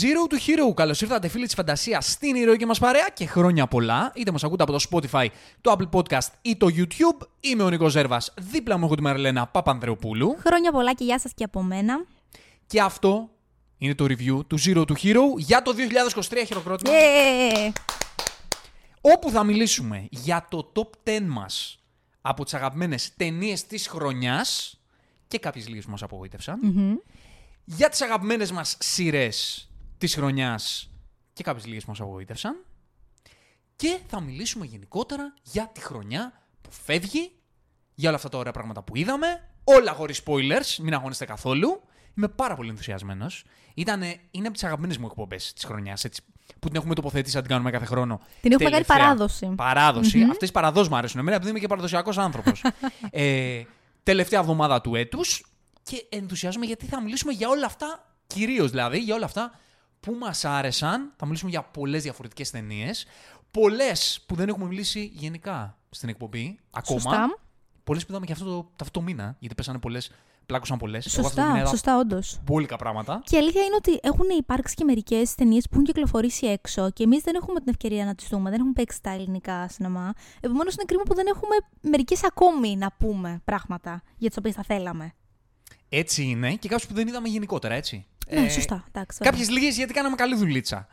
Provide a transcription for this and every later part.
Zero to Hero. Καλώς ήρθατε, φίλοι της φαντασίας, στην ηρωική μας παρέα και χρόνια πολλά. Είτε μας ακούτε από το Spotify, το Apple Podcast ή το YouTube. Είμαι ο Νικό Ζέρβας. Δίπλα μου έχω τη Μαριλένα Παπανδρεοπούλου. Χρόνια πολλά και γεια σας και από μένα. Και αυτό είναι το review του Zero to Hero για το 2023 χειροκρότημα. Yeah. Όπου θα μιλήσουμε για το top 10 μας από τις αγαπημένες ταινίες της χρονιάς και κάποιες λίγες που μας απογοήτευσαν. Για τις αγαπημένες μας σειρές της χρονιάς και κάποιες λίγες που μας απογοήτευσαν. Και θα μιλήσουμε γενικότερα για τη χρονιά που φεύγει, για όλα αυτά τα ωραία πράγματα που είδαμε, όλα χωρίς spoilers, μην αγωνίστε καθόλου. Είμαι πάρα πολύ ενθουσιασμένος. Είναι από τις αγαπημένες μου εκπομπές της χρονιάς. Που την έχουμε τοποθετήσει, να την κάνουμε κάθε χρόνο. Την έχουμε κάνει παράδοση. Παράδοση. Mm-hmm. Αυτές οι παραδόσεις μου αρέσουν εμένα, επειδή είμαι και παραδοσιακός άνθρωπος. ε, τελευταία εβδομάδα του έτους. Και ενθουσιάζομαι γιατί θα μιλήσουμε για όλα αυτά, κυρίως δηλαδή, για όλα αυτά που μας άρεσαν. Θα μιλήσουμε για πολλές διαφορετικές ταινίες. Πολλές που δεν έχουμε μιλήσει γενικά στην εκπομπή ακόμα. Πολλές που είδαμε και αυτό το, αυτό το μήνα, γιατί πέσανε πολλές πλάκωσαν πολλές. Σωστά, σωστά, όντως. Μπόλικα πράγματα. Και η αλήθεια είναι ότι έχουν υπάρξει και μερικές ταινίες που έχουν κυκλοφορήσει έξω και εμείς δεν έχουμε την ευκαιρία να τις δούμε, δεν έχουμε παίξει τα ελληνικά σινεμά. Επομένως είναι κρίμα που δεν έχουμε μερικές ακόμη να πούμε πράγματα για τις οποίες θα θέλαμε. Έτσι είναι και κάποιες που δεν είδαμε γενικότερα, έτσι. Ναι, ε, σωστά. Κάποιες λίγες γιατί κάναμε καλή δουλίτσα.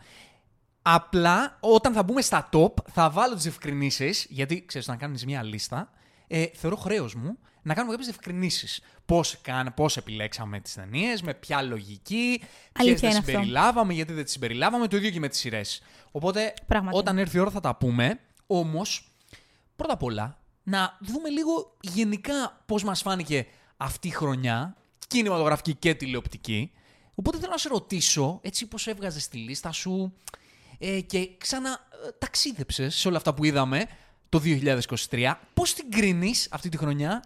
Απλά όταν θα μπούμε στα top θα βάλω τις ευκρινήσεις, γιατί ξέρεις, να κάνεις μια λίστα, ε, θεωρώ χρέος μου να κάνουμε κάποιες διευκρινήσει. Πώς πώς επιλέξαμε τις ταινίες, με ποια λογική, ποιες δεν συμπεριλάβαμε, γιατί δεν τις συμπεριλάβαμε, το ίδιο και με τις σειρές. Οπότε, όταν έρθει η ώρα θα τα πούμε. Όμως, πρώτα απ' όλα, να δούμε λίγο γενικά πώς μας φάνηκε αυτή η χρονιά, κινηματογραφική και τηλεοπτική. Οπότε θέλω να σε ρωτήσω, έτσι πώς έβγαζες τη λίστα σου ε, και ξανά ε, ταξίδεψες σε όλα αυτά που είδαμε το 2023. Πώς την κρίνεις αυτή τη χρονιά;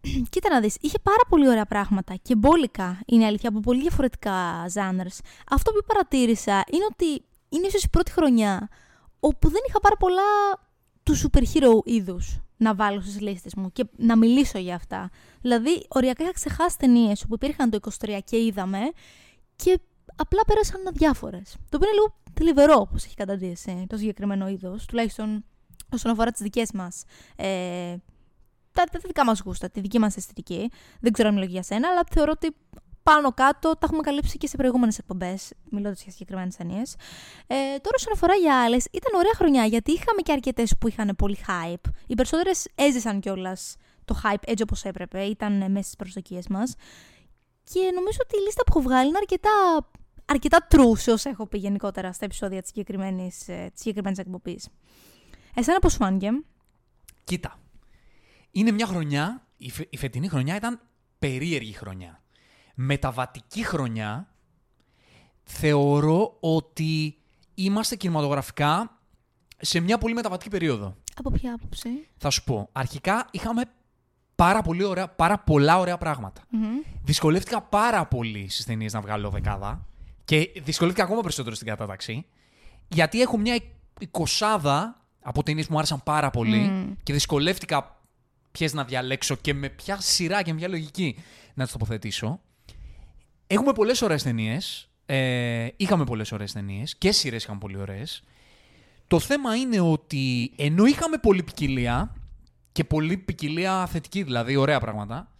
Κοίτα να δεις, είχε πάρα πολύ ωραία πράγματα και μπόλικα είναι αλήθεια από πολύ διαφορετικά genres. Αυτό που παρατήρησα είναι ότι είναι ίσως η πρώτη χρονιά όπου δεν είχα πάρα πολλά του super hero είδους να βάλω στις λίστες μου και να μιλήσω για αυτά. Δηλαδή, οριακά είχα ξεχάσει ταινίες όπου υπήρχαν το 23 και είδαμε και απλά πέρασαν αδιάφορες. Το οποίο είναι λίγο θλιβερό όπως έχει καταντήσει το συγκεκριμένο είδος, τουλάχιστον όσον αφορά τις δικές μας ε, τα, τα δικά μας γούστα, τη δική μας αισθητική. Δεν ξέρω αν μιλώ για σένα, αλλά θεωρώ ότι πάνω κάτω τα έχουμε καλύψει και σε προηγούμενες εκπομπές, μιλώντας για συγκεκριμένες ταινίες. Ε, τώρα, όσον αφορά για άλλες, ήταν ωραία χρονιά γιατί είχαμε και αρκετές που είχαν πολύ hype. Οι περισσότερες έζησαν κιόλας το hype έτσι όπως έπρεπε, ήταν μέσα στις προσδοκίες μας. Και νομίζω ότι η λίστα που έχω βγάλει είναι αρκετά, αρκετά true σε όσα έχω πει γενικότερα στα επεισόδια της συγκεκριμένης ε, εκπομπής. Εσένα πώς φάνηκε; Κοίτα, είναι μια χρονιά, η, φε, η φετινή χρονιά ήταν περίεργη χρονιά. Μεταβατική χρονιά, θεωρώ ότι είμαστε κινηματογραφικά σε μια πολύ μεταβατική περίοδο. Από ποια άποψη; Θα σου πω. Αρχικά είχαμε πάρα, πολύ ωραία, πάρα πολλά ωραία Δυσκολεύτηκα πάρα πολύ στις ταινίες να βγάλω δεκάδα. Και δυσκολεύτηκα ακόμα περισσότερο στην κατάταξη. Γιατί έχω μια εικοσάδα από ταινίες που μου άρεσαν πάρα πολύ και δυσκολεύτηκα ποιες να διαλέξω και με ποια σειρά και με ποια λογική να τις τοποθετήσω. Έχουμε πολλές ωραίες ταινίες. Ε, είχαμε πολλές ωραίες ταινίες και σειρές είχαμε πολύ ωραίες. Το θέμα είναι ότι ενώ είχαμε πολλή ποικιλία και πολλή ποικιλία θετική, δηλαδή ωραία πράγματα,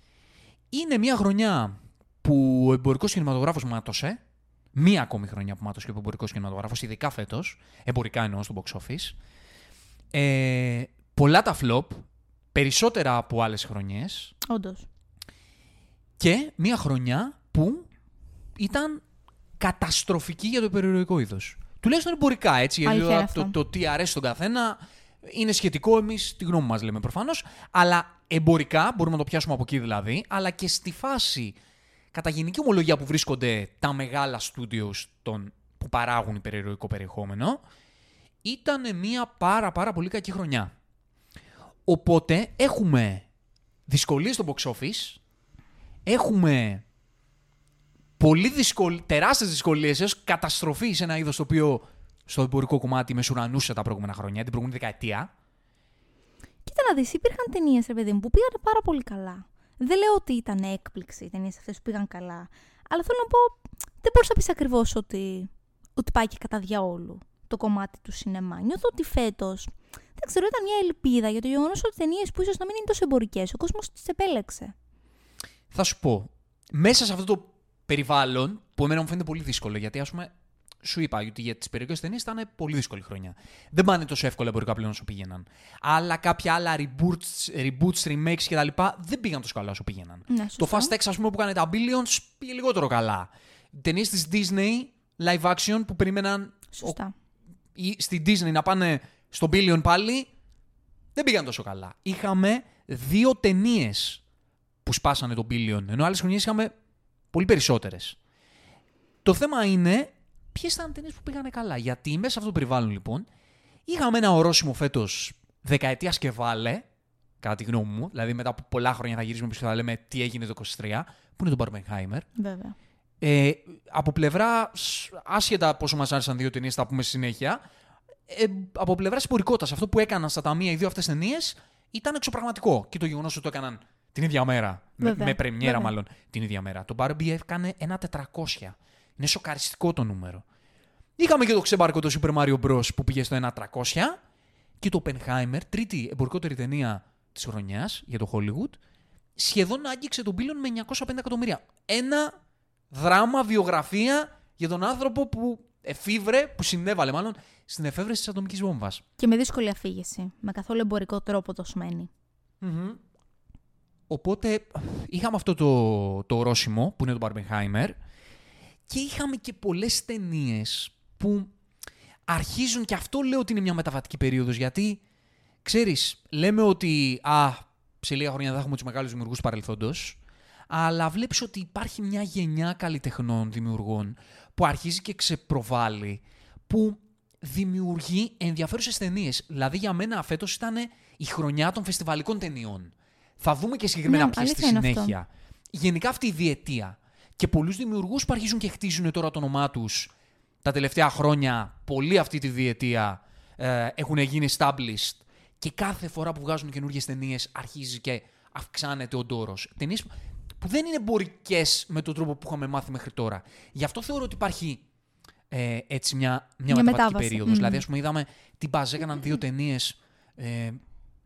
είναι μια χρονιά που ο εμπορικός κινηματογράφος μάτωσε. Μία ακόμη χρονιά που μάτωσε και ο εμπορικός κινηματογράφος, ειδικά φέτος. Εμπορικά εννοώ στο box office. Ε, πολλά τα flop, περισσότερα από άλλες χρονιές. Όντως. Και μια χρονιά που ήταν καταστροφική για το περιοριστικό είδος. Τουλάχιστον εμπορικά, έτσι. Γιατί το, το, τι αρέσει στον καθένα είναι σχετικό. Εμείς τη γνώμη μας λέμε προφανώς. Αλλά εμπορικά, μπορούμε να το πιάσουμε από εκεί δηλαδή, αλλά και στη φάση κατά γενική ομολογία που βρίσκονται τα μεγάλα studios που παράγουν υπερηρωικό περιεχόμενο, ήταν μια πάρα πάρα πολύ κακή χρονιά. Οπότε έχουμε δυσκολίες στο box office, έχουμε πολύ δυσκολ... τεράστιες δυσκολίες έως καταστροφή σε ένα είδος το οποίο στο εμπορικό κομμάτι μεσουρανούσε τα προηγούμενα χρόνια, την προηγούμενη δεκαετία. Κοίτα να δεις, υπήρχαν ταινίες, ρε παιδί μου, που πήγαν πάρα πολύ καλά. Δεν λέω ότι ήταν έκπληξη οι ταινίες αυτές που πήγαν καλά. Αλλά θέλω να πω, δεν μπορούσα να πεις ακριβώς ότι ότι πάει και κατά διαόλου το κομμάτι του σινεμά. Νιώθω ότι φέτος. Δεν ξέρω, ήταν μια ελπίδα για το γεγονός ότι ταινίες που ίσως να μην είναι τόσο εμπορικές, ο κόσμος τις επέλεξε. Θα σου πω. Μέσα σε αυτό το περιβάλλον, που εμένα μου φαίνεται πολύ δύσκολο, γιατί ας πούμε σου είπα ότι για τις περιοχές ταινίες ήταν πολύ δύσκολη χρονιά. Δεν πάνε τόσο εύκολα εμπορικά πλέον όσο πήγαιναν. Αλλά κάποια άλλα reboots, reboots remakes κτλ. δεν πήγαν τόσο καλά όσο πήγαιναν. Ναι, το Fast X, ας πούμε, που έκανε τα Billions πήγε λιγότερο καλά. Ταινίες της Disney live action που περίμεναν Σωστά. ή στη Disney να πάνε στο Billion πάλι, δεν πήγαν τόσο καλά. Είχαμε δύο ταινίες που σπάσανε το Billion, ενώ άλλες χρονιές είχαμε πολύ περισσότερες. Το θέμα είναι ποιες ήταν ταινίες που πήγανε καλά. Γιατί μέσα σε αυτό το περιβάλλον, λοιπόν, είχαμε ένα ορόσημο φέτος δεκαετίας και βάλε, κατά τη γνώμη μου. Δηλαδή, μετά από πολλά χρόνια θα γυρίσουμε πίσω και θα λέμε τι έγινε το 23, που είναι το Barbenheimer. Βέβαια. Ε, από πλευρά, άσχετα πόσο μας άρεσαν δύο ταινίες, θα πούμε στη συνέχεια, ε, από πλευρά εμπορικότητα, αυτό που έκαναν στα ταμεία οι δύο αυτές ταινίες ήταν εξωπραγματικό. Και το γεγονός ότι το έκαναν την ίδια μέρα. Με, Βέβαια. με πρεμιέρα, Βέβαια. μάλλον την ίδια μέρα. Το Barbie έκανε ένα 400. Είναι σοκαριστικό το νούμερο. Είχαμε και το ξεμπάρκο το Super Mario Bros. που πήγε στο 1 300 και το Oppenheimer, τρίτη εμπορικότερη ταινία της χρονιάς για το Hollywood, σχεδόν άγγιξε τον πύλων με 905 εκατομμύρια. Ένα δράμα, βιογραφία για τον άνθρωπο που εφήβρε, που συνέβαλε μάλλον στην εφεύρεση της ατομικής βόμβας. Και με δύσκολη αφήγηση. Με καθόλου εμπορικό τρόπο το σημαίνει. Οπότε είχαμε αυτό το, το ορόσημο που είναι το Barbenheimer και είχαμε και πολλές ταινίες που αρχίζουν και αυτό λέω ότι είναι μια μεταβατική περίοδος γιατί ξέρεις λέμε ότι α, σε λίγα χρόνια δεν θα έχουμε τους μεγάλους δημιουργούς παρελθόντος αλλά βλέπεις ότι υπάρχει μια γενιά καλλιτεχνών δημιουργών που αρχίζει και ξεπροβάλλει που δημιουργεί ενδιαφέρουσες ταινίες. Δηλαδή για μένα φέτος ήταν η χρονιά των φεστιβαλικών ταινιών. Θα δούμε και συγκεκριμένα Ναι, ποιες στη αλήθεια είναι συνέχεια. Γενικά αυτή η διετία. Και πολλούς δημιουργούς που αρχίζουν και χτίζουν τώρα το όνομά τους τα τελευταία χρόνια, πολλοί αυτή τη διετία ε, έχουν γίνει established. Και κάθε φορά που βγάζουν καινούργιες ταινίες αρχίζει και αυξάνεται ο ντόρος. Ταινίες που δεν είναι εμπορικές με τον τρόπο που είχαμε μάθει μέχρι τώρα. Γι' αυτό θεωρώ ότι υπάρχει ε, έτσι μια, μια, Μια μεταβατική μετάβαση. περίοδος. Μμμ. Δηλαδή, ας πούμε, είδαμε την Μπαζ έκαναν δύο ταινίες ε,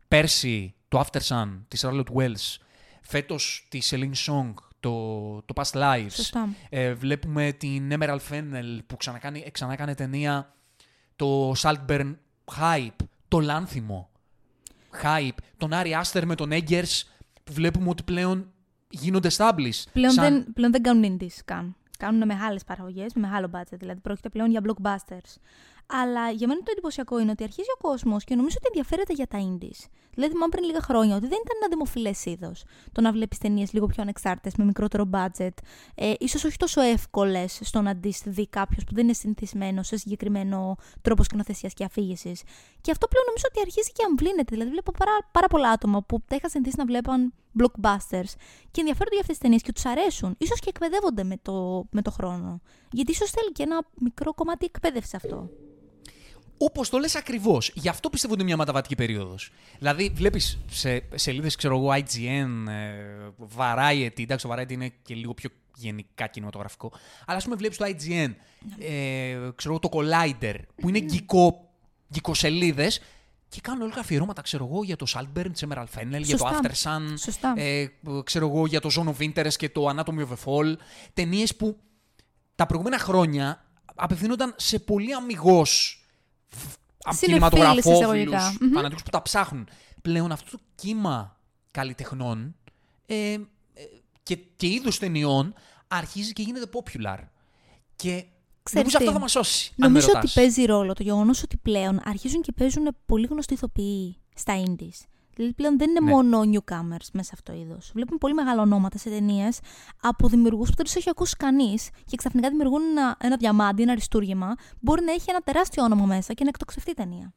πέρσι, το After Sun τη Charlotte Wells, φέτος τη Celine Song, το, το Past Lives. Σωστά. Ε, βλέπουμε την Emerald Fennel που ξανακάνει, ξανά έκανε ταινία το Saltburn Hype, το Λάνθιμο Hype, τον Άρη Άστερ με τον Eggers που βλέπουμε ότι πλέον γίνονται established. Πλέον, σαν- δεν, πλέον δεν κάνουν indies καν. Κάνουν μεγάλες παραγωγές, με μεγάλο budget. Δηλαδή πρόκειται πλέον για blockbusters. Αλλά για μένα το εντυπωσιακό είναι ότι αρχίζει ο κόσμος και νομίζω ότι ενδιαφέρεται για τα indies. Δηλαδή, θυμάμαι πριν λίγα χρόνια ότι δεν ήταν ένα δημοφιλές είδος το να βλέπεις ταινίες λίγο πιο ανεξάρτητες, με μικρότερο budget, ε, ίσως όχι τόσο εύκολες στο να τις δει κάποιος που δεν είναι συνηθισμένος σε συγκεκριμένο τρόπο σκηνοθεσίας και αφήγησης. Και αυτό πλέον νομίζω ότι αρχίζει και αμβλύνεται. Δηλαδή, βλέπω πάρα, πάρα πολλά άτομα που τα είχα συνηθίσει να βλέπαν blockbusters και ενδιαφέρονται για αυτές τις ταινίες και τους αρέσουν. σω και εκπαιδεύονται με το, με το χρόνο. Γιατί ίσως θέλει και ένα μικρό κομμάτι εκπαίδευσης αυτό. Όπως το λες ακριβώς. Γι' αυτό πιστεύω ότι είναι μια μεταβατική περίοδος. Δηλαδή, βλέπεις σε σελίδες, ξέρω εγώ, IGN, ε, Variety. Εντάξει, το Variety είναι και λίγο πιο γενικά κινηματογραφικό. Αλλά ας πούμε, βλέπεις το IGN, ε, ξέρω εγώ, το Collider, που είναι γκικό, γκικοσελίδε και κάνουν όλα αφιερώματα, ξέρω εγώ, για το Saltburn, τη Emerald Fennel, για το Σωστά. After Sun, Σωστά. ε, ξέρω εγώ, για το Zone of Interest και το Anatomy of a Fall. Ταινίες που τα προηγούμενα χρόνια απευθύνονταν σε πολύ αμυγός Συνεφίλης κινηματογραφόφιλους, εισαγωγικά. Μμμ. φανατικούς που τα ψάχνουν. Πλέον αυτό το κύμα καλλιτεχνών ε, ε, και, και είδους ταινιών αρχίζει και γίνεται popular. Και Ξέρεις νομίζω τι, αυτό θα μας σώσει. αν με Νομίζω ότι ρωτάς. παίζει ρόλο το γεγονός ότι πλέον αρχίζουν και παίζουν πολύ γνωστοί ηθοποιοί στα indies. Δηλαδή πλέον δεν είναι Ναι. μόνο newcomers μέσα σε αυτό το είδος. Βλέπουμε πολύ μεγάλα ονόματα σε ταινίες από δημιουργούς που δεν τους έχει ακούσει κανείς και ξαφνικά δημιουργούν ένα, ένα διαμάντι, ένα αριστούργημα που μπορεί να έχει ένα τεράστιο όνομα μέσα και να εκτοξευτεί η ταινία.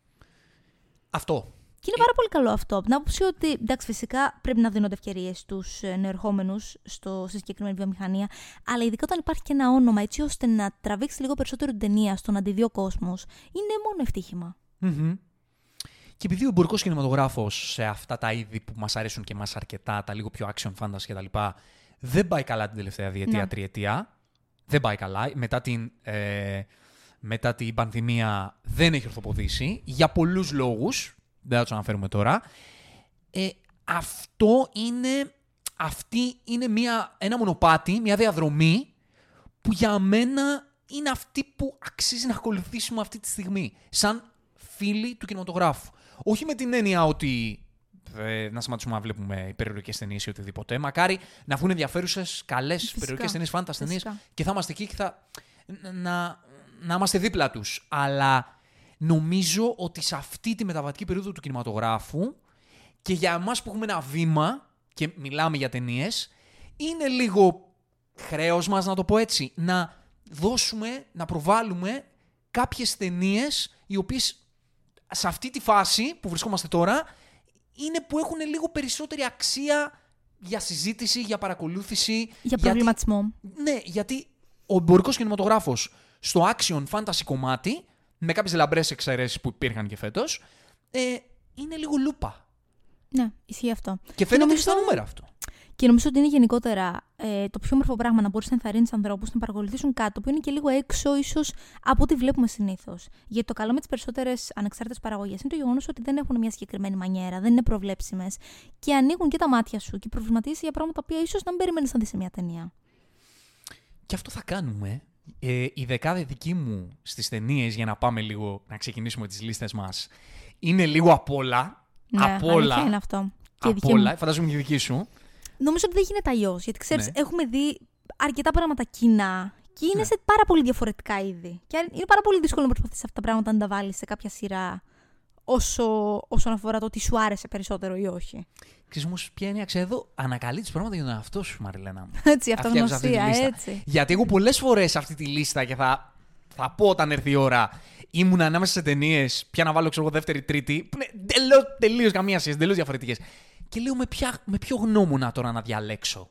Αυτό. Και είναι πάρα πολύ καλό αυτό. Από την άποψη ότι εντάξει, φυσικά πρέπει να δίνονται ευκαιρίες στους νεοερχόμενου στη συγκεκριμένη βιομηχανία, αλλά ειδικά όταν υπάρχει και ένα όνομα έτσι ώστε να τραβήξει λίγο περισσότερο την ταινία στο να τη δει ο κόσμος, είναι μόνο ευτύχημα. Μμμ. Και επειδή ο εμπορικός κινηματογράφος σε αυτά τα είδη που μας αρέσουν και εμά αρκετά, τα λίγο πιο action fantasy κτλ., δεν πάει καλά την τελευταία διετία, Ναι. τριετία. Δεν πάει καλά. Μετά την, ε, μετά την πανδημία δεν έχει ορθοποδήσει για πολλούς λόγους, δεν θα τους αναφέρουμε τώρα. Ε, αυτό είναι, αυτή είναι μια, ένα μονοπάτι, μια διαδρομή που για μένα είναι αυτή που αξίζει να ακολουθήσουμε αυτή τη στιγμή, σαν φίλοι του κινηματογράφου. Όχι με την έννοια ότι ε, να σταματήσουμε να βλέπουμε υπερηρωτικές ταινίες ή οτιδήποτε. Μακάρι να βγουν ενδιαφέρουσες, καλές υπερηρωτικές ταινίες, φάντα ταινίες και θα είμαστε εκεί και θα. να, να είμαστε δίπλα τους. Αλλά νομίζω ότι σε αυτή τη μεταβατική περίοδο του κινηματογράφου και για εμάς που έχουμε ένα βήμα και μιλάμε για ταινίες, είναι λίγο χρέος μας, να το πω έτσι, να δώσουμε, να προβάλλουμε κάποιες ταινίες οι οποίες σε αυτή τη φάση που βρισκόμαστε τώρα είναι που έχουν λίγο περισσότερη αξία για συζήτηση, για παρακολούθηση. Για προβληματισμό. ναι, γιατί ο εμπορικός κινηματογράφος στο action fantasy κομμάτι, με κάποιες λαμπρές εξαιρέσεις που υπήρχαν και φέτος, ε, είναι λίγο λούπα. Ναι, ισχύει αυτό. Και φαίνεται νομίζω... στα νούμερα αυτό. Και νομίζω ότι είναι γενικότερα ε, το πιο όμορφο πράγμα να μπορείς να ενθαρρύνεις ανθρώπους να παρακολουθήσουν κάτι που είναι και λίγο έξω, ίσως από ό,τι βλέπουμε συνήθως. Γιατί το καλό με τις περισσότερες ανεξάρτητες παραγωγές είναι το γεγονός ότι δεν έχουν μια συγκεκριμένη μανιέρα, δεν είναι προβλέψιμες και ανοίγουν και τα μάτια σου και προβληματίζεις για πράγματα που ίσως να μην περιμένεις να δεις σε μια ταινία. Και αυτό θα κάνουμε. Ε, η δεκάδα δική μου στις ταινίες, για να πάμε λίγο να ξεκινήσουμε τις λίστες μας, είναι λίγο απ' όλα. Ναι, απ' όλα. είναι αυτό. απ' όλα. Φαντάζομαι και η δική σου. Νομίζω ότι δεν γίνεται αλλιώς. Γιατί ξέρεις, ναι. έχουμε δει αρκετά πράγματα κοινά και είναι ναι. σε πάρα πολύ διαφορετικά είδη. Και είναι πάρα πολύ δύσκολο να προσπαθήσει αυτά τα πράγματα να τα βάλεις σε κάποια σειρά όσο, όσον αφορά το ότι σου άρεσε περισσότερο ή όχι. Ξέρεις όμω ποια είναι η αξία εδώ, ανακαλύπτεις πράγματα για τον εαυτό σου, Μαριλένα μου. Έτσι, αυτογνωσία, έτσι. Γιατί εγώ πολλές φορές αυτή τη λίστα και θα, θα πω όταν έρθει η ώρα, ήμουν ανάμεσα σε ταινίες, πια να βάλω ξέρω δεύτερη, τρίτη, που είναι τελείως καμία σχέση, τελείω διαφορετικές. Και λέω με, ποια, με ποιο γνώμονα τώρα να διαλέξω;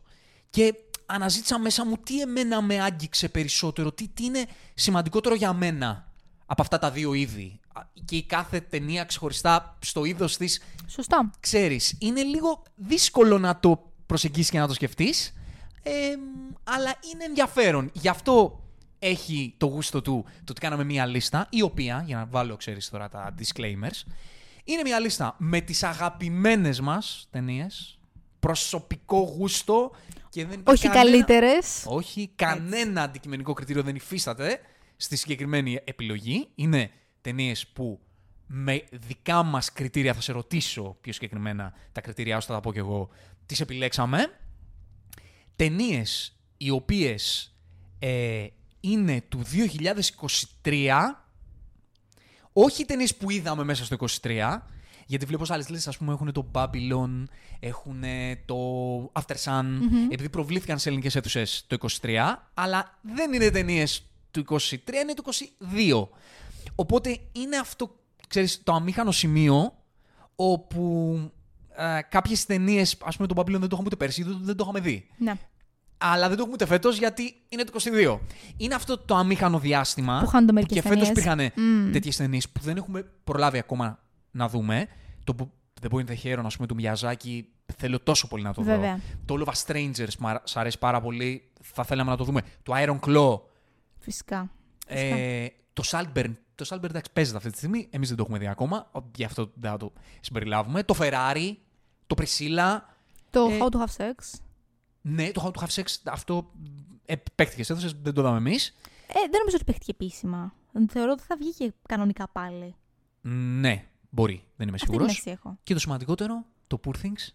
Και αναζήτησα μέσα μου τι εμένα με άγγιξε περισσότερο, τι, τι είναι σημαντικότερο για μένα από αυτά τα δύο είδη. Και η κάθε ταινία ξεχωριστά στο είδος της. Σωστά. Ξέρεις, είναι λίγο δύσκολο να το προσεγγίσεις και να το σκεφτείς. Ε, αλλά είναι ενδιαφέρον. Γι' αυτό έχει το γούστο του το ότι κάναμε μία λίστα, η οποία, για να βάλω, ξέρεις τώρα τα disclaimers, είναι μια λίστα με τις αγαπημένες μας ταινίες. προσωπικό γούστο και δεν Όχι κανένα, καλύτερες. Όχι, κανένα αντικειμενικό κριτήριο δεν υφίσταται στη συγκεκριμένη επιλογή. Είναι ταινίες που με δικά μας κριτήρια, θα σε ρωτήσω πιο συγκεκριμένα τα κριτήρια ώστε θα τα πω κι εγώ, τις επιλέξαμε. Ταινίες οι οποίες ε, είναι του 2023 όχι ταινίες που είδαμε μέσα στο 23, γιατί βλέπω σε άλλες λίστες, ας πούμε, έχουν το Babylon, έχουν το After Sun, επειδή προβλήθηκαν σε ελληνικές αίθουσες το 23, αλλά δεν είναι ταινίες του 23, είναι του 22. Οπότε είναι αυτό, ξέρεις, το αμήχανο σημείο όπου ε, κάποιες ταινίες, ας πούμε, το Babylon δεν το είχαμε ούτε πέρσι, δεν το είχαμε δει. Ναι αλλά δεν το έχουμε ούτε φέτος γιατί είναι το 22. Είναι αυτό το αμήχανο διάστημα. Που χάνονται μερικές Και φέτος υπήρχαν mm. τέτοιες ταινίες που δεν έχουμε προλάβει ακόμα να δούμε. Το The Boy in the Hero, ας πούμε, του Μιαζάκη, θέλω τόσο πολύ να το Βέβαια. δω. Το All of Us Strangers σ' αρέσει πάρα πολύ. Θα θέλαμε να το δούμε. Το Iron Claw. Φυσικά. Ε, το Saltburn. Το Saltburn εντάξει παίζεται αυτή τη στιγμή. Εμείς δεν το έχουμε δει ακόμα. Γι' αυτό δεν θα το συμπεριλάβουμε. Το Ferrari. Το Priscilla. Το ε, How to Have Sex. Ναι, το How to Have Sex, αυτό παίχτηκες έδωσες, δεν το είδαμε εμείς. Ε, δεν νομίζω ότι παίχτηκε επίσημα. Θεωρώ ότι θα βγει και κανονικά πάλι. Ναι, μπορεί. Δεν είμαι σίγουρος. Και το σημαντικότερο, το Poor Things,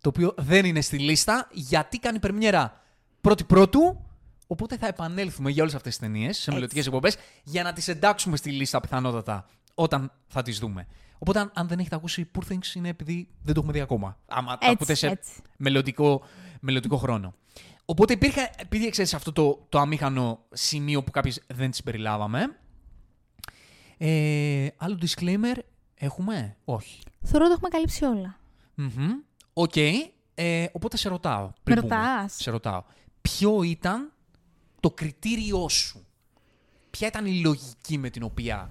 το οποίο δεν είναι στη λίστα γιατί κάνει πρεμιέρα πρώτη-πρώτου. Οπότε θα επανέλθουμε για όλες αυτές τις ταινίες σε μελλοντικές εκπομπές για να τις εντάξουμε στη λίστα πιθανότατα όταν θα τις δούμε. Οπότε, αν, δεν έχετε ακούσει Poor Things, είναι επειδή δεν το έχουμε δει ακόμα. Άμα το ακούτε σε μελλοντικό μελλοντικό χρόνο. Οπότε υπήρχε, επειδή ξέρεις αυτό το, το αμήχανο σημείο που κάποιες δεν τις περιλάβαμε. Ε, άλλο disclaimer έχουμε, όχι. Θεωρώ ότι έχουμε καλύψει όλα. Οκ. Ε, οπότε σε ρωτάω. Με ρωτάς; Σε ρωτάω. Ποιο ήταν το κριτήριό σου; Ποια ήταν η λογική με την οποία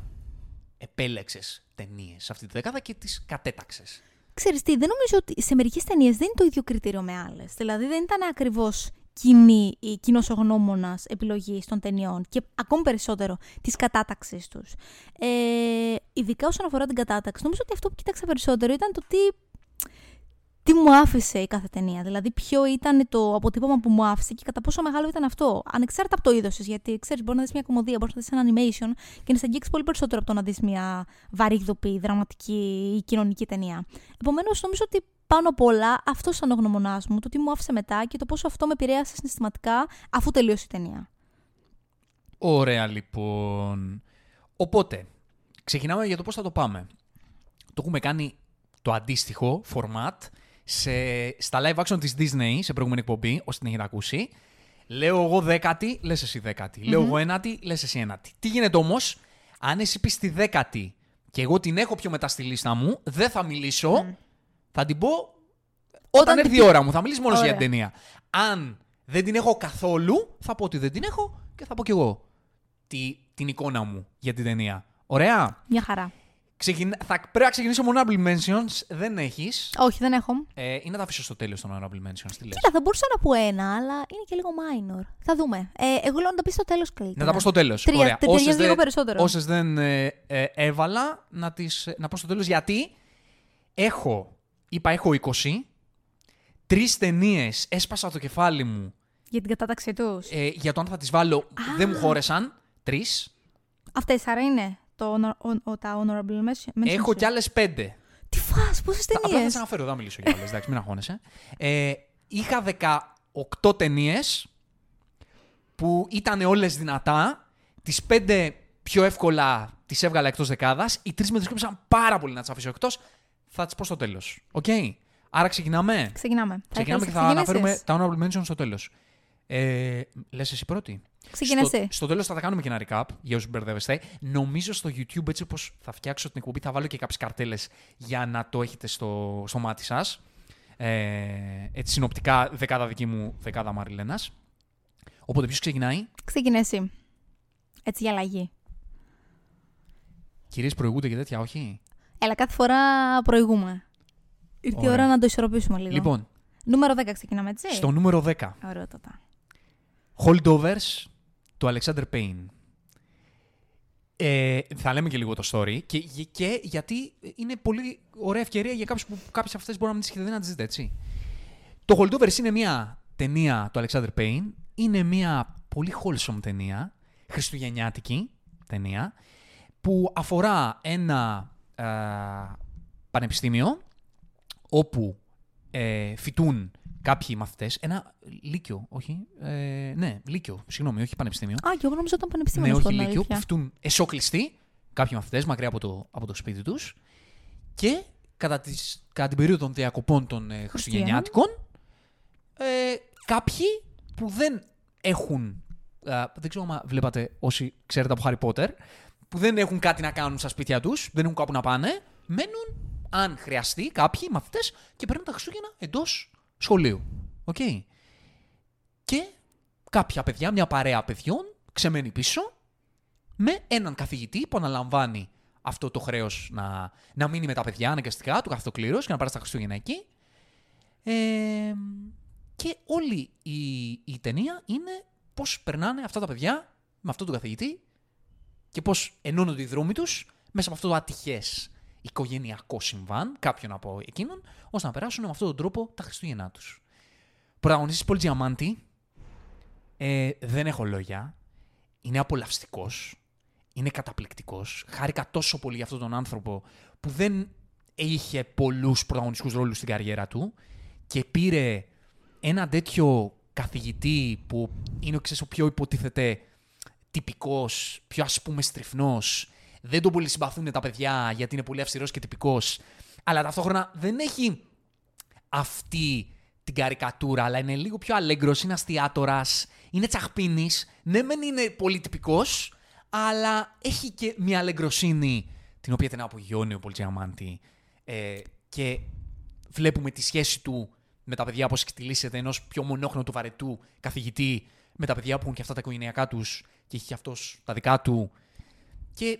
επέλεξες ταινίες αυτή τη δεκάδα και τις κατέταξες; Ξέρεις τι, δεν νομίζω ότι σε μερικές ταινίες δεν είναι το ίδιο κριτήριο με άλλες. Δηλαδή δεν ήταν ακριβώς κοινό ο γνώμονα επιλογής των ταινιών και ακόμη περισσότερο της κατάταξη τους. Ε, ειδικά όσον αφορά την κατάταξη, νομίζω ότι αυτό που κοίταξα περισσότερο ήταν το τι τι μου άφησε η κάθε ταινία. Δηλαδή, ποιο ήταν το αποτύπωμα που μου άφησε και κατά πόσο μεγάλο ήταν αυτό. Ανεξάρτητα από το είδος της. Γιατί ξέρεις, μπορεί να δεις μια κομμωδία, μπορεί να δεις ένα animation και να σε αγγίξει πολύ περισσότερο από το να δεις μια βαρύγδοπη, δραματική ή κοινωνική ταινία. Επομένως, νομίζω ότι πάνω απ' όλα αυτό ήταν ο γνωμονάς μου, το τι μου άφησε μετά και το πόσο αυτό με επηρέασε συναισθηματικά αφού τελείωσε η ταινία. Ωραία, λοιπόν. Οπότε, ξεκινάμε για το πώς θα το πάμε. Το έχουμε κάνει το αντίστοιχο format σε, στα live action της Disney σε προηγούμενη εκπομπή, όσοι την έχετε ακούσει. Λέω εγώ δέκατη, λες εσύ δέκατη. Λέω εγώ ένατη, λες εσύ ένατη. Τι γίνεται όμως, αν εσύ πεις τη δέκατη και εγώ την έχω πιο μετά στη λίστα μου, δεν θα μιλήσω, θα την πω όταν, έρθει η ώρα μου. Θα μιλήσω μόνος για την ταινία. Αν δεν την έχω καθόλου, θα πω ότι δεν την έχω και θα πω κι εγώ τη, την εικόνα μου για την ταινία. Ωραία; Μια χαρά. Ξεκινά... Θα πρέπει να ξεκινήσω με honorable mentions. Δεν έχεις. Όχι, δεν έχω. Ε, ή να τα αφήσω στο τέλος των honorable mentions. Τι Κοίτα, θα μπορούσα να πω ένα, αλλά είναι και λίγο minor. Θα δούμε. Ε, εγώ λέω να τα πεις στο τέλος καλύτερα. Να τα πω στο τέλος. Τρία, Όσες δεν, περισσότερο. Όσες δεν ε, ε, έβαλα, να, τις, να πω στο τέλος γιατί έχω, είπα, έχω 20. Τρεις ταινίες έσπασα το κεφάλι μου. Για την κατάταξή τους. Ε, για το αν θα τις βάλω. Δεν μου χώρεσαν. Τρεις. Αυτές άρα είναι το, ο, τα honorable mentions. Έχω κι άλλες πέντε. Τι φάση, πόσες ταινίες. Απλά θα σας αναφέρω, δεν μιλήσω για άλλες. Εντάξει, μην αγχώνεσαι. Ε, είχα 18 ταινίες που ήταν όλες δυνατά. Τις πέντε πιο εύκολα τις έβγαλα εκτός δεκάδας. Οι τρεις με δυσκόλεψαν πάρα πολύ να τις αφήσω εκτός. Θα τις πω στο τέλος. OK; Okay. Άρα ξεκινάμε; Ξεκινάμε. Ξεκινάμε και θα αναφέρουμε τα honorable mentions στο τέλος. Ε, Λες εσύ πρώτη. Ξεκινά στο, στο τέλος θα τα κάνουμε και ένα recap για όσους μπερδεύεστε. Νομίζω στο YouTube, έτσι όπως θα φτιάξω την εκπομπή, θα βάλω και κάποιες καρτέλες για να το έχετε στο, στο μάτι σας. Ε, έτσι συνοπτικά, δεκάδα δική μου, δεκάδα Μαριλένας. Οπότε ποιος ξεκινάει; Ξεκινά εσύ. Έτσι για αλλαγή. Κυρίες προηγούνται και τέτοια, όχι; Έλα, κάθε φορά προηγούμε. Ήρθε η ώρα να το ισορροπήσουμε λίγο. Λοιπόν. Νούμερο 10 ξεκινάμε, έτσι; Στο νούμερο 10. Ωραιότατα. Holdovers του Alexander Payne. Ε, θα λέμε και λίγο το story και, και γιατί είναι πολύ ωραία ευκαιρία για κάποιους που κάποιες αυτές μπορεί να μην τις έχετε δει να τις δείτε, έτσι. Το Holdovers είναι μια ταινία του Alexander Payne, είναι μια πολύ wholesome ταινία, χριστουγεννιάτικη ταινία, που αφορά ένα ε, πανεπιστήμιο όπου ε, φοιτούν κάποιοι μαθητές, ένα λύκειο, όχι. Ε, ναι, λύκειο, συγγνώμη, όχι πανεπιστήμιο. Α, και εγώ νομίζω ήταν πανεπιστήμιο. Ναι, όχι λύκειο, που φτούν εσόκλειστοι κάποιοι μαθητές μακριά από το, από το σπίτι τους. Και κατά, τις, κατά την περίοδο των διακοπών των ε, Χριστουγεννιάτικων, ε, κάποιοι που δεν έχουν. Ε, δεν ξέρω αν βλέπατε όσοι ξέρετε από Harry Potter, που δεν έχουν κάτι να κάνουν στα σπίτια τους, δεν έχουν κάπου να πάνε, μένουν αν χρειαστεί κάποιοι μαθητές και παίρνουν τα Χριστούγεννα εντός σχολείου. OK. Okay. Και κάποια παιδιά, μια παρέα παιδιών, ξεμένει πίσω με έναν καθηγητή που αναλαμβάνει αυτό το χρέος να, να μείνει με τα παιδιά αναγκαστικά του κάθε κλήρωση και να πάρει τα Χριστούγεννα εκεί. Ε, και όλη η, η ταινία είναι πώς περνάνε αυτά τα παιδιά με αυτόν τον καθηγητή και πώς ενώνονται οι δρόμοι τους μέσα από αυτό το ατυχές οικογενειακό συμβάν, κάποιον από εκείνον, ώστε να περάσουν με αυτόν τον τρόπο τα Χριστούγεννά τους. Πρωταγωνιστής Πολ Τζιαμάντη. Ε, δεν έχω λόγια. Είναι απολαυστικός. Είναι καταπληκτικός. Χάρηκα τόσο πολύ για αυτόν τον άνθρωπο που δεν είχε πολλούς πρωταγωνιστικούς ρόλους στην καριέρα του και πήρε ένα τέτοιο καθηγητή που είναι ο πιο υποτίθεται τυπικός, πιο ας πούμε στριφνός, δεν τον πολύ συμπαθούν τα παιδιά γιατί είναι πολύ αυστηρός και τυπικός. Αλλά ταυτόχρονα δεν έχει αυτή την καρικατούρα, αλλά είναι λίγο πιο αλέγκρος, είναι αστιάτορας, είναι τσαχπίνης. Ναι, μεν είναι πολύ τυπικός, αλλά έχει και μια αλεγκροσύνη την οποία την απογειώνει ο Πολτζιαμάντη. Ε, και βλέπουμε τη σχέση του με τα παιδιά, πώς εκτιλήσεται ενός πιο μονόχρονου βαρετού καθηγητή με τα παιδιά που έχουν και αυτά τα οικογενειακά τους και έχει και αυτός τα δικά του. Και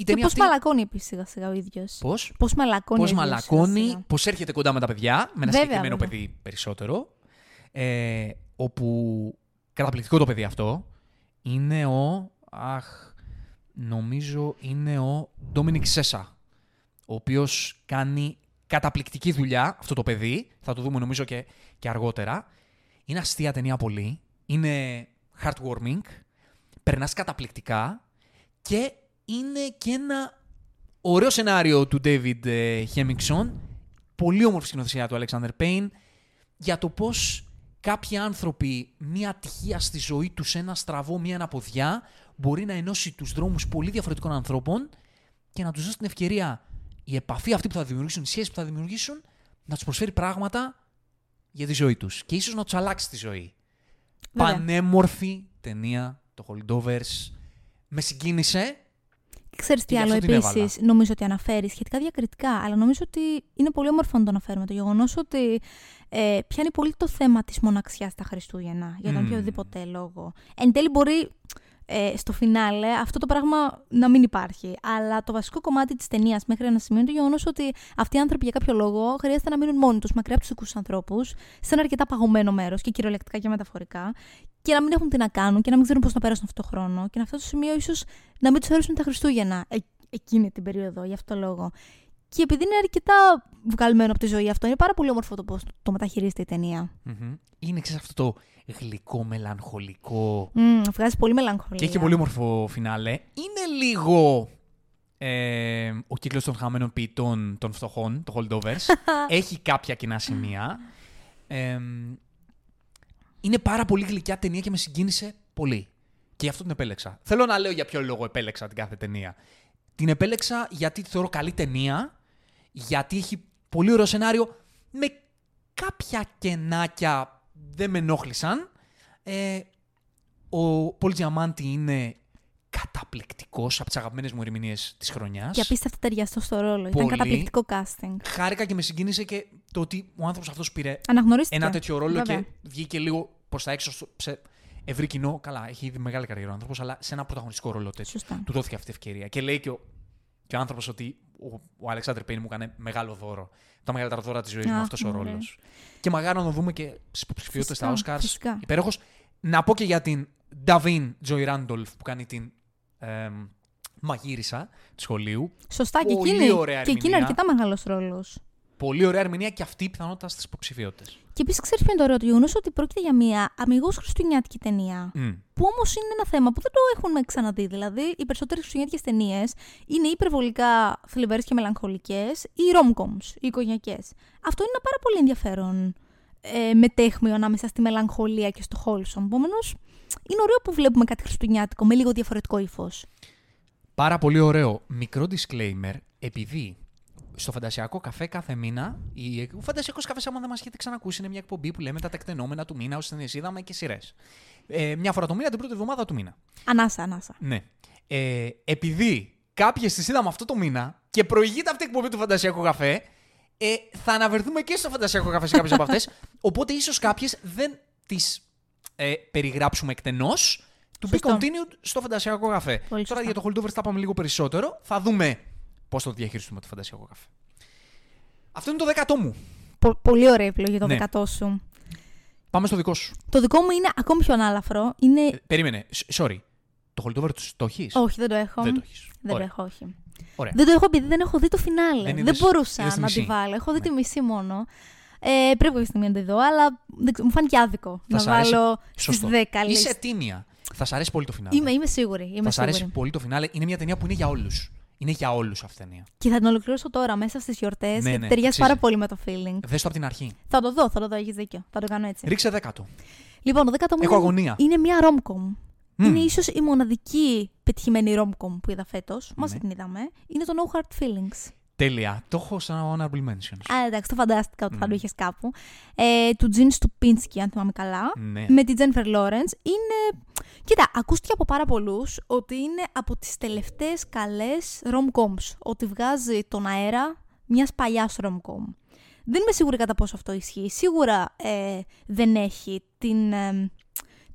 η και πώς αυτή... μαλακώνει επίσης σιγά σιγά ο ίδιος. Πώς; Πώς μαλακώνει. Πώς μαλακώνει, πώς έρχεται κοντά με τα παιδιά, με ένα συγκεκριμένο παιδί περισσότερο. ε, όπου καταπληκτικό το παιδί αυτό είναι ο, αχ, νομίζω είναι ο Ντόμινικ Σέσα, ο οποίος κάνει καταπληκτική δουλειά αυτό το παιδί, θα το δούμε νομίζω και, και αργότερα. Είναι αστεία ταινία πολύ, είναι heartwarming, περνάς καταπληκτικά και είναι και ένα ωραίο σενάριο του David Hemmingson, πολύ όμορφη σκηνοθεσία του Alexander Payne, για το πώς κάποιοι άνθρωποι, μία ατυχία στη ζωή τους, ένα στραβό, μία αναποδιά, μπορεί να ενώσει τους δρόμους πολύ διαφορετικών ανθρώπων και να τους δώσει την ευκαιρία η επαφή αυτή που θα δημιουργήσουν, οι σχέσεις που θα δημιουργήσουν, να τους προσφέρει πράγματα για τη ζωή τους και ίσως να τους αλλάξει τη ζωή. Βέβαια. Πανέμορφη ταινία, το Holdovers. Με συγκίνησε. Ξέρεις τι Και γι' άλλο αυτό την έβαλα. επίσης νομίζω ότι αναφέρει σχετικά διακριτικά, αλλά νομίζω ότι είναι πολύ όμορφο να το αναφέρουμε. Το γεγονός ότι ε, πιάνει πολύ το θέμα της μοναξιάς τα Χριστούγεννα, για τον Μμμ. οποιοδήποτε λόγο. Εν τέλει μπορεί ε, στο φινάλε αυτό το πράγμα να μην υπάρχει. Αλλά το βασικό κομμάτι της ταινίας μέχρι ένα σημείο είναι το γεγονός ότι αυτοί οι άνθρωποι για κάποιο λόγο χρειάζεται να μείνουν μόνοι τους, μακριά από τους δικούς τους ανθρώπους, σε ένα αρκετά παγωμένο μέρος και κυριολεκτικά και μεταφορικά, και να μην έχουν τι να κάνουν και να μην ξέρουν πώς να περάσουν αυτό το χρόνο. Και να αυτό το σημείο ίσως να μην τους αρέσουν τα Χριστούγεννα ε, εκείνη την περίοδο, για αυτό το λόγο. Και επειδή είναι αρκετά βγαλμένο από τη ζωή αυτό, είναι πάρα πολύ όμορφο το πώς το μεταχειρίζεται η ταινία. Μμμ. Είναι ξέρεις, αυτό το γλυκό, μελαγχολικό. Mm, βγάζει πολύ μελαγχολία. Και έχει και πολύ όμορφο φινάλε. Είναι λίγο ε, ο κύκλος των χαμένων ποιητών των φτωχών, το Holdovers. έχει κάποια κοινά σημεία. Ε, είναι πάρα πολύ γλυκιά ταινία και με συγκίνησε πολύ. Και γι' αυτό την επέλεξα. Θέλω να λέω για ποιο λόγο επέλεξα την κάθε ταινία. Την επέλεξα γιατί τη θεωρώ καλή ταινία, γιατί έχει πολύ ωραίο σενάριο, με κάποια κενάκια δεν με ενόχλησαν. Ε, ο Πολ Τζιαμάντι είναι καταπληκτικός από τις αγαπημένες μου ερμηνείες της χρονιάς. Και απίστευτα ταιριαστός στο ρόλο. Ήταν Πολύ. καταπληκτικό casting. Χάρηκα και με συγκίνησε και το ότι ο άνθρωπος αυτός πήρε Αναγνωρίστηκε. ένα τέτοιο ρόλο Βέβαια. και βγήκε λίγο προς τα έξω στο, σε ευρύ κοινό. Καλά, έχει ήδη μεγάλη καριέρα ο άνθρωπος, αλλά σε ένα πρωταγωνιστικό ρόλο τέτοιο. Σωστά. Του δόθηκε αυτή η ευκαιρία. Και λέει και ο, και ο άνθρωπος ότι ο, ο Αλεξάνδρ Πέιν μου έκανε μεγάλο δώρο. Τα μεγαλύτερα δώρα της ζωής μου Αχ, αυτός ο μωρέ. ρόλος. Και μαγάρι να το δούμε και στις υποψηφιότητες στα Φυσικά, Oscars. φυσικά. Υπέροχος. Να πω και για την Νταβίν Τζοϊ Ράντολφ που κάνει την ε, μαγείρισα του σχολείου. Σωστά, και Πολύ εκείνη, ωραία και εκείνη είναι ερμηνεία. αρκετά μεγάλος ρόλος. Πολύ ωραία ερμηνεία και αυτή πιθανότητα στις υποψηφιότητες. Και επίσης ξέρεις ποιο είναι το ωραίο, το γεγονός ότι πρόκειται για μια αμυγός χριστουγεννιάτικη ταινία. Που όμως είναι ένα θέμα που δεν το έχουμε ξαναδεί. Δηλαδή, οι περισσότερες χριστουγεννιάτικες ταινίες είναι υπερβολικά θλιβερές και μελαγχολικές ή rom-coms, οι οικογενειακές. Αυτό είναι ένα πάρα πολύ ενδιαφέρον ε, μετέχμιο ανάμεσα στη μελαγχολία και στο wholesome. Επομένως, είναι ωραίο που βλέπουμε κάτι χριστουγεννιάτικο με λίγο διαφορετικό ύφος. Πάρα πολύ ωραίο. Μικρό disclaimer, επειδή στο Φαντασιακό Καφέ κάθε μήνα, η... ο Φαντασιακός Καφές, άμα δεν μας έχετε ξανακούσει, είναι μια εκπομπή που λέμε τα τεκτενόμενα του μήνα, όσες ταινίε είδαμε και σειρές. Ε, μια φορά το μήνα, την πρώτη εβδομάδα του μήνα. Ανάσα, ανάσα. Ναι. Ε, επειδή κάποιες τις είδαμε αυτό το μήνα και προηγείται αυτή η εκπομπή του Φαντασιακού Καφέ, ε, θα αναβερθούμε και στο Φαντασιακό Καφέ σε κάποιες από αυτές. Οπότε ίσως κάποιες δεν τις ε, περιγράψουμε εκτενώς. To be Σωστό. continued στο Φαντασιακό Καφέ. Πολύ Τώρα σωστά. για το Holdovers θα πάμε λίγο περισσότερο. Θα δούμε πώς θα το διαχειριστούμε το Φαντασιακό Καφέ. Αυτό είναι το δέκατό μου. Πο- πολύ ωραία επιλογή το Ναι. δεκατό σου. Πάμε στο δικό σου. Το δικό μου είναι ακόμη πιο ανάλαφρο. Είναι. Ε, περίμενε. Σ- Sorry. Το Holdovers το έχεις; όχι, δεν το έχω. Δεν το έχεις. Δεν το έχω, όχι. Ωραία. Δεν το έχω επειδή δεν έχω δει το φινάλε. Δεν Δεν, είδες- μπορούσα είδες τη να μισή. τη βάλω. Έχω δει Ναι. τη μισή μόνο. Ε, πρέπει κάποια στιγμή να τη δω, αλλά δεν ξέρω, μου φάνηκε άδικο να σ' αρέσει- βάλω στις Σωστό. 10 Είσαι λίστ. τίμια. Θα σ' αρέσει πολύ το φινάλε. Είμαι, είμαι σίγουρη. Είμαι θα σ' αρέσει σίγουρη. πολύ το φινάλε. Είναι μια ταινία που είναι για όλους. Είναι για όλους αυτή η ταινία. Και θα την ολοκληρώσω τώρα μέσα στις γιορτές. Ναι, γιατί ναι, ταιριάζει αξίζει. πάρα πολύ με το feeling. Δες το από την αρχή. Θα το δω, θα το δω, έχεις δίκιο. Θα το κάνω έτσι. Ρίξε δέκατο. Λοιπόν, το δέκατο μου Έχω είναι, αγωνία. είναι μια rom-com. Μμμ. Είναι ίσως η μοναδική πετυχημένη rom-com που είδα φέτος. Μαζί Ναι. την είδαμε. Είναι το No Hard Feelings. Τέλεια. Το έχω σαν honorable mentions. Α, εντάξει, το φαντάστηκα ότι θα Μμ. το είχες κάπου. Ε, του Τζιν Στουπίνσκι, αν θυμάμαι καλά. Ναι. Με την Τζένφερ Λόρεντ. Είναι. Κοίτα, ακούστηκε από πάρα πολλούς ότι είναι από τις τελευταίες καλές rom-coms. Ότι βγάζει τον αέρα μιας παλιάς rom-com. Δεν είμαι σίγουρη κατά πόσο αυτό ισχύει. Σίγουρα ε, δεν έχει την, ε,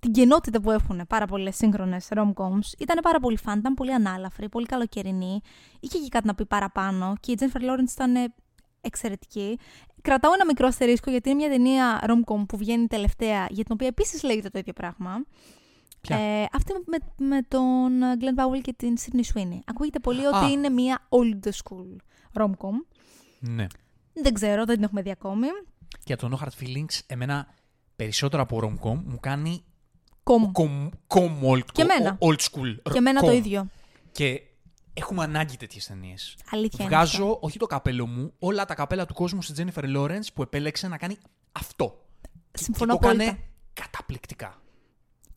την κενότητα που έχουν πάρα πολλές σύγχρονες rom-coms. Ήταν πάρα πολύ φαν, ήταν πολύ ανάλαφρη, πολύ καλοκαιρινή. Είχε και κάτι να πει παραπάνω και η Τζένφερ Λόρεντ ήταν ε, εξαιρετική. Κρατάω ένα μικρό αστερίσκο γιατί είναι μια ταινία rom-com που βγαίνει τελευταία, για την οποία επίσης λέγεται το ίδιο πράγμα. Ποια; Ε, αυτή με, με τον Glenn Powell και την Sydney Sweeney. Ακούγεται πολύ Α. ότι είναι μια old school rom-com. Ναι. Δεν ξέρω, δεν την έχουμε δει ακόμη. Και το No Hard Feelings, εμένα περισσότερο από rom-com μου κάνει Com. com, com old, Και εμένα. old school. Και εμένα το com. ίδιο. Και έχουμε ανάγκη τέτοιες ταινίες. Αλήθεια είναι αυτό. Βγάζω, όχι το καπέλο μου, όλα τα καπέλα του κόσμου στη Jennifer Lawrence που επέλεξε να κάνει αυτό. Συμφωνώ και το απόλυτα. έκανε καταπληκτικά.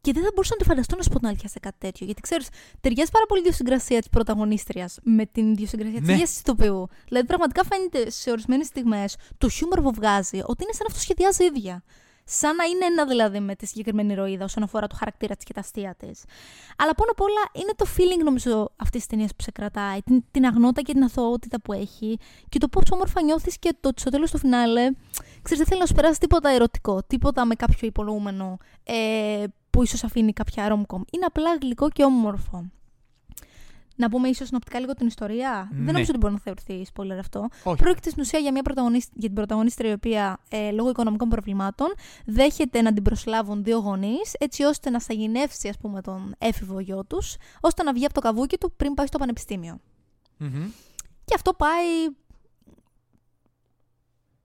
Και δεν θα μπορούσα να το φανταστώ να σου πω την αλήθεια σε κάτι τέτοιο. Γιατί ξέρεις, ταιριάζει πάρα πολύ η ιδιοσυγκρασία της πρωταγωνίστριας με την ιδιοσυγκρασία της Ναι. ίδια της ηθοποιού. Δηλαδή, πραγματικά φαίνεται σε ορισμένες στιγμές το χιούμορ που βγάζει ότι είναι σαν να αυτοσχεδιάζει ίδια. Σαν να είναι ένα δηλαδή με τη συγκεκριμένη ηρωίδα όσον αφορά το χαρακτήρα της και τα αστεία της. Αλλά πάνω απ' όλα είναι το feeling νομίζω αυτής της ταινίας που σε κρατάει. Την, την αγνότητα και την αθωότητα που έχει και το πόσο όμορφα νιώθεις και το ότι στο τέλος του φινάλε. Ξέρεις, δεν θέλει να σου περάσει τίποτα ερωτικό, τίποτα με κάποιο υπολογούμενο ε, που ίσως αφήνει κάποια rom-com. Είναι απλά γλυκό και όμορφο. Να πούμε ίσως συνοπτικά λίγο την ιστορία. Ναι. Δεν νομίζω ότι μπορεί να θεωρηθεί spoiler αυτό. Όχι. Πρόκειται στην ουσία για, μια πρωταγωνίσ- για την πρωταγωνίστρια η οποία ε, λόγω οικονομικών προβλημάτων δέχεται να την προσλάβουν δύο γονείς, έτσι ώστε να σαγηνεύσει ας πούμε, τον έφηβο γιο τους, ώστε να βγει από το καβούκι του πριν πάει στο πανεπιστήμιο. Μμμ. Και αυτό πάει.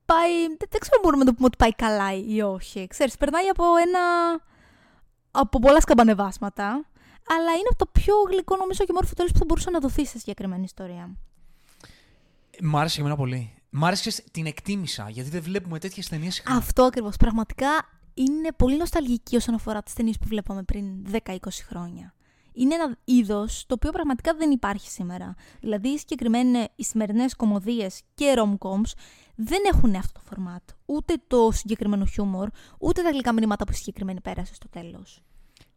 Πάει. Δεν, δεν ξέρω αν μπορούμε να το πούμε ότι πάει καλά ή όχι. Ξέρεις, περνάει από ένα. από πολλά σκαμπανεβάσματα. Αλλά είναι το πιο γλυκό νομίζω και μόρφο τέλος που θα μπορούσε να δοθεί σε συγκεκριμένη ιστορία. Μ' άρεσε και εμένα πολύ. Μ' άρεσε, ξέρεις, την εκτίμησα, γιατί δεν βλέπουμε τέτοιες ταινίες συχνά. Αυτό ακριβώς. Πραγματικά είναι πολύ νοσταλγική όσον αφορά τις ταινίες που βλέπαμε πριν 10-20 χρόνια. Είναι ένα είδος το οποίο πραγματικά δεν υπάρχει σήμερα. Δηλαδή, οι, συγκεκριμένε- οι σημερινές κομμωδίες και rom-coms δεν έχουν αυτό το φορμάτ. Ούτε το συγκεκριμένο χιούμορ, ούτε τα γλυκά μηνύματα που η συγκεκριμένη πέρασε στο τέλος.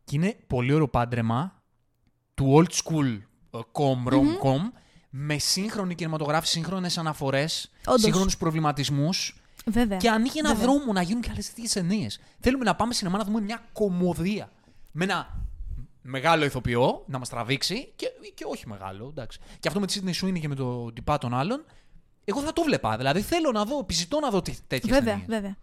Και είναι πολύ ωραίο πάντρεμα του old school ε, com, rom-com, με σύγχρονη κινηματογράφηση, σύγχρονες αναφορές, Όντως. σύγχρονους προβληματισμούς. Βέβαια. Και ανοίγει ένα Βέβαια. δρόμο να γίνουν και άλλες τέτοιες ταινίες. Θέλουμε να πάμε σινεμά να δούμε μια κομμωδία. Με ένα μεγάλο ηθοποιό να μας τραβήξει και, και όχι μεγάλο, εντάξει. Και αυτό με τη Sydney Sweeney και με τον τυπά των άλλων. Εγώ θα το βλέπα. Δηλαδή θέλω να δω, επιζητώ να δω τέτοιες Βέβαια, ταινίες. βέβαια.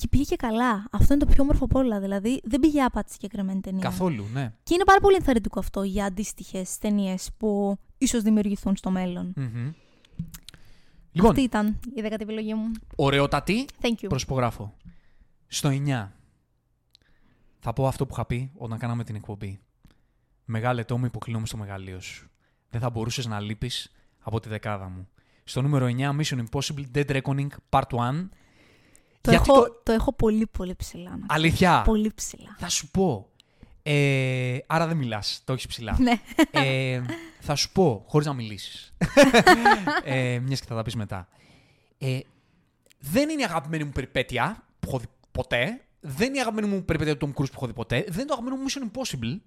Και πήγε και καλά. Αυτό είναι το πιο όμορφο από όλα. Δηλαδή, δεν πήγε άπατη η συγκεκριμένη ταινία. Καθόλου, ναι. Και είναι πάρα πολύ ενθαρρυντικό αυτό για αντίστοιχες ταινίες που ίσως δημιουργηθούν στο μέλλον. Μμμ. Λοιπόν, Αυτή ήταν η δέκατη επιλογή μου. ωραιότατη. Thank you. Προσυπογράφω. Στο 9. Θα πω αυτό που είχα πει όταν κάναμε την εκπομπή. Μεγάλε τόμο υποκλίνομαι στο μεγαλείο σου. Δεν θα μπορούσες να λείπεις από τη δεκάδα μου. Στο νούμερο 9, Mission Impossible Dead Reckoning Part 1. Το Γιατί έχω, το- το... έχω πολύ πολύ ψηλά. να- Αλήθεια; Πολύ ψηλά. Θα σου πω. Ε, άρα δεν μιλάς. Το έχεις ψηλά. Ναι. ε, θα σου πω, χωρίς να μιλήσεις. ε, Μιας και θα τα πεις μετά. Ε, δεν είναι η αγαπημένη μου περιπέτεια που έχω δει ποτέ. Δεν είναι η αγαπημένη μου περιπέτεια του Tom Cruise που έχω δει ποτέ. Δεν είναι το αγαπημένο μου Mission Impossible.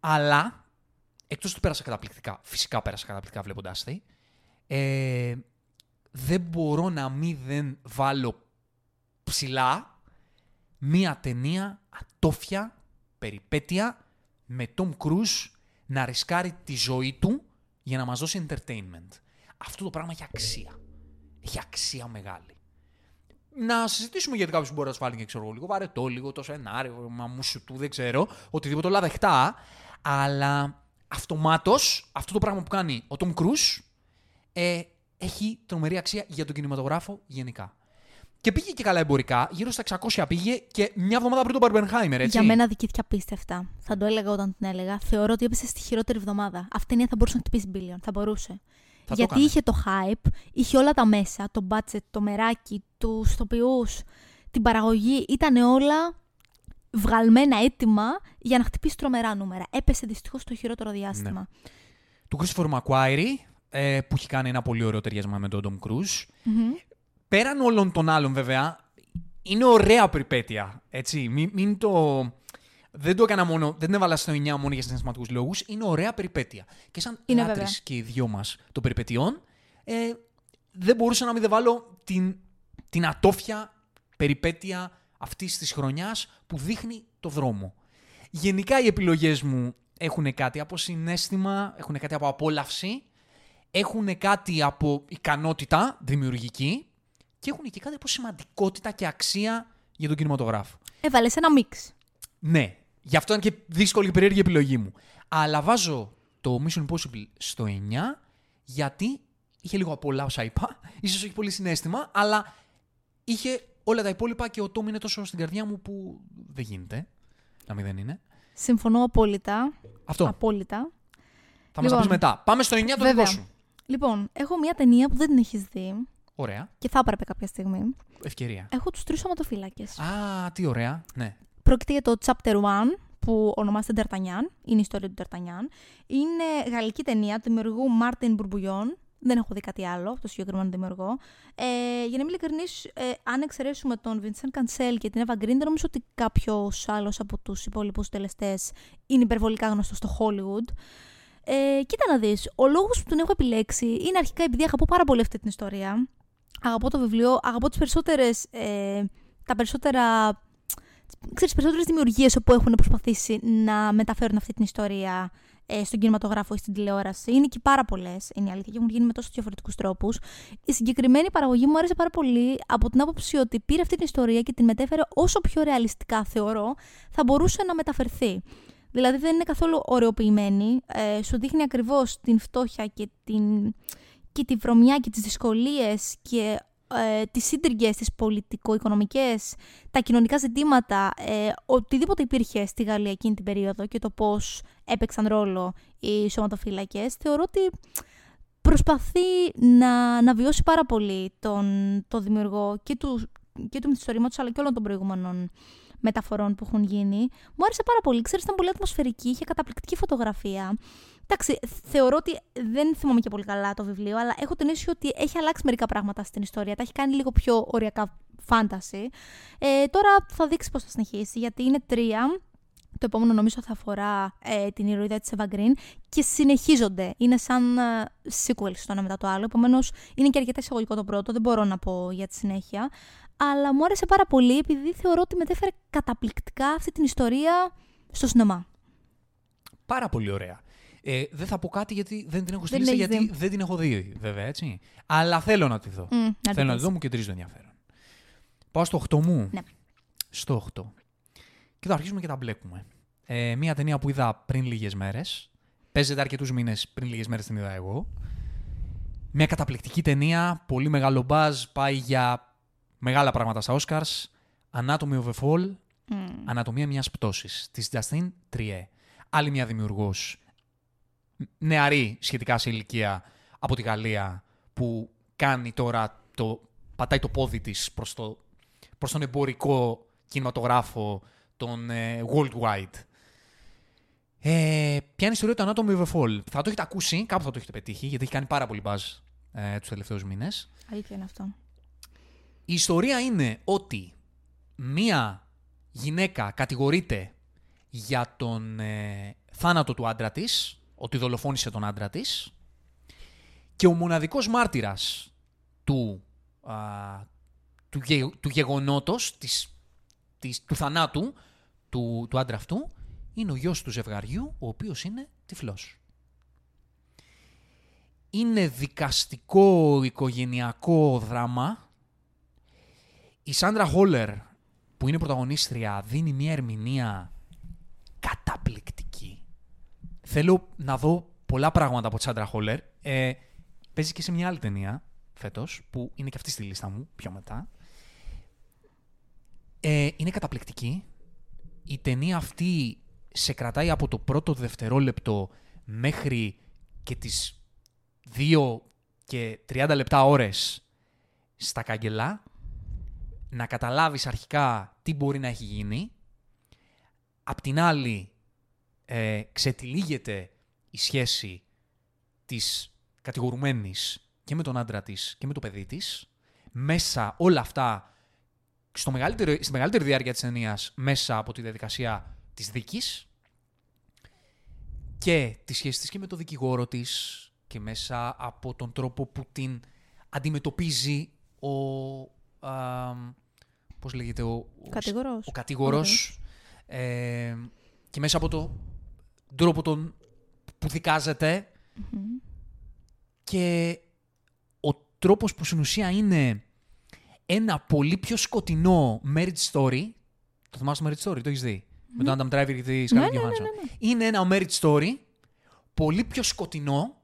Αλλά, εκτός του πέρασα καταπληκτικά, φυσικά πέρασα καταπληκτικά βλέποντάς τη, ε, δεν μπορώ να μην δεν βάλω ψηλά μία ταινία ατόφια, περιπέτεια, με Tom Cruise να ρισκάρει τη ζωή του για να μας δώσει entertainment. Αυτό το πράγμα έχει αξία. Έχει αξία μεγάλη. Να συζητήσουμε γιατί κάποιος μπορεί να σου βάλει και ξέρω εγώ, λίγο βαρετό, λίγο το σενάριο, μα μου σου του, δεν ξέρω, οτιδήποτε όλα δεχτά. Αλλά αυτομάτως αυτό το πράγμα που κάνει ο Tom Cruise ε, έχει τρομερή αξία για τον κινηματογράφο γενικά. Και πήγε και καλά εμπορικά, γύρω στα 600 πήγε και μια εβδομάδα πριν τον Barbenheimer, έτσι. Για μένα δικήθηκε απίστευτα. Θα το έλεγα όταν την έλεγα. Θεωρώ ότι έπεσε στη χειρότερη εβδομάδα. Αυτή η ταινία θα μπορούσε να χτυπήσει billion. Θα μπορούσε. Θα το Γιατί έκανε. είχε το hype, είχε όλα τα μέσα, το budget, το μεράκι, τους ηθοποιού, την παραγωγή. Ήταν όλα βγαλμένα έτοιμα για να χτυπήσει τρομερά νούμερα. Έπεσε δυστυχώς στο χειρότερο διάστημα. Του Christopher McQuarrie, ε, που έχει κάνει ένα πολύ ωραίο ταιριασμά με τον Tom Cruise. Μμμ. Πέραν όλων των άλλων, βέβαια, είναι ωραία περιπέτεια. Έτσι. Μην, μην το. Δεν το έκανα μόνο, δεν την έβαλα στο 9 μόνο για συναισθηματικούς λόγους. Είναι ωραία περιπέτεια. Και σαν Είναι λάτρεις βέβαια. και οι δυο μας των περιπετειών, ε, δεν μπορούσα να μην δεν βάλω την, την ατόφια περιπέτεια αυτής της χρονιάς που δείχνει το δρόμο. Γενικά οι επιλογές μου έχουν κάτι από συνέστημα, έχουν κάτι από απόλαυση. έχουν κάτι από ικανότητα δημιουργική και έχουν και κάτι από σημαντικότητα και αξία για τον κινηματογράφο. Έβαλες ένα μίξ. Ναι, γι' αυτό είναι και δύσκολη και περίεργη επιλογή μου. Αλλά βάζω το Mission Impossible στο 9 γιατί είχε λίγο από όλα όσα είπα. Ίσως όχι πολύ συνέστημα, αλλά είχε όλα τα υπόλοιπα και ο Τόμ είναι τόσο στην καρδιά μου που δεν γίνεται. Να μην δεν είναι. Συμφωνώ απόλυτα. Αυτό. Απόλυτα. Θα μας τα Λοιπόν. πεις μετά. Πάμε στο 9 το δικό Βέβαια. σου. Λοιπόν, έχω μια ταινία που δεν την έχεις δει Ωραία. και θα έπρεπε κάποια στιγμή. Ευκαιρία. Έχω τους τρεις σωματοφύλακες. Α, τι ωραία. Ναι. Πρόκειται για το Chapter 1 που ονομάζεται D'Artagnan. Είναι η ιστορία του D'Artagnan. Είναι γαλλική ταινία του δημιουργού Μάρτιν Μπουρμπουλιόν. Δεν έχω δει κάτι άλλο από το συγκεκριμένο δημιουργό. Ε, για να είμαι ειλικρινής, ε, αν εξαιρέσουμε τον Vincent Cancel και την Eva Green, δεν νομίζω ότι κάποιος άλλος από τους υπόλοιπους τελεστές είναι υπερβολικά γνωστός στο Hollywood. Ε, κοίτα να δεις, ο λόγος που τον έχω επιλέξει είναι αρχικά επειδή αγαπώ πάρα πολύ αυτή την ιστορία. Αγαπώ το βιβλίο, αγαπώ τις περισσότερες, ε, τα περισσότερα ξέρεις, περισσότερες δημιουργίες όπου έχουν προσπαθήσει να μεταφέρουν αυτή την ιστορία ε, στον κινηματογράφο ή στην τηλεόραση. Είναι και πάρα πολλές, είναι η αλήθεια, και έχουν γίνει με τόσο διαφορετικούς τρόπους. Η συγκεκριμένη παραγωγή μου άρεσε πάρα πολύ από την άποψη ότι πήρε αυτή την ιστορία και την μετέφερε όσο πιο ρεαλιστικά θεωρώ θα μπορούσε να μεταφερθεί. Δηλαδή δεν είναι καθόλου ωρεοποιημένη. Ε, σου δείχνει ακριβώς την φτώχεια και, την, και τη βρωμιά και τις δυσκολίες και ε, τις σύντριγγες, τις πολιτικο-οικονομικές, τα κοινωνικά ζητήματα, ε, οτιδήποτε υπήρχε στη Γαλλία εκείνη την περίοδο και το πώς έπαιξαν ρόλο οι σωματοφύλακες, θεωρώ ότι προσπαθεί να, να βιώσει πάρα πολύ τον, το δημιουργό και του, και του μυθιστορήματος αλλά και όλων των προηγούμενων μεταφορών που έχουν γίνει. Μου άρεσε πάρα πολύ. Ξέρεις, ήταν πολύ ατμοσφαιρική, είχε καταπληκτική φωτογραφία. Εντάξει, θεωρώ ότι δεν θυμάμαι και πολύ καλά το βιβλίο, αλλά έχω την αίσθηση ότι έχει αλλάξει μερικά πράγματα στην ιστορία. Τα έχει κάνει λίγο πιο οριακά φάνταση. Ε, τώρα θα δείξει πώς θα συνεχίσει, γιατί είναι τρία. Το επόμενο νομίζω θα αφορά ε, την ηρωίδα της Eva Green και συνεχίζονται. Είναι σαν ε, sequels το ένα μετά το άλλο. Επομένως, είναι και αρκετά εισαγωγικό το πρώτο, δεν μπορώ να πω για τη συνέχεια. Αλλά μου άρεσε πάρα πολύ επειδή θεωρώ ότι μετέφερε καταπληκτικά αυτή την ιστορία στο σινεμά. Πάρα πολύ ωραία. Ε, δεν θα πω κάτι γιατί δεν την έχω στη Δεν λίστα, την έχεις γιατί δει. δεν την έχω δει, βέβαια, έτσι. Αλλά θέλω να τη δω. Μμ, να τη θέλω να τη δεις. δω, μου κεντρίζει το ενδιαφέρον. Πάω στο 8 μου. Ναι. Στο 8. Και θα αρχίσουμε και τα μπλέκουμε. Ε, μία ταινία που είδα πριν λίγες μέρες. Παίζεται αρκετούς μήνες πριν λίγες μέρες την είδα εγώ. Μια καταπληκτική ταινία, πολύ μεγάλο μπαζ, πάει για μεγάλα πράγματα στα Oscars. Anatomy of a Fall, Μμ. Ανατομία μιας πτώσης, της Justine Trier. Άλλη μια δημιουργός, νεαρή σχετικά σε ηλικία από τη Γαλλία, που κάνει τώρα, το, πατάει το πόδι της προς, το, προς τον εμπορικό κινηματογράφο, τον ε, worldwide. Ε, ποια είναι η ιστορία του Anatomy of a Fall; Θα το έχετε ακούσει, κάπου θα το έχετε πετύχει, γιατί έχει κάνει πάρα πολύ buzz ε, τους τελευταίους μήνες. Αλήθεια είναι αυτό. Η ιστορία είναι ότι μία γυναίκα κατηγορείται για τον ε, θάνατο του άντρα της, ότι δολοφόνησε τον άντρα της και ο μοναδικός μάρτυρας του, α, του, γε- του γεγονότος, της, της, του θανάτου του, του άντρα αυτού, είναι ο γιος του ζευγαριού, ο οποίος είναι τυφλός. Είναι δικαστικό οικογενειακό δράμα η Σάντρα Χόλερ, που είναι πρωταγωνίστρια, δίνει μια ερμηνεία καταπληκτική. Θέλω να δω πολλά πράγματα από τη Σάντρα Χόλερ. Ε, παίζει και σε μια άλλη ταινία φέτος, που είναι και αυτή στη λίστα μου πιο μετά. Ε, είναι καταπληκτική. Η ταινία αυτή σε κρατάει από το πρώτο δευτερόλεπτο μέχρι και τις 2 και 30 λεπτά ώρες στα καγκελά να καταλάβεις αρχικά τι μπορεί να έχει γίνει. Απ' την άλλη, ε, ξετυλίγεται η σχέση της κατηγορουμένης και με τον άντρα της και με το παιδί της. Μέσα όλα αυτά, στο μεγαλύτερο, στη μεγαλύτερη διάρκεια της ταινίας, μέσα από τη διαδικασία της δίκης και της σχέσης της και με το δικηγόρο της και μέσα από τον τρόπο που την αντιμετωπίζει ο... Α, πώς λέγεται ο... ο- Κατηγορός. Ο κατηγορός. Ε, και μέσα από τον τρόπο τον, που δικάζεται. και ο τρόπος που στην ουσία είναι ένα πολύ πιο σκοτεινό marriage story. Το θυμάσαι το marriage story, το έχεις δει; Με τον Adam Driver και τη Scarlett Ναι, ναι, ναι, Johansson. ναι, ναι. Είναι ένα marriage story πολύ πιο σκοτεινό,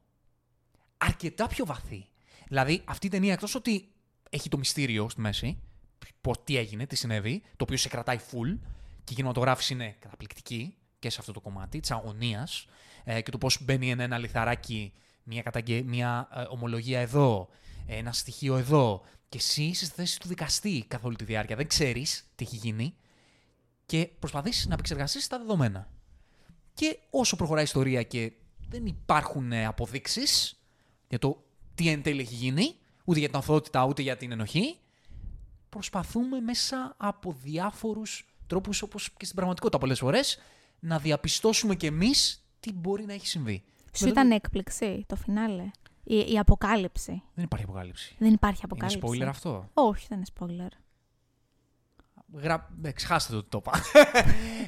αρκετά πιο βαθύ. Δηλαδή, αυτή η ταινία, εκτός ότι έχει το μυστήριο στη μέση, πώς, τι έγινε, τι συνέβη, το οποίο σε κρατάει full και η κινηματογράφηση είναι καταπληκτική και σε αυτό το κομμάτι της αγωνίας ε, και το πώς μπαίνει ένα λιθαράκι, μια, καταγγε... μια ε, ομολογία εδώ, ε, ένα στοιχείο εδώ και εσύ είσαι στη θέση του δικαστή καθ' όλη τη διάρκεια. Δεν ξέρεις τι έχει γίνει και προσπαθείς να επεξεργαστείς τα δεδομένα. Και όσο προχωράει η ιστορία και δεν υπάρχουν ε, αποδείξεις για το τι εν τέλει έχει γίνει, ούτε για την αθωότητα ούτε για την ενοχή, προσπαθούμε μέσα από διάφορους τρόπους όπως και στην πραγματικότητα πολλές φορές να διαπιστώσουμε κι εμείς τι μπορεί να έχει συμβεί. Σου Με ήταν έκπληξη το φινάλε; Η, η αποκάλυψη. Δεν υπάρχει αποκάλυψη. Δεν υπάρχει αποκάλυψη. Είναι spoiler αυτό; Όχι, δεν είναι spoiler. Γρα... Ε, ξεχάστε το ότι το είπα.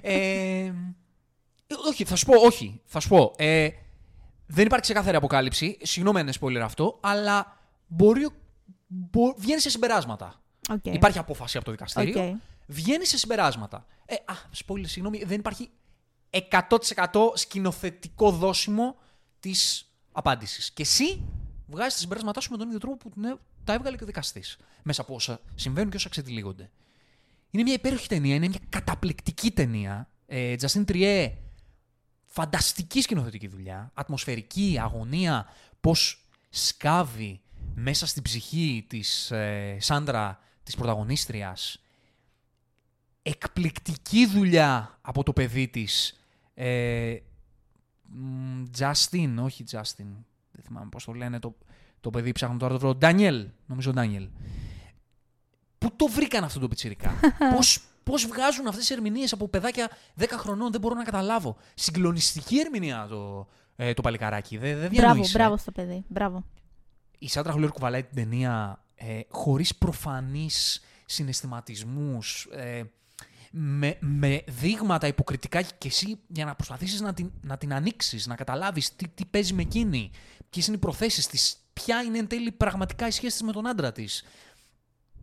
ε, όχι, θα σου πω, όχι. Θα σου πω. Ε, δεν υπάρχει ξεκάθαρη αποκάλυψη. Συγγνώμη αν είναι spoiler αυτό, αλλά μπορεί, μπο, βγαίνει σε συμπεράσματα. Okay. Υπάρχει απόφαση από το δικαστήριο. Okay. Βγαίνει σε συμπεράσματα. Ε, α, spoiler, συγγνώμη, δεν υπάρχει 100% σκηνοθετικό δόσιμο της απάντησης. Και εσύ βγάζεις τα συμπεράσματά σου με τον ίδιο τρόπο που ναι, τα έβγαλε και ο δικαστής. Μέσα από όσα συμβαίνουν και όσα ξετυλίγονται. Είναι μια υπέροχη ταινία, είναι μια καταπληκτική ταινία. Ε, Justin Trier, φανταστική σκηνοθετική δουλειά. Ατμοσφαιρική, αγωνία, πώς σκάβει μέσα στην ψυχή της ε, Σάντρα, της πρωταγωνίστριας. Εκπληκτική δουλειά από το παιδί της. Ε, μ, Justin, όχι Justin. Δεν θυμάμαι πώς το λένε το, το παιδί, ψάχνω τώρα το βρω. Ντάνιελ, νομίζω Ντάνιελ. Πού το βρήκαν αυτό το πιτσιρικά; πώς, πώς βγάζουν αυτές τις ερμηνείες από παιδάκια 10 χρονών, δεν μπορώ να καταλάβω. Συγκλονιστική ερμηνεία το, ε, το παλικαράκι. Δεν, δεν Μπράβο, διανοείσαι. μπράβο στο παιδί. Μπράβο. Η Σάντρα Χουλέρ κουβαλάει την ταινία ε, χωρίς προφανείς συναισθηματισμούς, ε, με, με δείγματα υποκριτικά και εσύ για να προσπαθήσεις να την, να την ανοίξεις, να καταλάβεις τι, τι παίζει με εκείνη, ποιες είναι οι προθέσεις της, ποια είναι εν τέλει πραγματικά η σχέση της με τον άντρα της,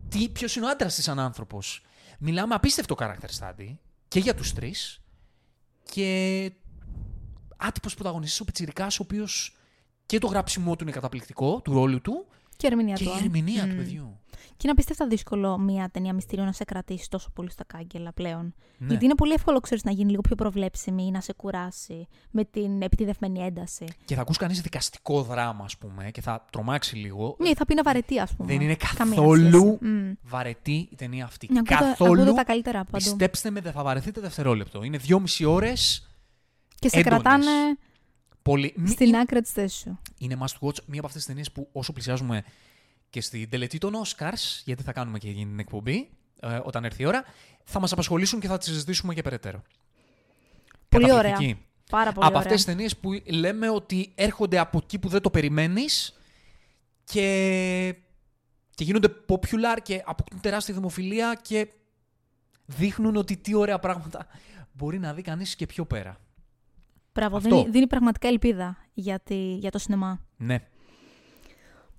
τι, ποιος είναι ο άντρας της σαν άνθρωπος. Μιλάμε απίστευτο character study και για τους τρεις και άτυπος πρωταγωνιστής ο Πιτσιρικάς ο οποίος και το γράψιμό του είναι καταπληκτικό, του ρόλου του, Και η ερμηνεία και του. η ερμηνεία Μμ. του παιδιού. Και είναι απίστευτα δύσκολο μια ταινία μυστήριο να σε κρατήσει τόσο πολύ στα κάγκελα πλέον. Ναι. Γιατί είναι πολύ εύκολο, ξέρεις, να γίνει λίγο πιο προβλέψιμη ή να σε κουράσει με την επιτιδευμένη ένταση. Και θα ακούς κανείς δικαστικό δράμα, ας πούμε, και θα τρομάξει λίγο. Ναι, θα πει να βαρετή, ας πούμε. Δεν είναι Καμία καθόλου σχέση. Μμ. βαρετή η ταινία αυτή. Ναι, ακούτε- καθόλου. ακούτε τα καλύτερα από παντού. Πιστέψτε με, δεν θα βαρεθείτε δευτερόλεπτο. Είναι δυόμιση ώρες. Και σε έντονες. κρατάνε Πολύ... μη- στην άκρη της θέσης σου. Είναι must watch. Μία από αυτές τις ταινίες που όσο πλησιάζουμε και στην τελετή των Oscars, γιατί θα κάνουμε και εκείνη την εκπομπή, ε, όταν έρθει η ώρα, θα μας απασχολήσουν και θα τις συζητήσουμε και περαιτέρω. Πολύ Καταπληκτική. ωραία. Πάρα πολύ από ωραία. αυτές τις ταινίες που λέμε ότι έρχονται από εκεί που δεν το περιμένεις και, και γίνονται popular και αποκτούν τεράστια δημοφιλία και δείχνουν ότι τι ωραία πράγματα μπορεί να δει κανείς και πιο πέρα. Μπράβο, Αυτό. δίνει, δίνει πραγματικά ελπίδα για, τη, για το σινεμά. Ναι,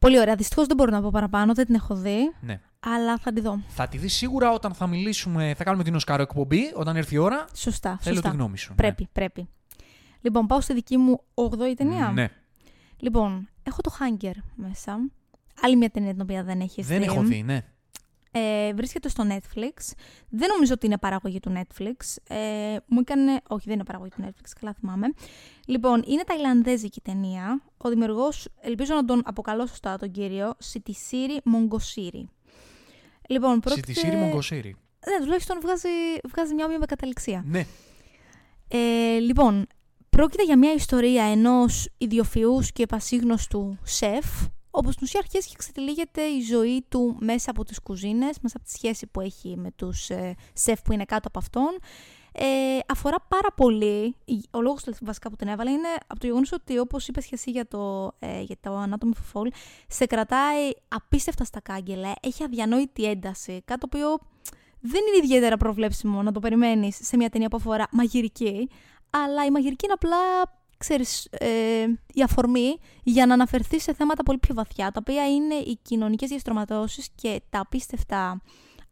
Πολύ ωραία. Δυστυχώς δεν μπορώ να πω παραπάνω, δεν την έχω δει, ναι. αλλά θα τη δω. Θα τη δεις σίγουρα όταν θα μιλήσουμε, θα κάνουμε την Οσκάρο εκπομπή, όταν έρθει η ώρα. Σωστά. Θέλω σωστά. τη γνώμη σου. Πρέπει, πρέπει. Λοιπόν, πάω στη δική μου 8η ταινία. Ναι. Λοιπόν, έχω το Hunger μέσα. Άλλη μια ταινία την οποία δεν έχει Δεν stream. έχω δει, ναι. Ε, βρίσκεται στο Netflix. Δεν νομίζω ότι είναι παραγωγή του Netflix. Ε, μου έκανε. Όχι, δεν είναι παραγωγή του Netflix, καλά θυμάμαι. Λοιπόν, είναι ταϊλανδέζικη ταινία. Ο δημιουργός, ελπίζω να τον αποκαλώ σωστά τον κύριο, Σιτισίρι Μογκοσίρι. Λοιπόν, πρόκειται... Σιτισίρι Μογκοσίρι. Ναι, τουλάχιστον βγάζει, βγάζει μια όμοια με καταληξία. Ναι. Ε, λοιπόν, πρόκειται για μια ιστορία ενός ιδιοφυούς και πασίγνωστου σεφ, όπως στην ουσία αρχίζει και ξετυλίγεται η ζωή του μέσα από τις κουζίνες, μέσα από τη σχέση που έχει με τους ε, σεφ που είναι κάτω από αυτόν. Ε, αφορά πάρα πολύ, ο λόγος βασικά που την έβαλε είναι από το γεγονός ότι όπως είπες και εσύ για το, ε, για το Anatomy of a Fall, σε κρατάει απίστευτα στα κάγκελα, έχει αδιανόητη ένταση, κάτι το οποίο δεν είναι ιδιαίτερα προβλέψιμο να το περιμένεις σε μια ταινία που αφορά μαγειρική, αλλά η μαγειρική είναι απλά ξέρεις, ε, η αφορμή για να αναφερθεί σε θέματα πολύ πιο βαθιά, τα οποία είναι οι κοινωνικές διαστρωματώσεις και τα απίστευτα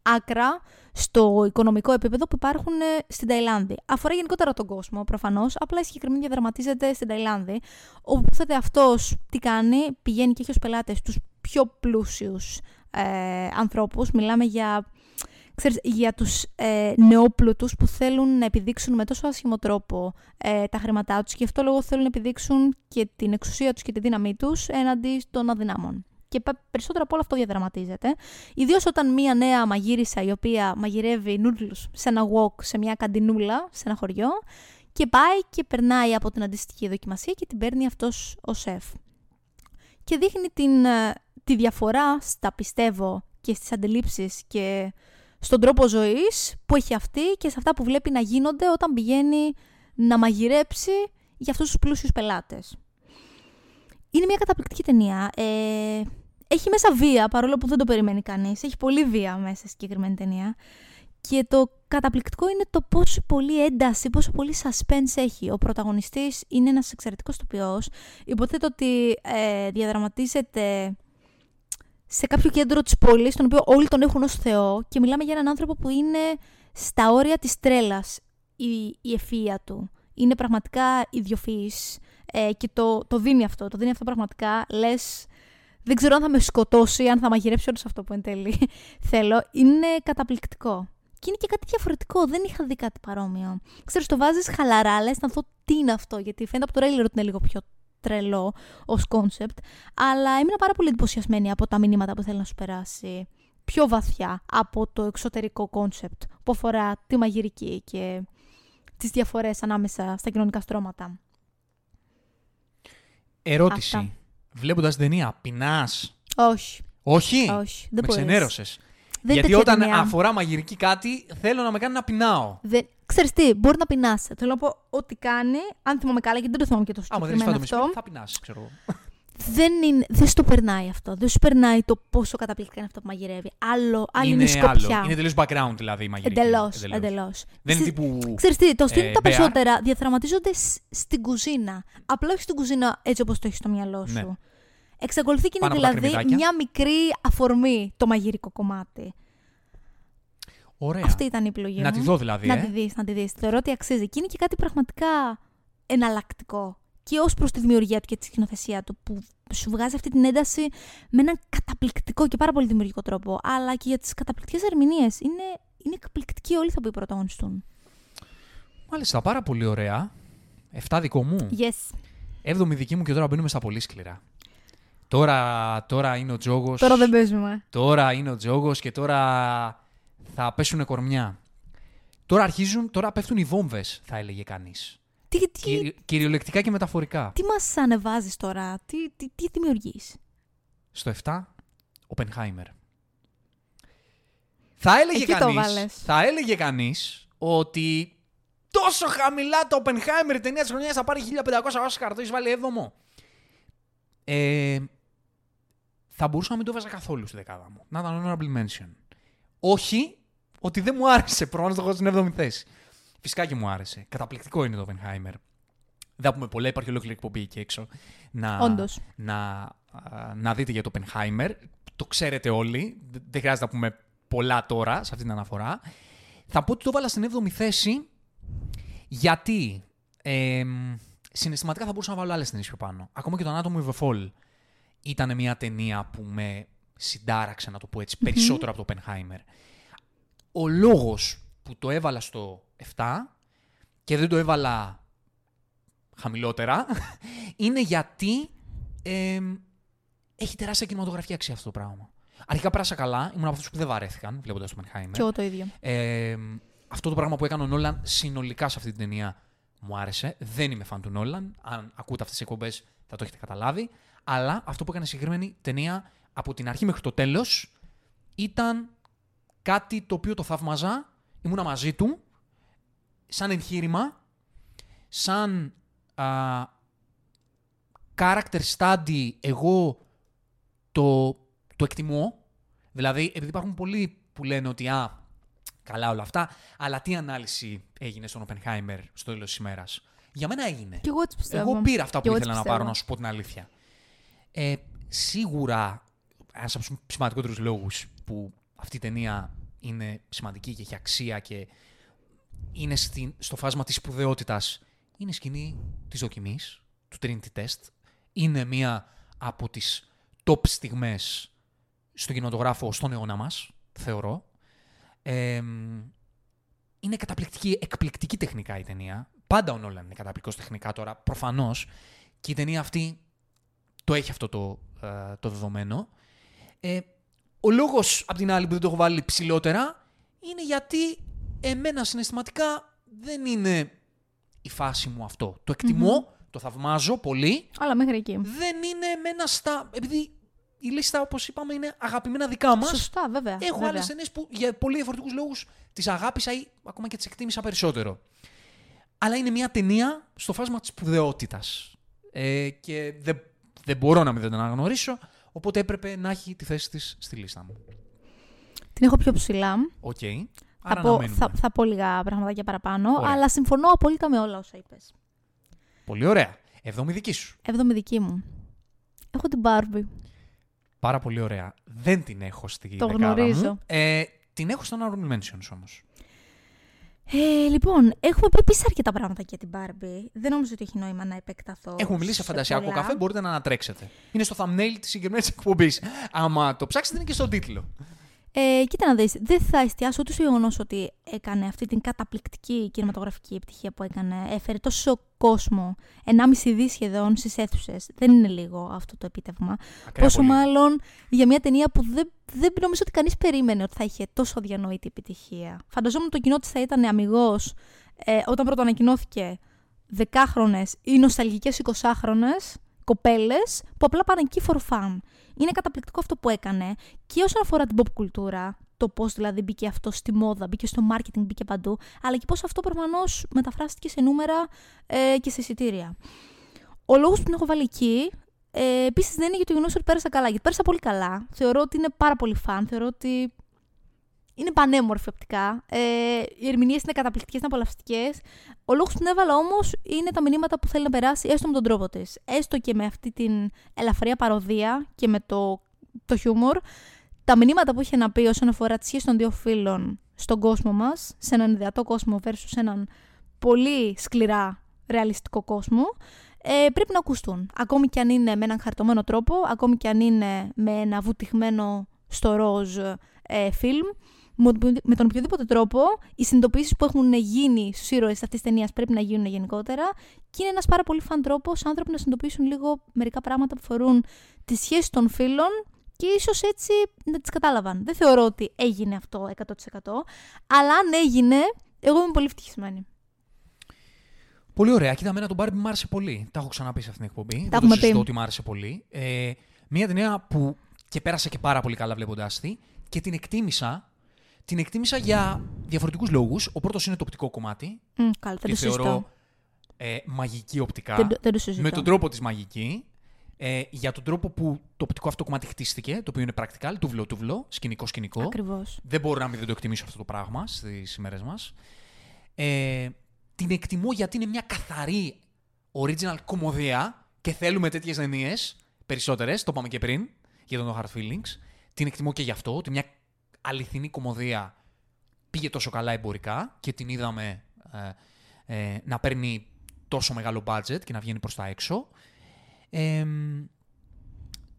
άκρα στο οικονομικό επίπεδο που υπάρχουν ε, στην Ταϊλάνδη. Αφορά γενικότερα τον κόσμο, προφανώς. Απλά η συγκεκριμένη διαδραματίζεται στην Ταϊλάνδη. Όπου θέτε αυτός τι κάνει, πηγαίνει και έχει ως πελάτες τους πιο πλούσιους ε, ανθρώπους. Μιλάμε για ξέρεις, για τους ε, νεόπλουτους που θέλουν να επιδείξουν με τόσο άσχημο τρόπο ε, τα χρήματά τους και αυτό λόγο θέλουν να επιδείξουν και την εξουσία τους και τη δύναμή τους έναντι των αδυνάμων. Και περισσότερο από όλο αυτό διαδραματίζεται. Ιδίως όταν μία νέα μαγείρισα η οποία μαγειρεύει νούτλου σε ένα walk, σε μια καντινούλα, σε ένα χωριό, και πάει και περνάει από την αντίστοιχη δοκιμασία και την παίρνει αυτός ο σεφ. Και δείχνει την, ε, τη διαφορά στα πιστεύω και στις αντιλήψεις και στον τρόπο ζωής που έχει αυτή και σε αυτά που βλέπει να γίνονται όταν πηγαίνει να μαγειρέψει για αυτούς τους πλούσιους πελάτες. Είναι μια καταπληκτική ταινία. Ε, έχει μέσα βία, παρόλο που δεν το περιμένει κανείς. Έχει πολύ βία μέσα στη συγκεκριμένη ταινία. Και το καταπληκτικό είναι το πόσο πολύ ένταση, πόσο πολύ suspense έχει. Ο πρωταγωνιστής είναι ένας εξαιρετικός τοπιός. Υποθέτω ότι ε, διαδραματίζεται σε κάποιο κέντρο της πόλης, τον οποίο όλοι τον έχουν ως Θεό και μιλάμε για έναν άνθρωπο που είναι στα όρια της τρέλας η, η ευφυΐα του. Είναι πραγματικά ιδιοφυής ε, και το, το δίνει αυτό. Το δίνει αυτό πραγματικά. Λες, δεν ξέρω αν θα με σκοτώσει, αν θα μαγειρέψει όλο αυτό που εν τέλει θέλω. Είναι καταπληκτικό. Και είναι και κάτι διαφορετικό. Δεν είχα δει κάτι παρόμοιο. Ξέρεις, το βάζεις χαλαρά, λες να δω τι είναι αυτό. Γιατί φαίνεται από το τρέλερ ότι είναι λίγο πιο τρελό ως κόνσεπτ, αλλά ήμουν πάρα πολύ εντυπωσιασμένη από τα μηνύματα που θέλει να σου περάσει πιο βαθιά από το εξωτερικό κόνσεπτ που αφορά τη μαγειρική και τις διαφορές ανάμεσα στα κοινωνικά στρώματα. Ερώτηση. Αυτά. Βλέποντας την ταινία, πεινάς; Όχι. Όχι; Όχι. Δεν με ξενέρωσες. Γιατί όταν αφορά μαγειρική κάτι, θέλω να με κάνει να πεινάω. Δεν... Ξέρεις τι, μπορεί να πεινάσει. Θέλω να πω ό,τι κάνει, αν θυμάμαι καλά, γιατί δεν το θυμάμαι και το συγκεκριμένο αυτό. θα πεινάσει, ξέρω εγώ. Δεν, είναι, δεν σου το περνάει αυτό. Δεν σου περνάει το πόσο καταπληκτικά είναι αυτό που μαγειρεύει. Άλλο, άλλη είναι, είναι σκοπιά. Άλλο. Είναι τελείως background δηλαδή η μαγειρική. Εντελώς. Εντελώς. Δεν είναι τύπου. Ξέρεις τι, το αστείο ε, τα περισσότερα διαδραματίζονται στην κουζίνα. Απλά όχι στην κουζίνα έτσι όπως το έχεις στο μυαλό σου. Ναι. Εξακολουθεί και είναι δηλαδή μια μικρή αφορμή το μαγειρικό κομμάτι. Ωραία. Αυτή ήταν η επιλογή να μου. τη δω δηλαδή. Να ε; τη δεις, να τη δεις. Θεωρώ ότι αξίζει. Και είναι και κάτι πραγματικά εναλλακτικό. Και ως προς τη δημιουργία του και τη σκηνοθεσία του, που σου βγάζει αυτή την ένταση με έναν καταπληκτικό και πάρα πολύ δημιουργικό τρόπο. Αλλά και για τις καταπληκτικές ερμηνείες. Είναι, είναι εκπληκτικοί όλοι θα που πρωταγωνιστούν. Μάλιστα, πάρα πολύ ωραία. Εφτά δικό μου. Yes. Έβδομη δική μου και τώρα μπαίνουμε στα πολύ σκληρά. Τώρα, τώρα είναι ο τζόγος. Τώρα δεν παίζουμε. Τώρα είναι ο τζόγος και τώρα θα πέσουν κορμιά. Τώρα αρχίζουν, τώρα πέφτουν οι βόμβες, θα έλεγε κανείς. Τι, τι... κυριολεκτικά και μεταφορικά. Τι μας ανεβάζεις τώρα, τι, τι, τι δημιουργείς; Στο 7, Οπενχάιμερ. Θα έλεγε κανείς, θα έλεγε κανείς ότι τόσο χαμηλά το Oppenheimer η ταινία της χρονιάς θα πάρει 1500 Oscar, το έχεις βάλει έβδομο. Ε, θα μπορούσα να μην το βάζα καθόλου στη δεκάδα μου. Να ήταν honorable mention. Όχι ότι δεν μου άρεσε. Προφανώς το έχω στην 7η θέση. Φυσικά και μου άρεσε. Καταπληκτικό είναι το Oppenheimer. Δεν θα πούμε πολλά, υπάρχει ολόκληρη εκπομπή εκεί έξω. Να, να, να δείτε για το Oppenheimer. Το ξέρετε όλοι. Δεν χρειάζεται να πούμε πολλά τώρα σε αυτή την αναφορά. Θα πω ότι το βάλα στην 7η θέση γιατί ε, συναισθηματικά θα μπορούσα να βάλω άλλες ταινίες πιο πάνω. Ακόμα και το Anatomy of a Fall ήταν μια ταινία που με συντάραξε, να το πω ετσι περισσότερο από το Oppenheimer. Ο λόγος που το έβαλα στο 7 και δεν το έβαλα χαμηλότερα είναι γιατί έχει τεράστια κινηματογραφική αξία αυτό το πράγμα. Αρχικά πέρασα καλά, ήμουν από αυτούς που δεν βαρέθηκαν βλέποντας το Oppenheimer. Και εγώ το ίδιο. αυτό το πράγμα που έκανε ο Νόλαν συνολικά σε αυτή την ταινία μου άρεσε. Δεν είμαι φαν του Νόλαν. Αν ακούτε αυτές τις εκπομπές θα το έχετε καταλάβει. Αλλά αυτό που έκανε συγκεκριμένη ταινία από την αρχή μέχρι το τέλος ήταν κάτι το οποίο το θαύμαζα. Ήμουνα μαζί του σαν εγχείρημα, σαν α, character study εγώ το, το εκτιμώ. Δηλαδή, επειδή υπάρχουν πολλοί που λένε ότι α, καλά όλα αυτά, αλλά τι ανάλυση έγινε στον Oppenheimer στο τέλος της ημέρας. Για μένα είναι. Κι εγώ έτσι πιστεύω. Εγώ πήρα αυτά Κι που εγώ ήθελα έτσι να πάρω, πιστεύω. να σου πω την αλήθεια. Ε, σίγουρα, ένας από τους σημαντικότερους λόγους που αυτή η ταινία είναι σημαντική και έχει αξία και είναι στην, στο φάσμα της σπουδαιότητας είναι η σκηνή της δοκιμής, του Trinity Test. Είναι μία από τις top στιγμές στον κινηματογράφο στον αιώνα μας, θεωρώ. Ε, είναι καταπληκτική, εκπληκτική τεχνικά η ταινία. Πάντα ο Νόλαν είναι καταπληκτικός τεχνικά τώρα, προφανώς. Και η ταινία αυτή το έχει αυτό το, ε, το δεδομένο. Ε, ο λόγος, απ' την άλλη, που δεν το έχω βάλει ψηλότερα, είναι γιατί εμένα συναισθηματικά δεν είναι η φάση μου αυτό. Το εκτιμω το θαυμάζω πολύ. Αλλά μέχρι εκεί. Δεν είναι εμένα στα... Επειδή η λίστα, όπως είπαμε, είναι αγαπημένα δικά μας. Σωστά, βέβαια. Έχω βέβαια. άλλε ταινίες που για πολύ διαφορετικούς λόγους τις αγάπησα ή ακόμα και τις εκτίμησα περισσότερο. Αλλά είναι μια ταινία στο φάσμα της σπουδαιότητας. Ε, και δεν, δεν μπορώ να μην δεν την αναγνωρίσω. Οπότε έπρεπε να έχει τη θέση της στη λίστα μου. Την έχω πιο ψηλά. Οκ. Θα Άρα πω, να μένουμε. θα, θα πω λίγα πραγματάκια παραπάνω, Ωραία. αλλά συμφωνώ απόλυτα με όλα όσα είπες. Πολύ ωραία. Εβδομή δική σου. Έβδομη δική μου. Έχω την Barbie. Πάρα πολύ ωραία. Δεν την έχω στη Το δεκάδα γνωρίζω. Μου. Ε, την έχω στο honorable mentions όμως. Ε, λοιπόν, έχουμε πει επίσης αρκετά πράγματα για την Barbie. Δεν νομίζω ότι έχει νόημα να επεκταθώ. Έχουμε μιλήσει σε φαντασιακό πολλά. καφέ, μπορείτε να ανατρέξετε. Είναι στο thumbnail της συγκεκριμένης εκπομπής. Άμα το ψάξετε, είναι και στον τίτλο. Ε, κοίτα να δεις, δεν θα εστιάσω ούτε στο γεγονός ότι έκανε αυτή την καταπληκτική κινηματογραφική επιτυχία που έκανε. Έφερε τόσο κόσμο, 1,5 δις σχεδόν στις αίθουσες. Δεν είναι λίγο αυτό το επίτευγμα. Ακραία Πόσο πολύ. μάλλον για μια ταινία που δεν, δεν νομίζω ότι κανείς περίμενε ότι θα είχε τόσο διανοητή επιτυχία. Φανταζόμουν το κοινό της θα ήταν αμυγός ε, όταν πρώτο ανακοινώθηκε δεκάχρονες ή νοσταλγικές 20χρονες κοπέλες που απλά πάνε εκεί for fun. Είναι καταπληκτικό αυτό που έκανε και όσον αφορά την pop κουλτούρα, το πώς δηλαδή μπήκε αυτό στη μόδα, μπήκε στο marketing, μπήκε παντού, αλλά και πώς αυτό προφανώς μεταφράστηκε σε νούμερα ε, και σε εισιτήρια. Ο λόγος που την έχω βάλει εκεί ε, επίσης δεν είναι για το γεγονό ότι πέρασα καλά. Γιατί πέρασα πολύ καλά. Θεωρώ ότι είναι πάρα πολύ φαν. Θεωρώ ότι είναι πανέμορφη οπτικά. Ε, οι ερμηνείες είναι καταπληκτικές, είναι απολαυστικές. Ο λόγος που την έβαλα όμως είναι τα μηνύματα που θέλει να περάσει, έστω με τον τρόπο της. Έστω και με αυτή την ελαφριά παροδία και με το, το χιούμορ. Τα μηνύματα που είχε να πει όσον αφορά τη σχέση των δύο φίλων στον κόσμο μας, σε έναν ιδεατό κόσμο versus έναν πολύ σκληρά ρεαλιστικό κόσμο, ε, πρέπει να ακουστούν. Ακόμη και αν είναι με έναν χαρτωμένο τρόπο, ακόμη και αν είναι με ένα βουτυγμένο στο ροζ ε, φιλμ, με με τον οποιοδήποτε τρόπο, οι συνειδητοποιήσεις που έχουν γίνει στους ήρωες αυτής της ταινίας πρέπει να γίνουν γενικότερα και είναι ένας πάρα πολύ φαν τρόπος άνθρωποι να συνειδητοποιήσουν λίγο μερικά πράγματα που φορούν τη σχέση των φίλων και ίσως έτσι να τις κατάλαβαν. Δεν θεωρώ ότι έγινε αυτό 100%, αλλά αν έγινε, εγώ είμαι πολύ ευτυχισμένη. Πολύ ωραία. Κοίτα, εμένα τον Barbie μου άρεσε πολύ. Τα έχω ξαναπεί σε αυτήν την εκπομπή. Δεν το έχουμε πει. συζητώ ότι μου άρεσε πολύ. Ε, μια ταινία που και πέρασα και πάρα πολύ καλά βλέποντάς τη και την εκτίμησα. Την εκτίμησα για διαφορετικούς λόγους. Ο πρώτος είναι το οπτικό κομμάτι. Μ, καλά, δεν Τη το συζητώ. θεωρώ ε, μαγική οπτικά. Δεν, το- δεν το συζητώ. με τον τρόπο της μαγική. Ε, για τον τρόπο που το οπτικό αυτό κομμάτι χτίστηκε, το οποίο είναι practical, τούβλο-τούβλο, σκηνικό-σκηνικό. Ακριβώς. Δεν μπορώ να μην δεν το εκτιμήσω αυτό το πράγμα στις ημέρες μας. Ε, την εκτιμώ γιατί είναι μια καθαρή original κομμωδία και θέλουμε τέτοιες ταινίες περισσότερες. Το είπαμε και πριν για τον No Hard Feelings. Την εκτιμώ και γι' αυτό, ότι μια αληθινή κομμωδία πήγε τόσο καλά εμπορικά και την είδαμε ε, ε, να παίρνει τόσο μεγάλο budget και να βγαίνει προς τα έξω. Ε,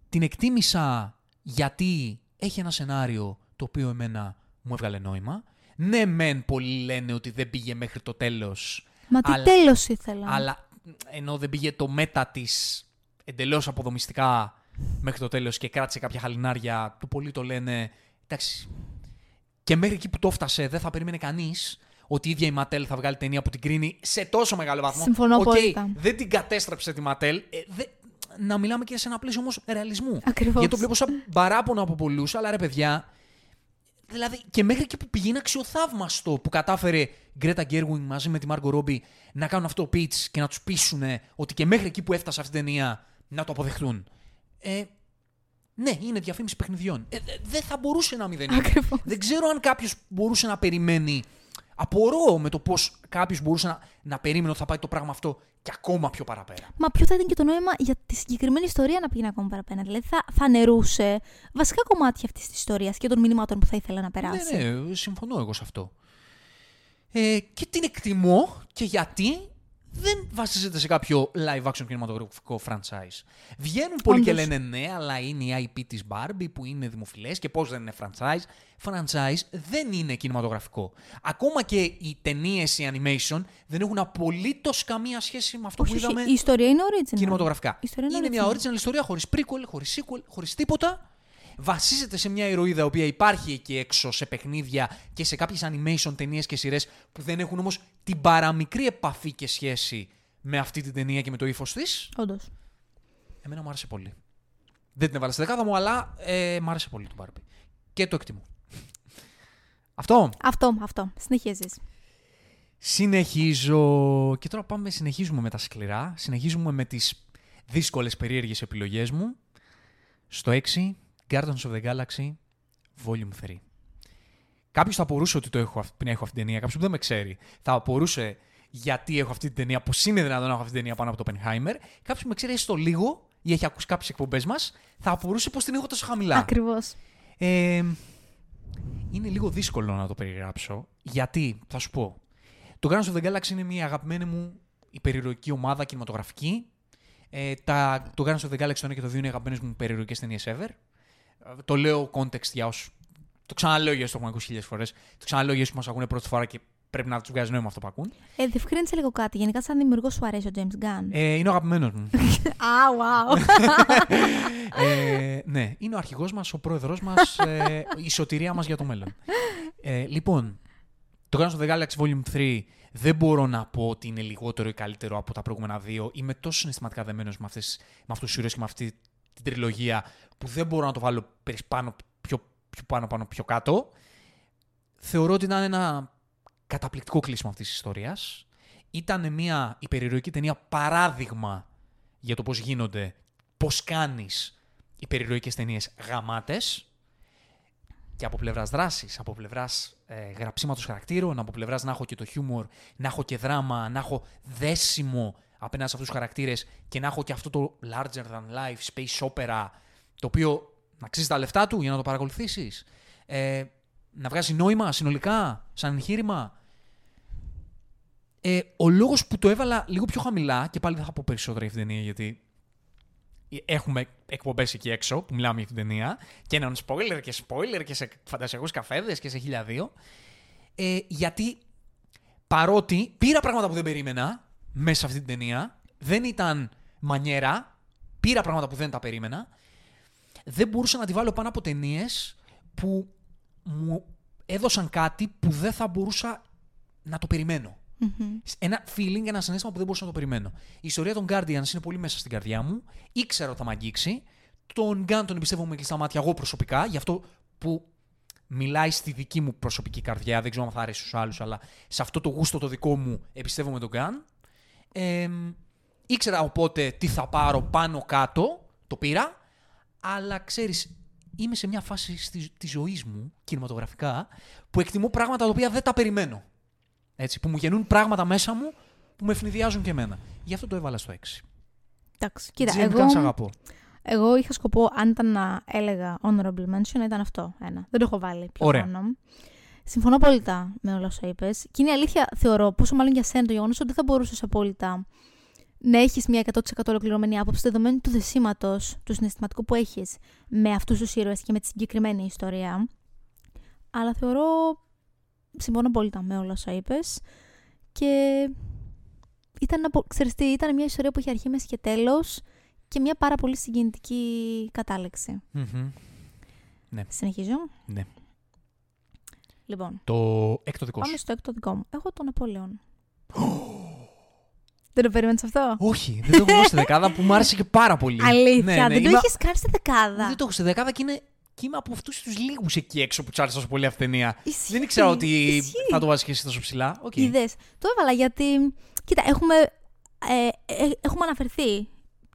την εκτίμησα γιατί έχει ένα σενάριο το οποίο εμένα μου έβγαλε νόημα. Ναι, μεν πολλοί λένε ότι δεν πήγε μέχρι το τέλος, Μα τι αλλά- τέλος ήθελα. αλλά ενώ δεν πήγε το meta της εντελώς αποδομιστικά μέχρι το τέλος και κράτησε κάποια χαλινάρια, του πολλοί το λένε, εντάξει, και μέχρι εκεί που το έφτασε δεν θα περίμενε κανείς ότι η ίδια η Mattel θα βγάλει ταινία που την κρίνει σε τόσο μεγάλο βαθμό. Συμφωνώ Οκ, απόλυτα. δεν την κατέστρεψε τη Mattel. Ε, δε- να μιλάμε και σε ένα πλαίσιο όμως ρεαλισμού. Ακριβώς. Γιατί το βλέπω σαν παράπονο από πολλούς, αλλά ρε παιδιά, Δηλαδή και μέχρι εκεί που πηγαίνει αξιοθαύμαστο που κατάφερε η Γκρέτα Γκέρουινγκ μαζί με τη Μάργκο Ρόμπι να κάνουν αυτό το pitch και να τους πείσουν ότι και μέχρι εκεί που έφτασε αυτή η ταινία να το αποδεχτούν. Ε, ναι, είναι διαφήμιση παιχνιδιών. Ε, δε- δεν θα μπορούσε να μην δεν είναι. Ακριβώς. Δεν ξέρω αν κάποιος μπορούσε να περιμένει Απορώ με το πώς κάποιος μπορούσε να, να περίμενε ότι θα πάει το πράγμα αυτό και ακόμα πιο παραπέρα. Μα ποιο θα ήταν και το νόημα για τη συγκεκριμένη ιστορία να πήγαινε ακόμα παραπέρα. Δηλαδή θα, θα νερούσε βασικά κομμάτια αυτής της ιστορίας και των μηνυμάτων που θα ήθελε να περάσει. Ναι, ναι, συμφωνώ εγώ σε αυτό. Ε, και την εκτιμώ και γιατί δεν βασίζεται σε κάποιο live action κινηματογραφικό franchise. Βγαίνουν πολλοί Όντως. και λένε ναι, αλλά είναι η IP της Barbie που είναι δημοφιλές και πώς δεν είναι franchise. Franchise δεν είναι κινηματογραφικό. Ακόμα και οι ταινίες, οι animation δεν έχουν απολύτως καμία σχέση με αυτό όχι, που όχι, είδαμε η ιστορία είναι original. κινηματογραφικά. Η ιστορία Είναι μια original. original ιστορία χωρίς prequel, χωρίς sequel, χωρίς τίποτα. Βασίζεται σε μια ηρωίδα η οποία υπάρχει εκεί έξω σε παιχνίδια και σε κάποιες animation ταινίες και σειρές που δεν έχουν όμως την παραμικρή επαφή και σχέση με αυτή την ταινία και με το ύφος της. Όντως. Εμένα μου άρεσε πολύ. Δεν την έβαλα στη δεκάδα μου, αλλά ε, μου άρεσε πολύ το Barbie. Και το εκτιμώ. Αυτό. Αυτό, αυτό. Συνεχίζεις. Συνεχίζω. Και τώρα πάμε, συνεχίζουμε με τα σκληρά. Συνεχίζουμε με τις δύσκολες περίεργες επιλογές μου. Στο 6, Guardians of the Galaxy Volume 3. Κάποιος θα απορούσε ότι το έχω, αυ- πριν έχω αυτή την ταινία. Κάποιος που δεν με ξέρει θα απορούσε γιατί έχω αυτή την ταινία, πώ είναι δυνατόν να έχω αυτή την ταινία πάνω από το Oppenheimer. Κάποιος που με ξέρει έστω λίγο ή έχει ακούσει κάποιες εκπομπές μας, θα απορούσε πώ την έχω τόσο χαμηλά. Ακριβώς. Ε, είναι λίγο δύσκολο να το περιγράψω. Γιατί, θα σου πω. Το Guardians of the Galaxy είναι μια αγαπημένη μου υπερηρωική ομάδα κινηματογραφική. Ε, τα, το Guardians of the Galaxy το 1 και το 2 είναι αγαπημένες μου υπερηρωικές ταινίες ever. Ε, το λέω context για όσου. Το ξαναλέω για όσους το έχουν ακούσει χίλιες φορές. Το ξαναλέω για όσους μας ακούνε πρώτη φορά και πρέπει να τους βγάζει νόημα αυτό που ακούν. Ε, διευκρίνησε λίγο κάτι. Γενικά, σαν δημιουργός σου αρέσει ο James Gunn; Ε, είναι ο αγαπημένος μου. Α, wow. ε, ναι, είναι ο αρχηγός μας, ο πρόεδρός μας, ε, η σωτηρία μας για το μέλλον. Ε, λοιπόν, το Guardians of the Galaxy Volume 3 δεν μπορώ να πω ότι είναι λιγότερο ή καλύτερο από τα προηγούμενα δύο. Είμαι τόσο συναισθηματικά δεμένος με, αυτές, με αυτούς τους ήρωες και με αυτή την τριλογία που δεν μπορώ να το βάλω περι- πάνω, πιο, πιο πάνω, πάνω, πιο κάτω. Θεωρώ ότι ήταν ένα καταπληκτικό κλείσιμο αυτής της ιστορίας. Ήταν μια υπερηρωική ταινία παράδειγμα για το πώς γίνονται, πώς κάνεις υπερηρωικές ταινίες γαμάτες και από πλευράς δράσης, από πλευράς ε, γραψίματος χαρακτήρων, από πλευράς να έχω και το χιούμορ, να έχω και δράμα, να έχω δέσιμο απέναντι σε αυτούς τους χαρακτήρες και να έχω και αυτό το larger than life space opera το οποίο να αξίζει τα λεφτά του για να το παρακολουθήσεις. Ε, να βγάζει νόημα συνολικά, σαν εγχείρημα. Ε, ο λόγος που το έβαλα λίγο πιο χαμηλά, και πάλι δεν θα πω περισσότερα για αυτήν την ταινία, γιατί έχουμε εκπομπές εκεί έξω που μιλάμε για αυτήν την ταινία, και έναν spoiler και spoiler και σε φαντασιακούς καφέδες και σε χίλια δύο. Ε, γιατί παρότι πήρα πράγματα που δεν περίμενα μέσα σε αυτή την ταινία, δεν ήταν μανιέρα, πήρα πράγματα που δεν τα περίμενα, δεν μπορούσα να τη βάλω πάνω από ταινίες που μου έδωσαν κάτι που δεν θα μπορούσα να το περιμένω. Ένα feeling, ένα συνέστημα που δεν μπορούσα να το περιμένω. Η ιστορία των Guardians είναι πολύ μέσα στην καρδιά μου. Ήξερα ότι θα με αγγίξει. Τον Gun τον εμπιστεύομαι με κλειστά μάτια εγώ προσωπικά, γι' αυτό που μιλάει στη δική μου προσωπική καρδιά. Δεν ξέρω αν θα αρέσει στους άλλους, αλλά σε αυτό το γούστο το δικό μου εμπιστεύομαι τον Gun. Ε, ήξερα οπότε τι θα πάρω πάνω κάτω, το πήρα, αλλά ξέρεις, είμαι σε μια φάση στη, της ζωής μου, κινηματογραφικά, που εκτιμώ πράγματα τα οποία δεν τα περιμένω. Έτσι, που μου γεννούν πράγματα μέσα μου που με ευνηδιάζουν και εμένα. Γι' αυτό το έβαλα στο 6. Εντάξει, κοίτα, Jim εγώ, Gunn, σ' αγαπώ. εγώ είχα σκοπό, αν ήταν να έλεγα honorable mention, να ήταν αυτό. Ένα. Δεν το έχω βάλει πιο Ωραία. πάνω. Συμφωνώ απόλυτα με όλα όσα είπες. Και είναι η αλήθεια, θεωρώ, πόσο μάλλον για σένα το γεγονός ότι δεν θα μπορούσες απόλυτα να έχεις μια 100% ολοκληρωμένη άποψη δεδομένου του δεσίματος, του συναισθηματικού που έχεις με αυτούς τους ήρωες και με τη συγκεκριμένη ιστορία. Αλλά θεωρώ. Συμφωνώ απόλυτα με όλα όσα είπες. Και ήταν, ένα πο- ξέρεις τι, ήταν μια ιστορία που είχε αρχή, μέση και τέλος και μια πάρα πολύ συγκινητική κατάληξη. Μμμ. Συνεχίζω. Ναι. Λοιπόν, Το έκτο δικό πάμε σου. στο έκτο δικό μου. Έχω τον Ναπόλεον. Δεν το περίμενες αυτό; Όχι, δεν το έχω βάλει στη δεκάδα που μου άρεσε και πάρα πολύ. Αλήθεια, Ναι, ναι, δεν το είμαι- έχεις κάνει στη δεκάδα. Δεν το έχω στη δεκάδα και, είναι... και είμαι από αυτούς τους λίγους εκεί έξω που του άρεσε τόσο πολύ αυτή η ταινία. Ισχύει, Δεν ήξερα ότι ισχύει. θα το βάζεις και εσύ τόσο ψηλά. Οκ. Είδες. Το έβαλα γιατί, κοίτα, έχουμε, ε, ε, έχουμε αναφερθεί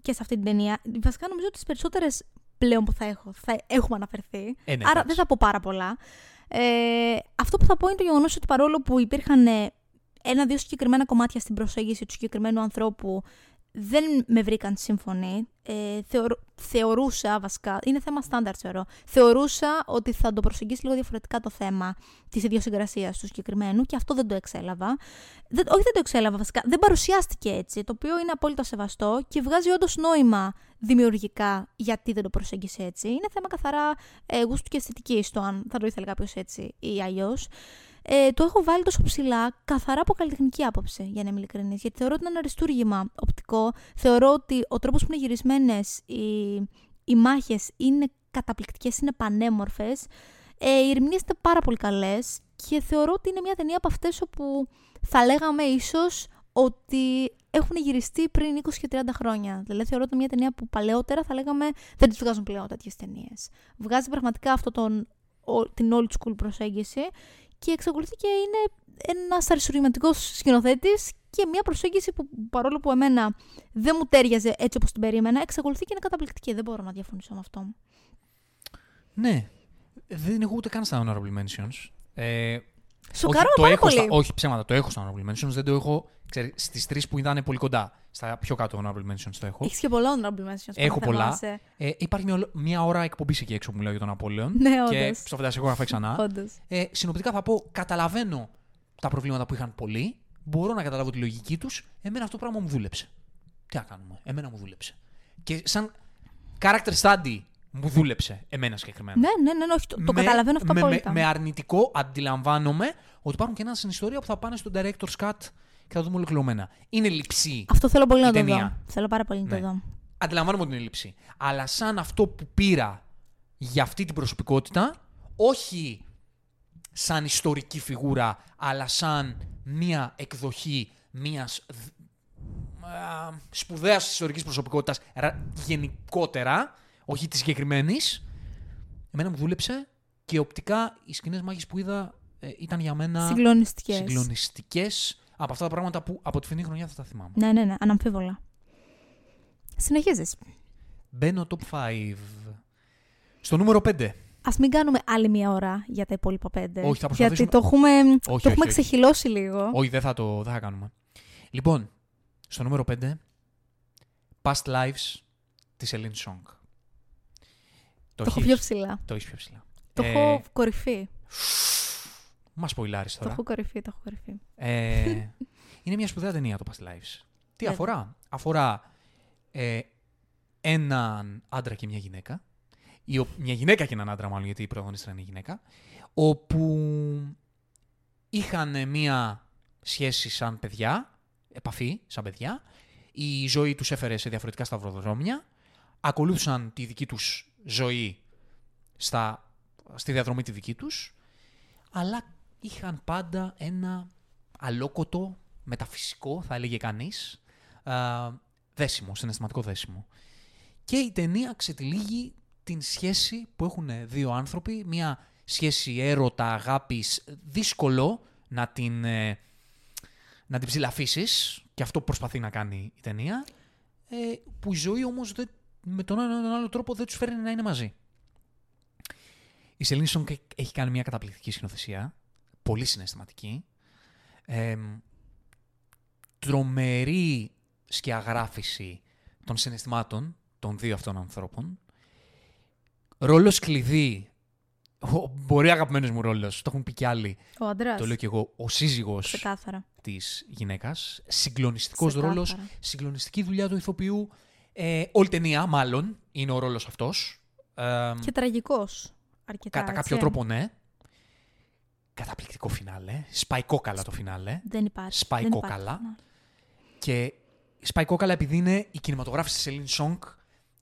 και σε αυτή την ταινία. Βασικά νομίζω ότι τις περισσότερες πλέον που θα έχω, θα έχουμε αναφερθεί. Ε, ναι, Άρα εντάξει. δεν θα πω πάρα πολλά. Ε, αυτό που θα πω είναι το γεγονός ότι παρόλο που υπήρχαν ε, ένα-δύο συγκεκριμένα κομμάτια στην προσέγγιση του συγκεκριμένου ανθρώπου δεν με βρήκαν σύμφωνη. Ε, θεωρούσα, βασικά, είναι θέμα στάνταρ θεωρώ, θεωρούσα ότι θα το προσεγγίσει λίγο διαφορετικά το θέμα της ιδιοσυγκρασίας του συγκεκριμένου και αυτό δεν το εξέλαβα. Δεν, όχι δεν το εξέλαβα βασικά, δεν παρουσιάστηκε έτσι, το οποίο είναι απόλυτα σεβαστό και βγάζει όντως νόημα δημιουργικά γιατί δεν το προσέγγισε έτσι. Είναι θέμα καθαρά ε, γούστου και αισθητικής το αν θα το ήθελε κάποιος έτσι ή αλλιώς ε, το έχω βάλει τόσο ψηλά καθαρά από καλλιτεχνική άποψη, για να είμαι ειλικρινής. Γιατί θεωρώ ότι είναι ένα αριστούργημα οπτικό. Θεωρώ ότι ο τρόπος που είναι γυρισμένες οι, οι μάχες είναι καταπληκτικές, είναι πανέμορφες. Ε, οι ερμηνείες είναι πάρα πολύ καλές και θεωρώ ότι είναι μια ταινία από αυτές όπου θα λέγαμε ίσως ότι έχουν γυριστεί πριν 20 και 30 χρόνια. Δηλαδή, θεωρώ ότι είναι μια ταινία που παλαιότερα θα λέγαμε δεν τις βγάζουν πλέον τέτοιες ταινίες. Βγάζει πραγματικά αυτό τον, την old school προσέγγιση και εξακολουθεί και είναι ένας αριστουργηματικό σκηνοθέτης και μια προσέγγιση που παρόλο που εμένα δεν μου τέριαζε έτσι όπως την περίμενα, εξακολουθεί και είναι καταπληκτική. Δεν μπορώ να διαφωνήσω με αυτό. Ναι. Δεν έχω ούτε καν στα honorable mentions. Ε, Σοκαρό όχι, πάρα πολύ. όχι ψέματα, το έχω στα honorable mentions. Δεν το έχω στις τρεις που ήταν πολύ κοντά. Στα πιο κάτω honorable mentions το έχω. Έχεις και πολλά honorable mentions. Έχω πολλά. Ε, υπάρχει μια, μια ώρα εκπομπής εκεί έξω που μιλάω για τον Απόλαιον. Ναι, όντως. Και στο φαντάζομαι έχω γραφεί ξανά. ε, συνοπτικά θα πω, καταλαβαίνω τα προβλήματα που είχαν πολλοί. Μπορώ να καταλάβω τη λογική τους. Εμένα αυτό το πράγμα μου δούλεψε. Τι να κάνουμε. Εμένα μου δούλεψε. Και σαν character study μου δούλεψε εμένα συγκεκριμένα. Ναι, ναι, ναι, όχι, το, το καταλαβαίνω αυτό με, απόλυτα. Με, με αρνητικό αντιλαμβάνομαι ότι υπάρχουν και ένας στην ιστορία που θα πάνε στο director's cut και θα το δούμε ολοκληρωμένα. Είναι λυψή. Αυτό θέλω πολύ να το δω. Θέλω πάρα πολύ να το ναι. δω. Αντιλαμβάνομαι ότι είναι λυψή. Αλλά σαν αυτό που πήρα για αυτή την προσωπικότητα, όχι σαν ιστορική φιγούρα, αλλά σαν μία εκδοχή μιας σπουδαίας ιστορικής προσωπικότητας γενικότερα, όχι της συγκεκριμένης. Εμένα μου δούλεψε και οπτικά οι σκηνές μάχης που είδα ε, ήταν για μένα συγκλονιστικές. Από αυτά τα πράγματα που από τη φινή χρονιά θα τα θυμάμαι. Ναι, ναι, ναι, αναμφίβολα. Συνεχίζεις. Μπαίνω top 5. Στο νούμερο 5. Α μην κάνουμε άλλη μία ώρα για τα υπόλοιπα 5. Όχι, θα Γιατί το έχουμε, όχι, το όχι, έχουμε ξεχυλώσει λίγο. Όχι, δεν θα, το, δεν θα κάνουμε. Λοιπόν, στο νούμερο 5. Past Lives της Celine Song. Το, το έχω πιο ψηλά. Το έχεις πιο ψηλά. Το ε... έχω κορυφή. Μας ποηλάρει τώρα. Το έχω κορυφή, το έχω κορυφή. Ε... είναι μια σπουδαία ταινία το Past Lives. Τι αφορά; Αφορά ε, έναν άντρα και μια γυναίκα. Ή, μια γυναίκα και έναν άντρα, μάλλον, γιατί η πρωταγωνίστρια είναι γυναίκα. Όπου είχαν μια σχέση σαν παιδιά, επαφή σαν παιδιά. Η ζωή τους έφερε σε διαφορετικά σταυροδρόμια. Ακολούθησαν τη δική τους ζωή στα, στη διαδρομή τη δική τους, αλλά είχαν πάντα ένα αλόκοτο, μεταφυσικό, θα έλεγε κανείς, δέσιμο, συναισθηματικό δέσιμο. Και η ταινία ξετυλίγει την σχέση που έχουν δύο άνθρωποι, μια σχέση έρωτα, αγάπης, δύσκολο να την, ε, να την ψηλαφίσεις, και αυτό προσπαθεί να κάνει η ταινία, ε, που η ζωή όμως δεν με τον ένα ή τον άλλο τρόπο δεν τους φέρνει να είναι μαζί. Η Σελήνη Σόγκ έχει κάνει μια καταπληκτική σκηνοθεσία, πολύ συναισθηματική, ε, τρομερή σκιαγράφηση των συναισθημάτων των δύο αυτών ανθρώπων, ρόλο κλειδί, ο, μπορεί αγαπημένος μου ρόλος, το έχουν πει κι άλλοι. Ο άντρα. Το λέω κι εγώ, ο σύζυγος της γυναίκας. Συγκλονιστικός ρόλος, συγκλονιστική δουλειά του ηθοποιού. Ε, όλη ταινία, μάλλον, είναι ο ρόλος αυτός. και τραγικός. Αρκετά, κατά κάποιο τρόπο, ναι. Καταπληκτικό φινάλε. Σπάει κόκαλα το φινάλε. Δεν υπάρχει. Σπάει Δεν κόκαλα. Και σπάει κόκαλα επειδή είναι η κινηματογράφηση της Celine Song,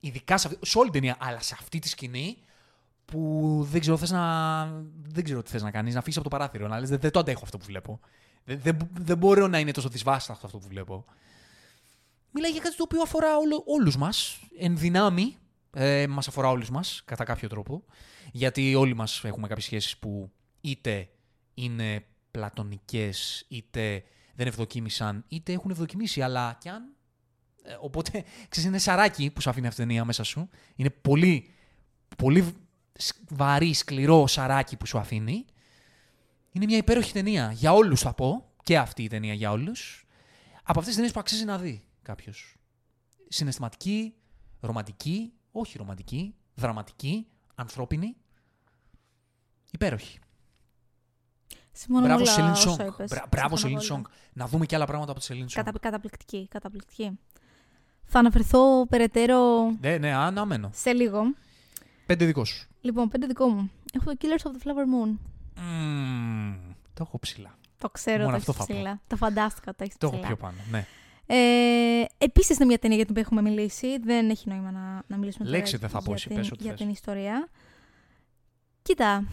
ειδικά σε, σε όλη την ταινία, αλλά σε αυτή τη σκηνή, που δεν ξέρω, θες να... δεν ξέρω τι θες να κάνεις, να φύγεις από το παράθυρο, να λες δεν, δεν το αντέχω αυτό που βλέπω. Δεν, δεν, δεν μπορώ να είναι τόσο δυσβάστατο αυτό που βλέπω μιλάει για κάτι το οποίο αφορά όλο, όλους μας, εν δυνάμει, ε, μας αφορά όλους μας, κατά κάποιο τρόπο, γιατί όλοι μας έχουμε κάποιες σχέσεις που είτε είναι πλατωνικές, είτε δεν ευδοκίμησαν, είτε έχουν ευδοκιμήσει, αλλά κι αν... Ε, οπότε, ξέρεις, είναι σαράκι που σου αφήνει αυτή η ταινία μέσα σου. Είναι πολύ, πολύ βαρύ, σκληρό σαράκι που σου αφήνει. Είναι μια υπέροχη ταινία. Για όλους θα πω. Και αυτή η ταινία για όλους. Από αυτές τις ταινίες που αξίζει να δει κάποιος. Συναισθηματική, ρομαντική, όχι ρομαντική, δραματική, ανθρώπινη. Υπέροχη. Συμφωνώ Μπράβο, με όλα Celine όσα Song. είπες. Μπρα- Μπράβο, Συμφωνώ Celine με όλα. Song. Να δούμε και άλλα πράγματα από τη Celine Song. Κατα, καταπληκτική, καταπληκτική. Θα αναφερθώ περαιτέρω Ναι, ναι, αναμένω. σε λίγο. Πέντε δικό σου. Λοιπόν, πέντε δικό μου. Έχω το Killers of the Flower Moon. Μμμ, το έχω ψηλά. Το ξέρω, Μόνο το αυτό έχεις θα πω. ψηλά. Το φαντάστηκα, το έχεις Το έχω ψηλά. πιο πάνω. Ναι. Ε, Επίσης είναι μια ταινία για την οποία έχουμε μιλήσει. Δεν έχει νόημα να, να μιλήσουμε τώρα Λέξη δεν θα πω, για, εσύ την, πες ό,τι για θες. την ιστορία. Κοίτα,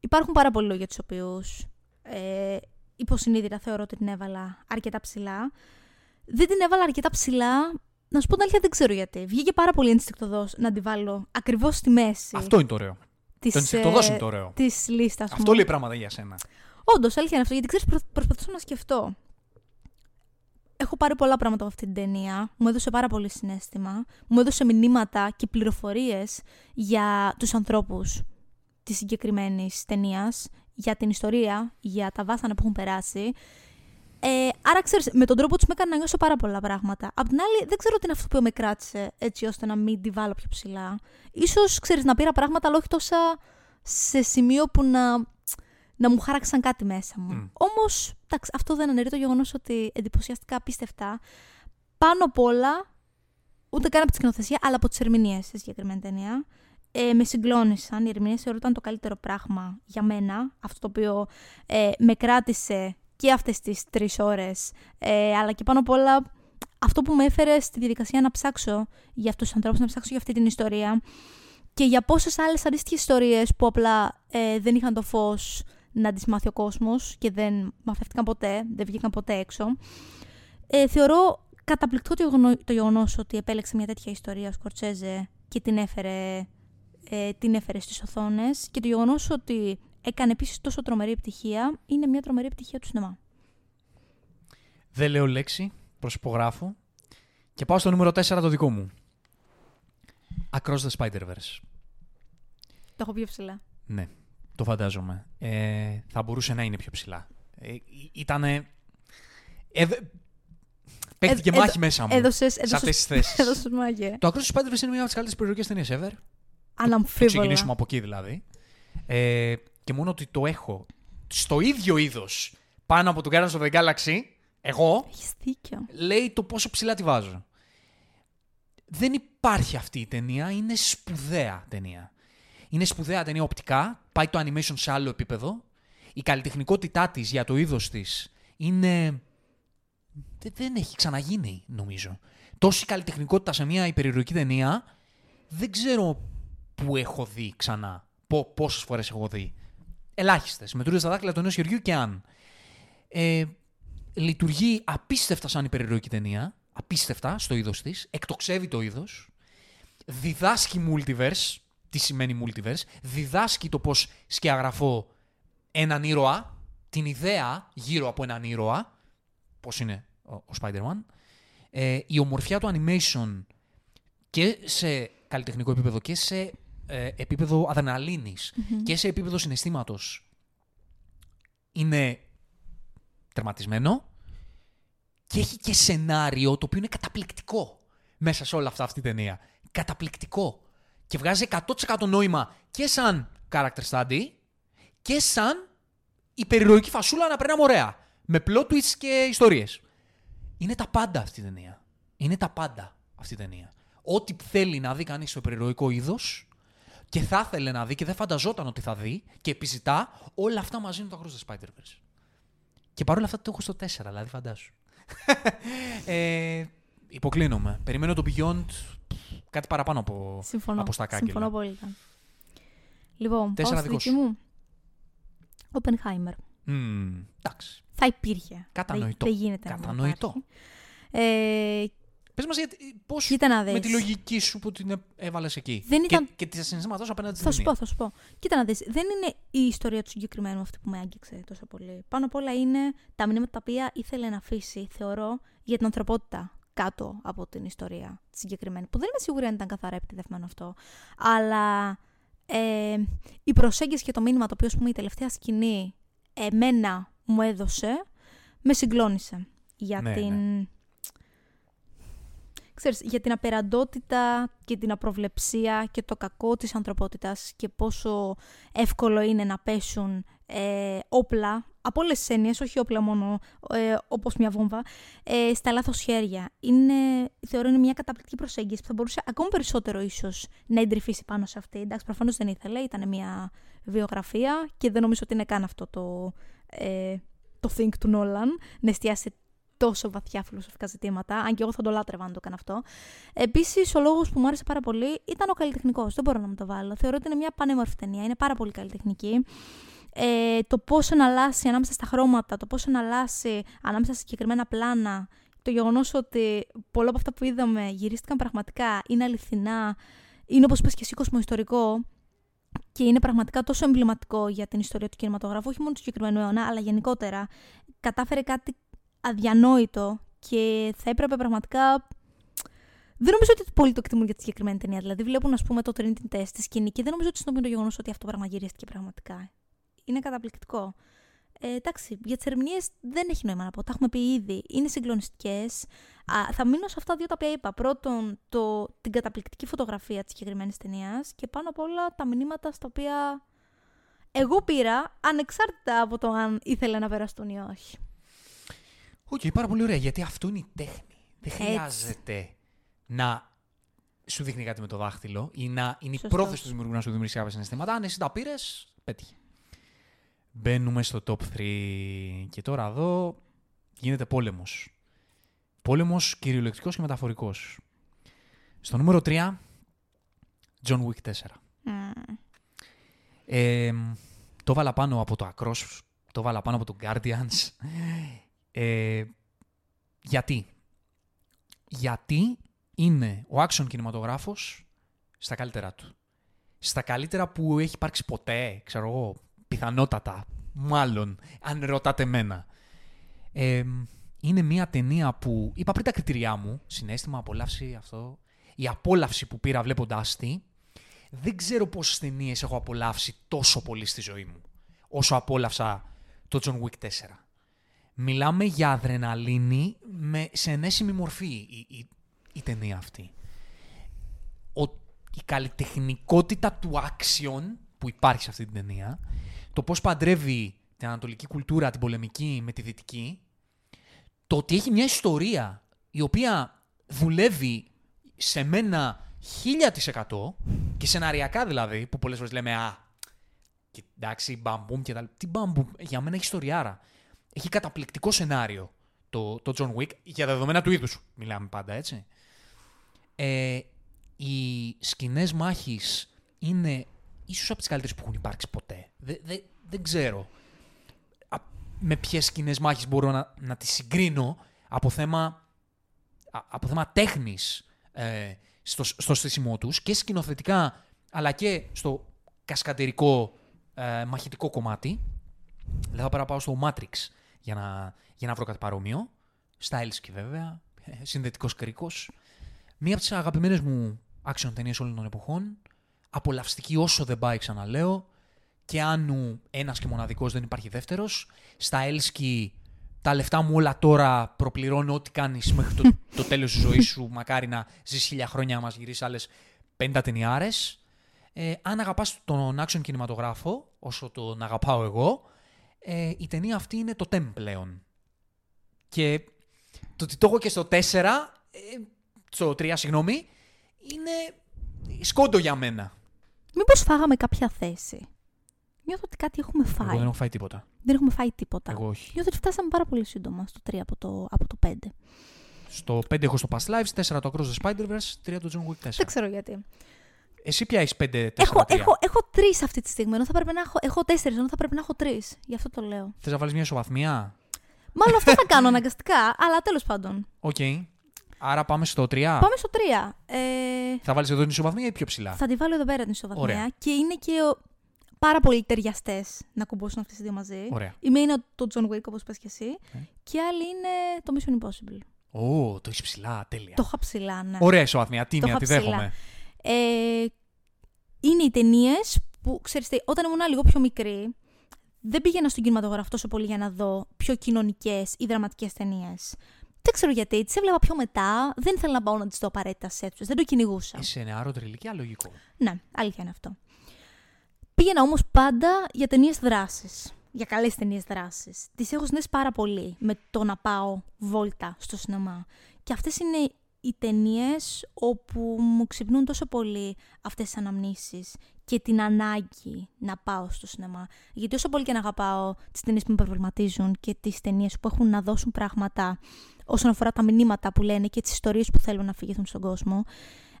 υπάρχουν πάρα πολλοί λόγοι για τους οποίους ε, υποσυνείδητα θεωρώ ότι την έβαλα αρκετά ψηλά. Δεν την έβαλα αρκετά ψηλά. Να σου πω την αλήθεια, δεν ξέρω γιατί. Βγήκε πάρα πολύ ενστικτοδό να την βάλω ακριβώς στη μέση Αυτό είναι το ωραίο. της, Το ενστικτοδός ε, είναι το ωραίο. της λίστας Αυτό μου. λέει πράγματα για σένα. Όντως, αλήθεια είναι αυτό, γιατί ξέρεις, προσπαθούσα να σκεφτώ. Έχω πάρει πολλά πράγματα από αυτή την ταινία. Μου έδωσε πάρα πολύ συνέστημα. Μου έδωσε μηνύματα και πληροφορίες για τους ανθρώπους της συγκεκριμένης ταινίας, για την ιστορία, για τα βάσανα που έχουν περάσει. Ε, άρα, ξέρεις, με τον τρόπο τους με έκανε να νιώσω πάρα πολλά πράγματα. Απ' την άλλη, δεν ξέρω τι είναι αυτό που με κράτησε έτσι ώστε να μην τη βάλω πιο ψηλά. Ίσως, ξέρεις, να πήρα πράγματα, αλλά όχι τόσα σε σημείο που να να μου χάραξαν κάτι μέσα μου. Μμ. Όμως, αυτό δεν αναιρεί το γεγονός ότι εντυπωσιαστικά απίστευτα πάνω απ' όλα, ούτε καν από τη σκηνοθεσία, αλλά από τις ερμηνείες στη συγκεκριμένη ταινία. Ε, με συγκλώνησαν. Οι ερμηνείες θεωρώ ήταν το καλύτερο πράγμα για μένα. Αυτό το οποίο ε, με κράτησε και αυτές τις τρεις ώρες. Ε, αλλά και πάνω απ' όλα αυτό που με έφερε στη διαδικασία να ψάξω για αυτούς τους ανθρώπους, να ψάξω για αυτή την ιστορία και για πόσες άλλες αντίστοιχες ιστορίες που απλά ε, δεν είχαν το φως να τις μάθει ο κόσμος και δεν μαθεύτηκαν ποτέ, δεν βγήκαν ποτέ έξω. Ε, θεωρώ καταπληκτικό το, γεγονό, το γεγονός ότι επέλεξε μια τέτοια ιστορία ο Σκορτσέζε και την έφερε, ε, την έφερε στις οθόνες και το γεγονός ότι έκανε επίσης τόσο τρομερή επιτυχία είναι μια τρομερή επιτυχία του σινεμά. Δεν λέω λέξη, προσυπογράφω. Και πάω στο νούμερο 4 το δικό μου. Across the Spider-Verse. Το έχω πιο ψηλά. Ναι, το φαντάζομαι. Ε, θα μπορούσε να είναι πιο ψηλά. Ε, ήτανε... Ε, δε- Παίχτηκε Ε, μάχη έδω- μέσα μου Έδωσες, σε αυτές έδωσες, τις θέσεις. έδωσες μάγια. το Across the Spider-Verse είναι μια από τις καλύτερες περιοχές ταινίες ever. Θα Αναμφίβολα. ξεκινήσουμε από εκεί δηλαδή. Ε, και μόνο ότι το έχω στο ίδιο είδος πάνω από το Guardians of the Galaxy, εγώ, Έχεις δίκιο. λέει το πόσο ψηλά τη βάζω. Δεν υπάρχει αυτή η ταινία, είναι σπουδαία ταινία. Είναι σπουδαία ταινία οπτικά, πάει το animation σε άλλο επίπεδο. Η καλλιτεχνικότητά της για το είδος της είναι... δεν- Δεν έχει ξαναγίνει, νομίζω. Τόση καλλιτεχνικότητα σε μια υπερηρωτική ταινία, δεν ξέρω που έχω δει ξανά. Πο, πόσες φορές έχω δει. Ελάχιστες. Μετρούνται στα δάκτυλα του ενός χεριού και αν. Ε, λειτουργεί απίστευτα σαν υπερηρωτική ταινία. Απίστευτα στο είδος της. Εκτοξεύει το είδος. Διδάσκει multiverse. Τι σημαίνει multiverse. Διδάσκει το πώς σκιαγραφώ έναν ήρωα. Την ιδέα γύρω από έναν ήρωα. Πώς είναι ο, ο Spider-Man. Ε, η ομορφιά του animation και σε καλλιτεχνικό επίπεδο και σε ε, επίπεδο αδρεναλίνης και σε επίπεδο συναισθήματος είναι τερματισμένο και έχει και σενάριο το οποίο είναι καταπληκτικό μέσα σε όλα αυτά αυτή η ταινία. Καταπληκτικό. Και βγάζει 100% νόημα και σαν character study και σαν υπερηρωική φασούλα να περνάμε ωραία. Με plot twists και ιστορίες. Είναι τα πάντα αυτή η ταινία. Είναι τα πάντα αυτή η ταινία. Ό,τι θέλει να δει κανείς στο υπερηρωικό είδος και θα ήθελε να δει και δεν φανταζόταν ότι θα δει και επιζητά, όλα αυτά μαζί είναι το Across the Spider-Verse. Και παρόλα αυτά το έχω στο 4, δηλαδή φαντάσου. ε, υποκλίνομαι. Περιμένω το Beyond κάτι παραπάνω από, Συμφωνώ. από στα κάγκελα. Συμφωνώ πολύ. Λοιπόν, Τέσσερα πάω στη δικός δική μου. Oppenheimer. Μμμ, εντάξει. Θα υπήρχε. Κατανοητό. Δεν, δεν γίνεται να μην Κατανοητό. υπάρχει. Ε, Πες μας γιατί, πώς κοίτα να δεις. με τη λογική σου που την ε- έβαλες εκεί. Δεν ήταν- Και, και τη συναισθήματός σου απέναντι Θα στην σου ταινία. πω, θα σου πω. Κοίτα να δεις, δεν είναι η ιστορία του συγκεκριμένου αυτή που με άγγιξε τόσο πολύ. Πάνω απ' όλα είναι τα μηνύματα τα οποία ήθελε να αφήσει, θεωρώ, για την ανθρωπότητα κάτω από την ιστορία τη συγκεκριμένη. Που δεν είμαι σίγουρη αν ήταν καθαρά επιτεδευμένο αυτό. Αλλά Ε, η προσέγγιση και το μήνυμα το οποίο ας πούμε, η τελευταία σκηνή εμένα μου έδωσε, με συγκλώνησε. Για Ναι, την... ναι. Ξέρεις, για την απεραντότητα και την απροβλεψία και το κακό της ανθρωπότητας και πόσο εύκολο είναι να πέσουν ε, όπλα, από όλες τις έννοιες, όχι όπλα μόνο ε, όπως μια βόμβα, ε, στα λάθος χέρια. Είναι, θεωρώ είναι μια καταπληκτική προσέγγιση που θα μπορούσε ακόμα περισσότερο ίσως να εντρυφήσει πάνω σε αυτή. Εντάξει, προφανώς δεν ήθελε, ήταν μια βιογραφία και δεν νομίζω ότι είναι καν αυτό το, ε, το think του Νόλαν, να εστιάσει τόσο βαθιά φιλοσοφικά ζητήματα, αν και εγώ θα το λάτρευα αν το έκανα αυτό. Επίσης, ο λόγος που μου άρεσε πάρα πολύ ήταν ο καλλιτεχνικός. Δεν μπορώ να μου το βάλω. Θεωρώ ότι είναι μια πανέμορφη ταινία. Είναι πάρα πολύ καλλιτεχνική. Ε, το πώ εναλλάσσει ανάμεσα στα χρώματα, το πώ εναλλάσσει ανάμεσα σε συγκεκριμένα πλάνα, το γεγονός ότι πολλά από αυτά που είδαμε γυρίστηκαν πραγματικά, είναι αληθινά, είναι όπως πες και εσύ κοσμοϊστορικό και είναι πραγματικά τόσο εμβληματικό για την ιστορία του κινηματογράφου, όχι μόνο του συγκεκριμένου αιώνα, αλλά γενικότερα. Κατάφερε κάτι αδιανόητο και θα έπρεπε πραγματικά. Δεν νομίζω ότι πολλοί το εκτιμούν για τη συγκεκριμένη ταινία. Δηλαδή, βλέπουν, ας πούμε, το Trinity Test στη σκηνή και δεν νομίζω ότι συνειδητοποιούν το γεγονός ότι αυτό πράγμα γυρίστηκε πραγματικά. Είναι καταπληκτικό. Ε, εντάξει, για τις ερμηνείες δεν έχει νόημα να πω. Τα έχουμε πει ήδη. Είναι συγκλονιστικές. Θα μείνω σε αυτά δύο τα οποία είπα. Πρώτον, το, την καταπληκτική φωτογραφία της συγκεκριμένης ταινίας και πάνω απ' όλα τα μηνύματα στα οποία εγώ πήρα, ανεξάρτητα από το αν ήθελε να περαστούν ή όχι. Οκ, πάρα πολύ ωραία, γιατί αυτό είναι η τέχνη. Δεν Έτσι. χρειάζεται να σου δείχνει κάτι με το δάχτυλο ή να είναι Σωστός. η πρόθεση του δημιουργού να σου δημιουργήσει κάποια συναισθήματα. Αν εσύ τα πήρες, πέτυχε. Μπαίνουμε στο top 3 και τώρα εδώ γίνεται πόλεμος. Πόλεμος κυριολεκτικός και μεταφορικός. Στο νούμερο 3, John Wick 4. Μμμ. Ε, το βάλα πάνω από το Across, το βάλα πάνω από το Guardians. Ε, γιατί; Γιατί είναι ο action κινηματογράφος στα καλύτερά του. Στα καλύτερα που έχει υπάρξει ποτέ, ξέρω εγώ, πιθανότατα, μάλλον, αν ρωτάτε εμένα. Ε, είναι μια ταινία που, είπα πριν τα κριτηριά μου, συνέστημα, απόλαυση, αυτό, η απόλαυση που πήρα βλέποντάς τη, δεν ξέρω πόσες ταινίες έχω απολαύσει τόσο πολύ στη ζωή μου, όσο απόλαυσα το John Wick 4. Μιλάμε για αδρεναλίνη με, σε ενέσιμη μορφή η, η, η ταινία αυτή. Ο, η καλλιτεχνικότητα του action που υπάρχει σε αυτή την ταινία, το πώς παντρεύει την ανατολική κουλτούρα, την πολεμική με τη δυτική, το ότι έχει μια ιστορία η οποία δουλεύει σε μένα 1000% και σεναριακά δηλαδή, που πολλές φορές λέμε «Α, και εντάξει, μπαμπούμ και τα λοιπά». Τι μπαμπούμ, για μένα έχει ιστοριάρα. Έχει καταπληκτικό σενάριο το, το John Wick, για τα δεδομένα του είδους μιλάμε πάντα, έτσι. Ε, οι σκηνές μάχης είναι ίσως από τις καλύτερες που έχουν υπάρξει ποτέ. Δε, δε- δεν ξέρω α- με ποιες σκηνές μάχης μπορώ να, να τις συγκρίνω από θέμα, α- από θέμα τέχνης ε, στο, στο στήσιμό τους και σκηνοθετικά αλλά και στο κασκαντερικό ε, μαχητικό κομμάτι. Δεν θα παραπάω στο Matrix για να, για να βρω κάτι παρόμοιο. Στάιλσκι βέβαια, ε, συνδετικός κρίκος. Μία από τις αγαπημένες μου action ταινίες όλων των εποχών. Απολαυστική όσο δεν πάει ξαναλέω. Και αν ένας και μοναδικός δεν υπάρχει δεύτερος. Στα Έλσκι τα λεφτά μου όλα τώρα προπληρώνω ό,τι κάνεις μέχρι το, το τέλος της ζωής σου. Μακάρι να ζεις χίλια χρόνια να μας γυρίσεις άλλες 50 ταινιάρες. Ε, αν αγαπάς τον action κινηματογράφο, όσο τον αγαπάω εγώ, ε, η ταινία αυτή είναι το τέμ πλέον. Και το ότι το έχω και στο 4, ε, στο 3 συγγνώμη, είναι σκόντο για μένα. Μήπως φάγαμε κάποια θέση; Νιώθω ότι κάτι έχουμε φάει. Εγώ δεν έχω φάει τίποτα. Δεν έχουμε φάει τίποτα. Εγώ όχι. Νιώθω ότι φτάσαμε πάρα πολύ σύντομα στο 3 από το, από το 5. Στο 5 έχω στο Past Lives, 4 το Across the Spider-Verse, 3 το John Wick 4. Δεν ξέρω γιατί. Εσύ πια έχεις 5, 4, 3. Έχω, έχω, έχω τρεις αυτή τη στιγμή. Ενώ θα πρέπει να έχω, έχω τέσσερις, ενώ θα πρέπει να έχω τρεις. Γι' αυτό το λέω. Θες να βάλεις μια ισοβαθμία; Μάλλον αυτό θα κάνω αναγκαστικά, αλλά τέλος πάντων. Οκ. Άρα πάμε στο 3. Πάμε στο 3. Ε, Θα βάλεις εδώ την ισοβαθμία ή πιο ψηλά; θα τη βάλω εδώ πέρα την ισοβαθμία. Ωραία. Και είναι και ο... πάρα πολύ ταιριαστές να κουμπώσουν αυτές τις δύο μαζί. Ωραία. Η μία είναι το John Wick, όπως είπες και εσύ. Ναι. Και η άλλη είναι το Mission Impossible. Ω, το έχεις ψηλά, τέλεια. Το είχα ψηλά, ναι. Ωραία ισοβαθμία, τίμια, είχα τη ψηλά. δέχομαι. Ε, είναι οι ταινίες που, ξέρεις, όταν ήμουν λίγο πιο μικρή, δεν πήγαινα στον κινηματογράφο τόσο πολύ για να δω πιο κοινωνικές ή δραματικές ταινίες. Δεν ξέρω γιατί, τις έβλεπα πιο μετά. Δεν ήθελα να πάω να τις δω απαραίτητα σε αίθουσες. Δεν το κυνηγούσα. Είσαι νεαρότερη ηλικία, λογικό. Ναι, αλήθεια είναι αυτό. Πήγαινα όμως πάντα για ταινίες δράσης. Για καλές ταινίες δράσης. Τις έχω συνδέσει πάρα πολύ με το να πάω βόλτα στο σινεμά. Και αυτές είναι οι ταινίες όπου μου ξυπνούν τόσο πολύ αυτές τις αναμνήσεις και την ανάγκη να πάω στο σινεμά. Γιατί όσο πολύ και να αγαπάω τις ταινίες που με προβληματίζουν και τις ταινίες που έχουν να δώσουν πράγματα όσον αφορά τα μηνύματα που λένε και τις ιστορίες που θέλουν να φυγηθούν στον κόσμο,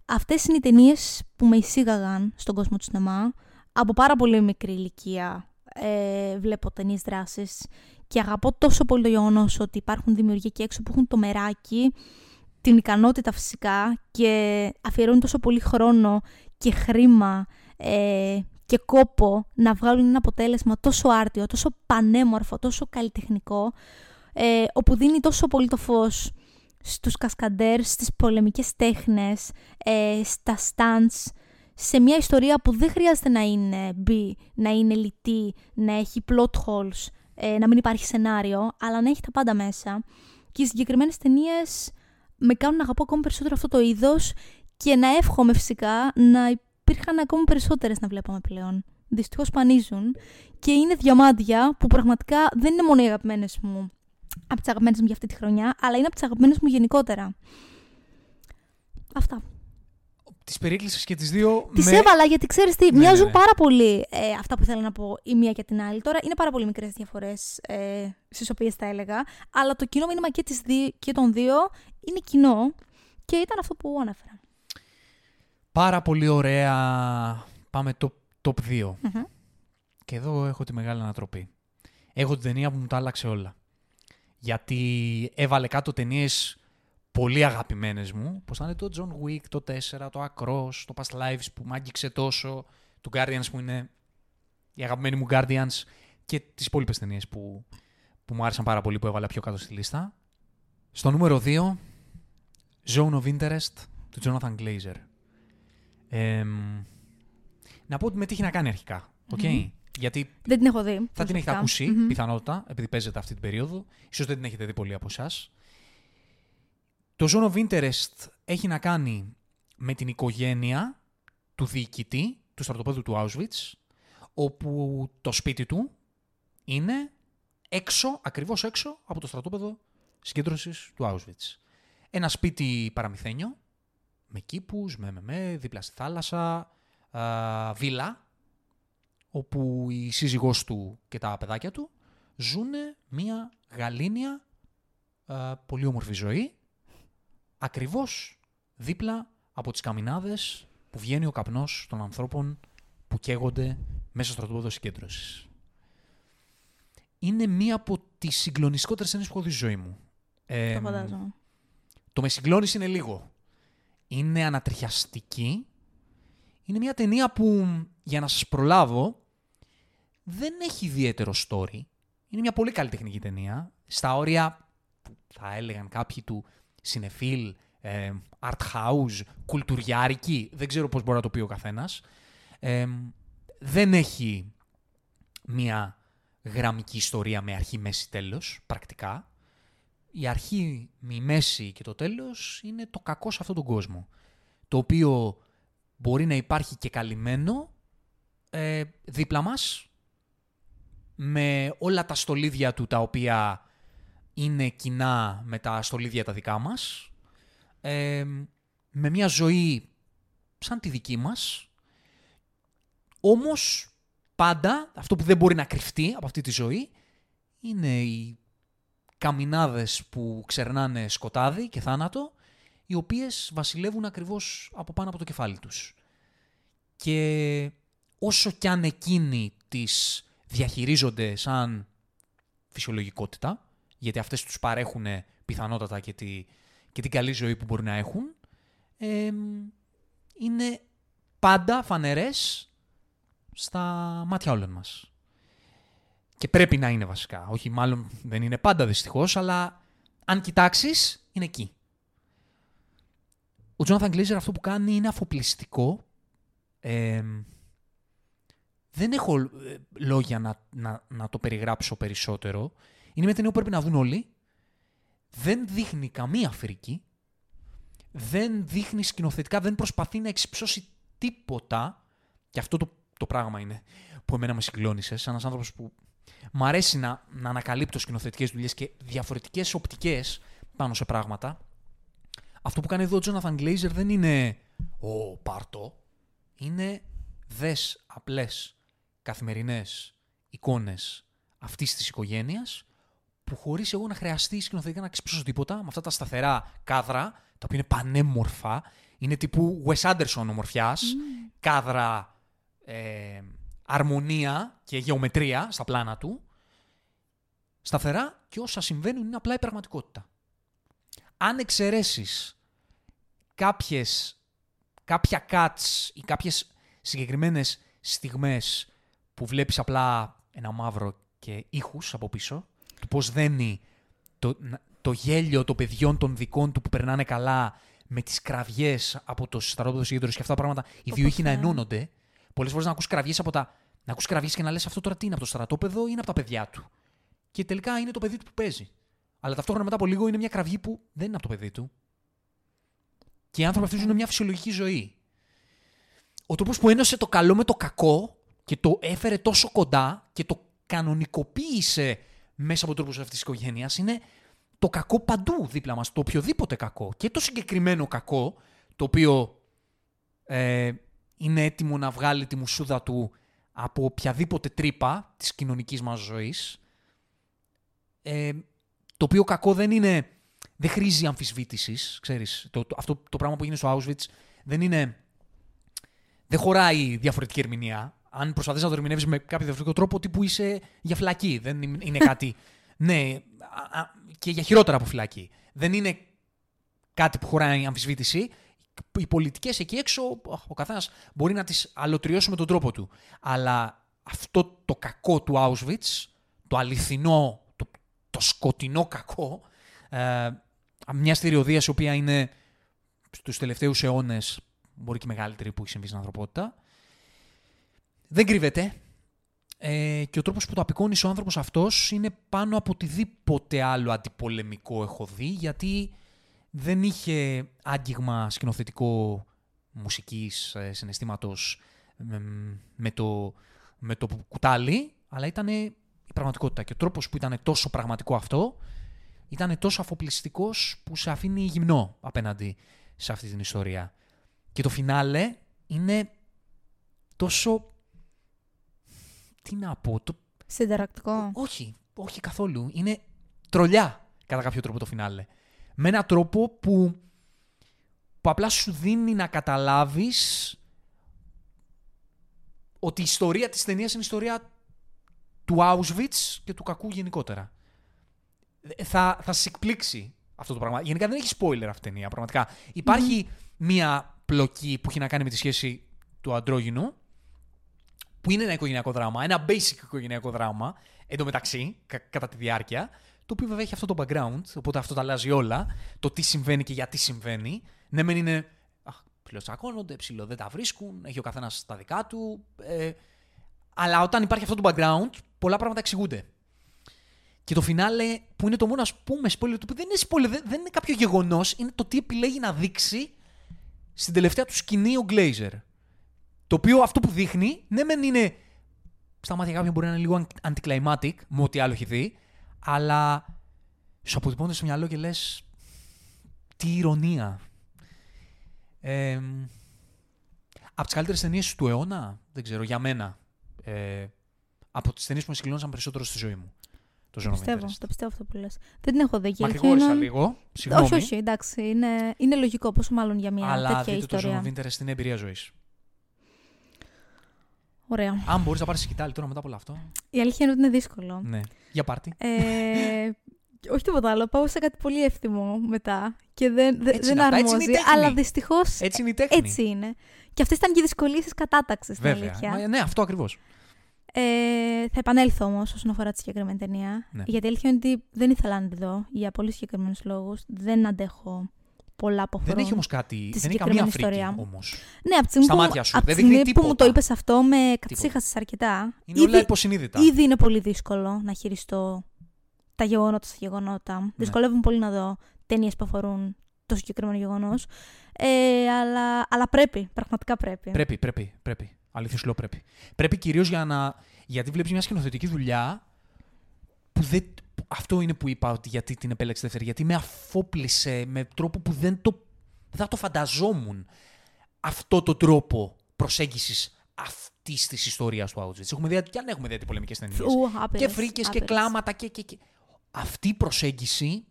αυτές είναι οι ταινίες που με εισήγαγαν στον κόσμο του σινεμά. Από πάρα πολύ μικρή ηλικία ε, βλέπω ταινίες δράσης και αγαπώ τόσο πολύ το γεγονός ότι υπάρχουν δημιουργοί εκεί έξω που έχουν το μεράκι την ικανότητα φυσικά και αφιερώνουν τόσο πολύ χρόνο και χρήμα ε, και κόπο να βγάλουν ένα αποτέλεσμα τόσο άρτιο, τόσο πανέμορφο, τόσο καλλιτεχνικό, ε, όπου δίνει τόσο πολύ το φως στους κασκαντέρ, στις πολεμικές τέχνες, ε, στα stunts, σε μια ιστορία που δεν χρειάζεται να είναι μπι, να είναι λιτή, να έχει plot holes, ε, να μην υπάρχει σενάριο, αλλά να έχει τα πάντα μέσα. Και οι συγκεκριμένες ταινίες με κάνουν να αγαπώ ακόμη περισσότερο αυτό το είδος και να εύχομαι φυσικά να υπήρχαν ακόμη περισσότερες να βλέπαμε πλέον. Δυστυχώς πανίζουν και είναι διαμάντια που πραγματικά δεν είναι μόνο οι αγαπημένες μου από τις αγαπημένες μου για αυτή τη χρονιά, αλλά είναι από τις αγαπημένες μου γενικότερα. Αυτά. Τι περίκλεισε και τις δύο. Τι με... έβαλα γιατί ξέρεις τι, ναι, μοιάζουν ναι, ναι. πάρα πολύ ε, αυτά που ήθελα να πω η μία και την άλλη. Τώρα είναι πάρα πολύ μικρές διαφορές ε, στις οποίες τα έλεγα. Αλλά το κοινό μήνυμα και, τις δύο, και των δύο είναι κοινό και ήταν αυτό που ανέφερα. Πάρα πολύ ωραία. Πάμε το top 2. Και εδώ έχω τη μεγάλη ανατροπή. Έχω την ταινία που μου τα άλλαξε όλα. Γιατί έβαλε κάτω ταινίες πολύ αγαπημένες μου, Πώ ήταν το John Wick, το 4, το Across, το Past Lives που μ' άγγιξε τόσο, του Guardians που είναι η αγαπημένη μου Guardians και τις υπόλοιπες ταινίες που, που μου άρεσαν πάρα πολύ που έβαλα πιο κάτω στη λίστα. Στο νούμερο 2, Zone of Interest του Jonathan Glazer. να πω ότι με τι έχει να κάνει αρχικά. Okay? Γιατί δεν την έχω δει. Θα την έχετε ακούσει, πιθανότατα, επειδή παίζετε αυτή την περίοδο. Ίσως δεν την έχετε δει πολλοί από εσάς. Το Zone of Interest έχει να κάνει με την οικογένεια του διοικητή του στρατοπέδου του Auschwitz, όπου το σπίτι του είναι έξω, ακριβώς έξω από το στρατόπεδο συγκέντρωσης του Auschwitz. Ένα σπίτι παραμυθένιο, με κήπους, με, με, με δίπλα στη θάλασσα, α, βίλα, όπου η σύζυγός του και τα παιδάκια του ζουν μια γαλήνια, πολύ όμορφη ζωή, ακριβώς δίπλα από τις καμινάδες που βγαίνει ο καπνός των ανθρώπων που καίγονται μέσα στο στρατόπεδο συγκέντρωσης. Είναι μία από τις συγκλονιστικότερες ταινίες που έχω δει στη ζωή μου. Ε, το φαντάζομαι. Το με συγκλώνηση είναι λίγο. Είναι ανατριχιαστική. Είναι μια ταινία που, για να σας προλάβω, δεν έχει ιδιαίτερο story. Είναι μια πολύ καλή τεχνική ταινία. Στα όρια που θα έλεγαν κάποιοι του συνεφίλ, ε, art house, κουλτουριάρικη, δεν ξέρω πώς μπορεί να το πει ο καθένας. Ε, δεν έχει μια γραμμική ιστορία με αρχή, μέση, τέλος, πρακτικά. Η αρχή, η μέση και το τέλος είναι το κακό σε αυτόν τον κόσμο. Το οποίο μπορεί να υπάρχει και καλυμμένο ε, δίπλα μας, με όλα τα στολίδια του τα οποία είναι κοινά με τα στολίδια τα δικά μας, με μια ζωή σαν τη δική μας, όμως πάντα αυτό που δεν μπορεί να κρυφτεί από αυτή τη ζωή είναι οι καμινάδες που ξερνάνε σκοτάδι και θάνατο, οι οποίες βασιλεύουν ακριβώς από πάνω από το κεφάλι τους. Και όσο κι αν εκείνοι τις διαχειρίζονται σαν φυσιολογικότητα, γιατί αυτές τους παρέχουν πιθανότατα και, τη, και την καλή ζωή που μπορεί να έχουν, είναι πάντα φανερές στα μάτια όλων μας. Και πρέπει να είναι βασικά. Όχι, μάλλον δεν είναι πάντα δυστυχώς, αλλά αν κοιτάξεις, είναι εκεί. Ο Τζόναθαν Γκλίζερ αυτό που κάνει είναι αφοπλιστικό, Ε, δεν έχω ε, λόγια να, να, να το περιγράψω περισσότερο. Είναι μια ταινία που πρέπει να δουν όλοι. Δεν δείχνει καμία Αφρική. Δεν δείχνει σκηνοθετικά, δεν προσπαθεί να εξυψώσει τίποτα. Και αυτό το, το πράγμα είναι που εμένα με συγκλώνησε. Σαν ένας άνθρωπος που μου αρέσει να, να ανακαλύπτω σκηνοθετικές δουλειές και διαφορετικές οπτικές πάνω σε πράγματα. Αυτό που κάνει εδώ ο Τζόναθαν Γκλέιζερ δεν είναι ο πάρτο. Είναι δες απλές καθημερινές εικόνες αυτής της οικογένειας που χωρίς εγώ να χρειαστεί σκηνοθετικά να ξυπνήσω τίποτα, με αυτά τα σταθερά κάδρα, τα οποία είναι πανέμορφα, είναι τύπου Wes Anderson ομορφιάς, mm. κάδρα ε, αρμονία και γεωμετρία στα πλάνα του, σταθερά και όσα συμβαίνουν είναι απλά η πραγματικότητα. Αν εξαιρέσεις κάποιες, κάποια cuts ή κάποιες συγκεκριμένες στιγμές που βλέπεις απλά ένα μαύρο και ήχους από πίσω, του πώς δένει το, το γέλιο των παιδιών των δικών του που περνάνε καλά με τις κραυγές από το στρατόπεδο συγκέντρωση και αυτά τα πράγματα, οι δύο ήχοι να ενώνονται. Πολλές φορές να ακούς κραυγές από τα να ακούς κραυγές και να λες αυτό τώρα τι είναι από το στρατόπεδο ή είναι από τα παιδιά του; Και τελικά είναι το παιδί του που παίζει. Αλλά ταυτόχρονα μετά από λίγο είναι μια κραυγή που δεν είναι από το παιδί του. Και οι άνθρωποι αυτοί ζουν μια φυσιολογική ζωή. Ο τρόπος που ένωσε το καλό με το κακό και το έφερε τόσο κοντά και το κανονικοποίησε μέσα από τον τρόπο αυτής της οικογένειας είναι το κακό παντού δίπλα μας. Το οποιοδήποτε κακό. Και το συγκεκριμένο κακό, το οποίο ε, είναι έτοιμο να βγάλει τη μουσούδα του από οποιαδήποτε τρύπα της κοινωνικής μας ζωής, ε, το οποίο κακό δεν είναι, δεν χρήζει αμφισβήτησης, ξέρεις. Το, αυτό το πράγμα που γίνεται στο Auschwitz δεν είναι, δεν χωράει διαφορετική ερμηνεία. Αν προσπαθείς να το ερμηνεύεις με κάποιο διαφορετικό τρόπο, τύπου είσαι για φυλακή. Δεν είναι κάτι, ναι, και για χειρότερα από φυλακή. Δεν είναι κάτι που χωράει αμφισβήτηση οι πολιτικές εκεί έξω, ο καθένας μπορεί να τις αλωτριώσει με τον τρόπο του. Αλλά αυτό το κακό του Auschwitz, το αληθινό, το, το σκοτεινό κακό, ε, μια στερεοδία η οποία είναι στους τελευταίους αιώνες, μπορεί και μεγαλύτερη που έχει συμβεί στην ανθρωπότητα, δεν κρύβεται. Ε, και ο τρόπος που το απεικόνισε ο άνθρωπος αυτός είναι πάνω από οτιδήποτε άλλο αντιπολεμικό έχω δει, γιατί δεν είχε άγγιγμα σκηνοθετικό μουσικής, ε, συναισθήματος με, το, με το κουτάλι, αλλά ήταν η πραγματικότητα. Και ο τρόπος που ήταν τόσο πραγματικό αυτό, ήταν τόσο αφοπλιστικός που σε αφήνει γυμνό απέναντι σε αυτή την ιστορία. Και το φινάλε είναι τόσο... Τι να πω... Το... Συνταρακτικό. Όχι, όχι καθόλου. Είναι τρολιά κατά κάποιο τρόπο το φινάλε με έναν τρόπο που, που απλά σου δίνει να καταλάβεις ότι η ιστορία της ταινίας είναι η ιστορία του Auschwitz και του κακού γενικότερα. Ε, θα, θα σε εκπλήξει αυτό το πράγμα. Γενικά δεν έχει spoiler αυτή η ταινία, πραγματικά. μία πλοκή που έχει να κάνει με τη σχέση του αντρόγινου, που είναι ένα οικογενειακό δράμα, ένα basic οικογενειακό δράμα, εντωμεταξύ, κα, κατά τη διάρκεια, το οποίο βέβαια έχει αυτό το background, οπότε αυτό τα αλλάζει όλα. Το τι συμβαίνει και γιατί συμβαίνει. Ναι, μεν είναι. Αχ, ψιλοτσακώνονται, ψηλό δεν τα βρίσκουν, έχει ο καθένας τα δικά του. Ε, αλλά όταν υπάρχει αυτό το background, πολλά πράγματα εξηγούνται. Και το φινάλε, που είναι το μόνο ας πούμε spoiler, το οποίο δεν είναι spoiler, δεν είναι κάποιο γεγονός, είναι το τι επιλέγει να δείξει στην τελευταία του σκηνή ο Glazer. Το οποίο αυτό που δείχνει, ναι, μεν είναι. Στα μάτια κάποιον μπορεί να είναι λίγο anticlimactic με ό,τι άλλο έχει δει, αλλά σου αποτυπώνεται στο μυαλό και λες. Τι ηρωνία. Ε, από τις καλύτερες ταινίες του αιώνα, δεν ξέρω, για μένα. Ε, από τις ταινίες που με συγκλώνησαν περισσότερο στη ζωή μου. Το, το πιστεύω, το πιστεύω αυτό που λες. Δεν την έχω δει. Μακρηγόρησα λίγο. Συγγνώμη. Όχι, όχι, εντάξει. Είναι, είναι λογικό, πόσο μάλλον για μια Αλλά τέτοια δείτε ιστορία. Αλλά δείτε το στην εμπειρία ζωής. Ωραία. Αν μπορείς να πάρεις σκητάλη τώρα μετά από όλο αυτό. Η αλήθεια είναι ότι είναι δύσκολο. Ναι. Για πάρτι. Ε, όχι τίποτα άλλο. Πάω σε κάτι πολύ εύθυμο μετά. Και δεν, δε, δεν αρμόζει. Αλλά δυστυχώς. Έτσι είναι η τέχνη. Έτσι είναι. Και αυτές ήταν και οι δυσκολίες της κατάταξης. Βέβαια. Μα, ναι, αυτό ακριβώς. Ε, θα επανέλθω όμως όσον αφορά τη συγκεκριμένη ταινία. Ναι. Γιατί η αλήθεια είναι ότι δεν ήθελα να τη δω για πολύ συγκεκριμένους λόγους. Δεν αντέχω πολλά από Δεν έχει όμως κάτι. τη Δεν έχει συγκεκριμένη καμία φρίκη ιστορία. όμως. Ναι, από τη στιγμή, Στα που, μάτια σου. από Δεν τη δείχνει στιγμή που μου το τίποτα. είπες αυτό, με κατσίχασε αρκετά. Είναι όλα υποσυνείδητα. ήδη είναι πολύ δύσκολο να χειριστώ τα γεγονότα στα γεγονότα. Ναι. Δυσκολεύομαι πολύ να δω ταινίες που αφορούν το συγκεκριμένο γεγονός. Ε, αλλά, αλλά πρέπει, πραγματικά πρέπει. Πρέπει, πρέπει, πρέπει. Αλήθεια σου λέω πρέπει. Πρέπει κυρίως για να. Γιατί βλέπεις μια σκηνοθετική δουλειά που δεν. Που Αυτό είναι που είπα ότι γιατί την επέλεξε δεύτερη. Γιατί με αφόπλησε με τρόπο που δεν το. Δεν θα το φανταζόμουν αυτό το τρόπο προσέγγισης αυτής της ιστορίας του Auschwitz. Έχουμε δει, και αν έχουμε δει πολεμικέ ταινίες. Ου, άπειρες, Και φρίκες και άπειρες. κλάματα και, και, και. Αυτή η προσέγγιση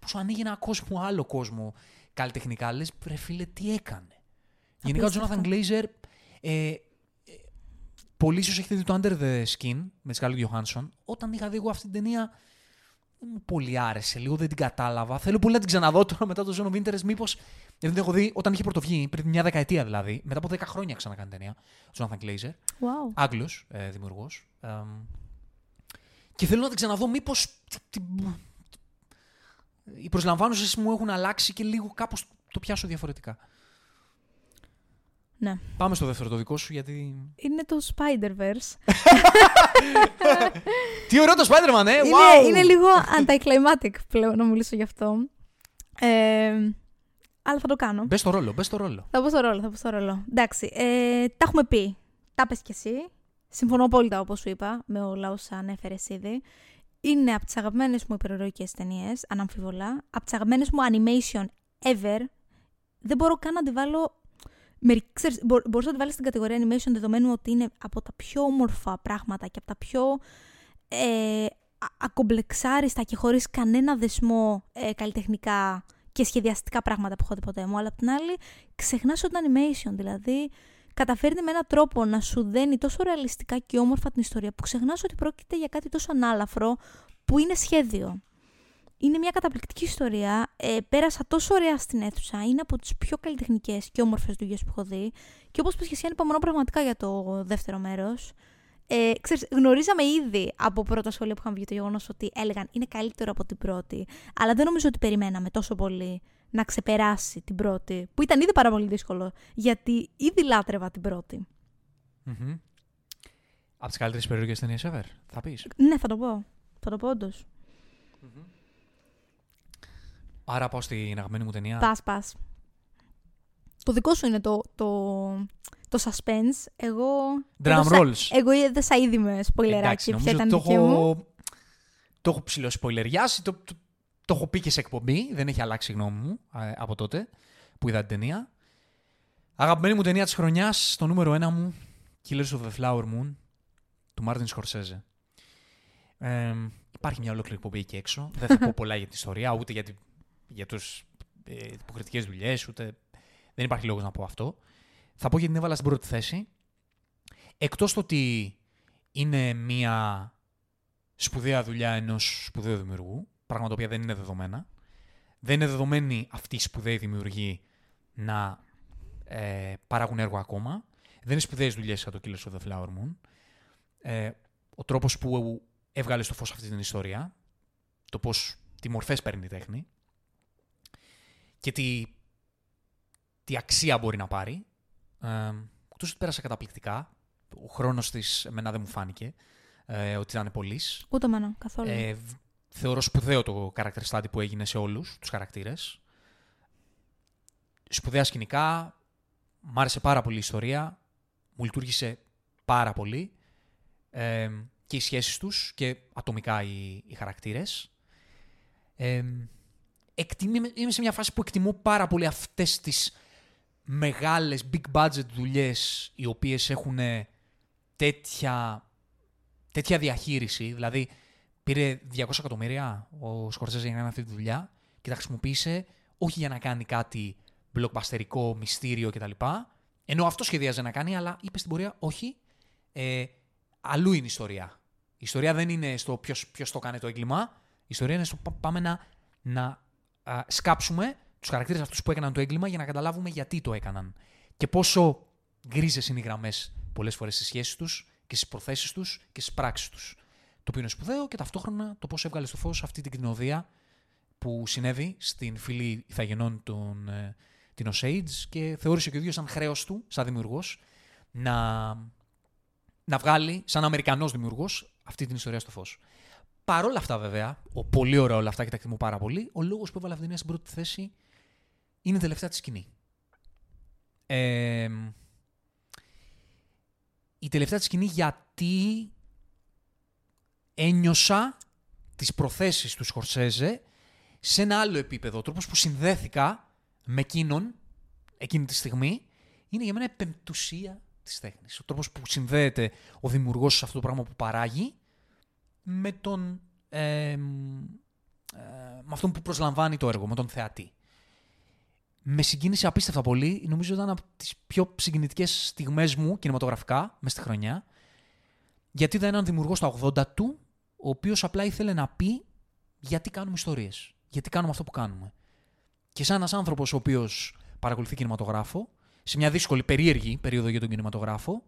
που σου ανοίγει ένα κόσμο, άλλο κόσμο καλλιτεχνικά. Λες, ρε φίλε, τι έκανε. Γενικά ο Απίστευτο. Jonathan Glazer. Ε, ε, πολλοί ίσως έχετε δει το Under the Skin με τη Scarlett Johansson. Όταν είχα δει εγώ αυτή την ταινία, δεν μου πολύ άρεσε. Λίγο δεν την κατάλαβα. Θέλω πολύ να την ξαναδώ τώρα μετά το Zone of Interest. Μήπως. Δεν την έχω δει όταν είχε πρωτοβγεί, πριν μια δεκαετία δηλαδή. Μετά από 10 χρόνια ξανακάνει ταινία. Ο Jonathan Glazer. Wow. Άγγλος ε, δημιουργός. και θέλω να την ξαναδώ, μήπως. Οι προσλαμβάνουσες μου έχουν αλλάξει και λίγο κάπως το πιάσω διαφορετικά. Ναι. Πάμε στο δεύτερο το δικό σου, γιατί. Είναι το Spider-Verse. Τι ωραίο το Spider-Man, ε! είναι, wow! είναι λίγο anticlimactic πλέον να μιλήσω γι' αυτό. Ε, αλλά θα το κάνω. Μπες στο ρόλο, μπες στο ρόλο. Θα πω στο ρόλο, θα πω στο ρόλο. Εντάξει, ε, τα έχουμε πει. Τα πες κι εσύ. Συμφωνώ απόλυτα όπως σου είπα με όλα όσα ανέφερες ήδη. Είναι από τις αγαπημένες μου υπερηρωικές ταινίες, αναμφίβολα. Από τις αγαπημένες μου animation ever. Δεν μπορώ καν να τη βάλω... μερι- Ξέρεις, μπο- μπορείς να τη βάλεις στην κατηγορία animation δεδομένου ότι είναι από τα πιο όμορφα πράγματα και από τα πιο ε, α- ακομπλεξάριστα και χωρίς κανένα δεσμό ε, καλλιτεχνικά και σχεδιαστικά πράγματα που έχω δει ποτέ μου. Αλλά απ' την άλλη, ξεχνάς ότι είναι animation. Δηλαδή, καταφέρνει με έναν τρόπο να σου δένει τόσο ρεαλιστικά και όμορφα την ιστορία που ξεχνάς ότι πρόκειται για κάτι τόσο ανάλαφρο που είναι σχέδιο. Είναι μια καταπληκτική ιστορία. Ε, πέρασα τόσο ωραία στην αίθουσα. Είναι από τις πιο καλλιτεχνικές και όμορφες δουλειές που έχω δει. Και όπως πες και εσύ, ανυπομονώ πραγματικά για το δεύτερο μέρος. Ε, ξέρεις, γνωρίζαμε ήδη από πρώτα σχόλια που είχαμε βγει το γεγονός ότι έλεγαν είναι καλύτερο από την πρώτη. Αλλά δεν νομίζω ότι περιμέναμε τόσο πολύ να ξεπεράσει την πρώτη. Που ήταν ήδη πάρα πολύ δύσκολο. Γιατί ήδη λάτρευα την πρώτη. Mm-hmm. Από τις καλύτερες περιοχέ ταινίες ever, θα πεις. Ναι, θα το πω. Θα το πω όντως. Άρα πάω στην αγαπημένη μου ταινία. Πας, πας. Το δικό σου είναι το, το, το suspense. Εγώ. Drum έδωσα- rolls. Εγώ έδωσα ήδη με σποιλεράκι. Ποια ήταν η το δική έχω, μου. το έχω ψηλοσποιλεριάσει, το, το, το έχω πει και σε εκπομπή, δεν έχει αλλάξει η γνώμη μου ε, από τότε που είδα την ταινία. Αγαπημένη μου ταινία της χρονιάς, το νούμερο ένα μου, Killers of the Flower Moon, του Μάρτιν Σκορσέζε. Ε, υπάρχει μια ολόκληρη εκπομπή εκεί έξω. Δεν θα πω πολλά για την ιστορία, ούτε για, τη, για τους ε, υποκριτικές δουλειές, ούτε... Δεν υπάρχει λόγος να πω αυτό. Θα πω γιατί την έβαλα στην πρώτη θέση. Εκτός το ότι είναι μια σπουδαία δουλειά ενός σπουδαίου δημιουργού, πράγμα το οποίο δεν είναι δεδομένα. Δεν είναι δεδομένη αυτή η σπουδαίοι δημιουργοί να ε, παράγουν έργο ακόμα. Δεν είναι σπουδαίες δουλειές σαν το Killers of the Flower Moon. Ε, ο τρόπος που έβγαλε στο φως αυτή την ιστορία, το πώς, τι μορφές παίρνει η τέχνη και τι, τι αξία μπορεί να πάρει. Ε, εκτός ότι πέρασε καταπληκτικά. Ο χρόνος της εμένα δεν μου φάνηκε ε, ότι ήταν πολύς. Ούτε εμένα, καθόλου. Ε, β- θεωρώ σπουδαίο το character study που έγινε σε όλους τους χαρακτήρες. Σπουδαία σκηνικά, μ' άρεσε πάρα πολύ η ιστορία, μου λειτουργήσε πάρα πολύ ε, και οι σχέσεις τους και ατομικά οι, οι χαρακτήρες. Ε, εκτιμή- είμαι σε μια φάση που εκτιμώ πάρα πολύ αυτές τις μεγάλες big budget δουλειές οι οποίες έχουν τέτοια, τέτοια διαχείριση. Δηλαδή, πήρε 200 εκατομμύρια ο Σκορσέζε για να κάνει αυτή τη δουλειά και τα χρησιμοποίησε όχι για να κάνει κάτι blockbusterικό, μυστήριο κτλ. Ενώ αυτό σχεδίαζε να κάνει, αλλά είπε στην πορεία όχι. Ε, αλλού είναι η ιστορία. Η ιστορία δεν είναι στο ποιος το κάνει το έγκλημα. Η ιστορία είναι στο πα- πάμε να, να α, σκάψουμε τους χαρακτήρες αυτούς που έκαναν το έγκλημα για να καταλάβουμε γιατί το έκαναν. Και πόσο γκρίζες είναι οι γραμμές πολλές φορές στις σχέσεις τους και στις προθέσεις τους και στις πράξεις τους. Το οποίο είναι σπουδαίο και ταυτόχρονα το πώς έβγαλε στο φως αυτή την κτηνοδία που συνέβη στην φυλή ηθαγενών των ε, την Osage και θεώρησε και ο ίδιος σαν χρέος του, σαν δημιουργός, να, να βγάλει, σαν Αμερικανός δημιουργός, αυτή την ιστορία στο φως. Παρ' όλα αυτά, βέβαια, ο πολύ ωραίο όλα αυτά και τα εκτιμώ πάρα πολύ, ο λόγος που έβαλε αυτή την νέα στην πρώτη θέση είναι η τελευταία της σκηνή. Ε, η τελευταία της σκηνή γιατί ένιωσα τις προθέσεις του Σκορσέζε σε ένα άλλο επίπεδο. Ο τρόπος που συνδέθηκα με εκείνον εκείνη τη στιγμή είναι για μένα επεμπτουσία της τέχνης. Ο τρόπος που συνδέεται ο δημιουργός σε αυτό το πράγμα που παράγει με τον... Ε, με αυτόν που προσλαμβάνει το έργο, με τον θεατή. Με συγκίνησε απίστευτα πολύ. Νομίζω ήταν από τις πιο συγκινητικές στιγμές μου κινηματογραφικά μέσα στη χρονιά. Γιατί ήταν έναν δημιουργό στα 80 του, ο οποίος απλά ήθελε να πει γιατί κάνουμε ιστορίες. Γιατί κάνουμε αυτό που κάνουμε. Και σαν ένας άνθρωπος ο οποίος παρακολουθεί κινηματογράφο, σε μια δύσκολη, περίεργη περίοδο για τον κινηματογράφο,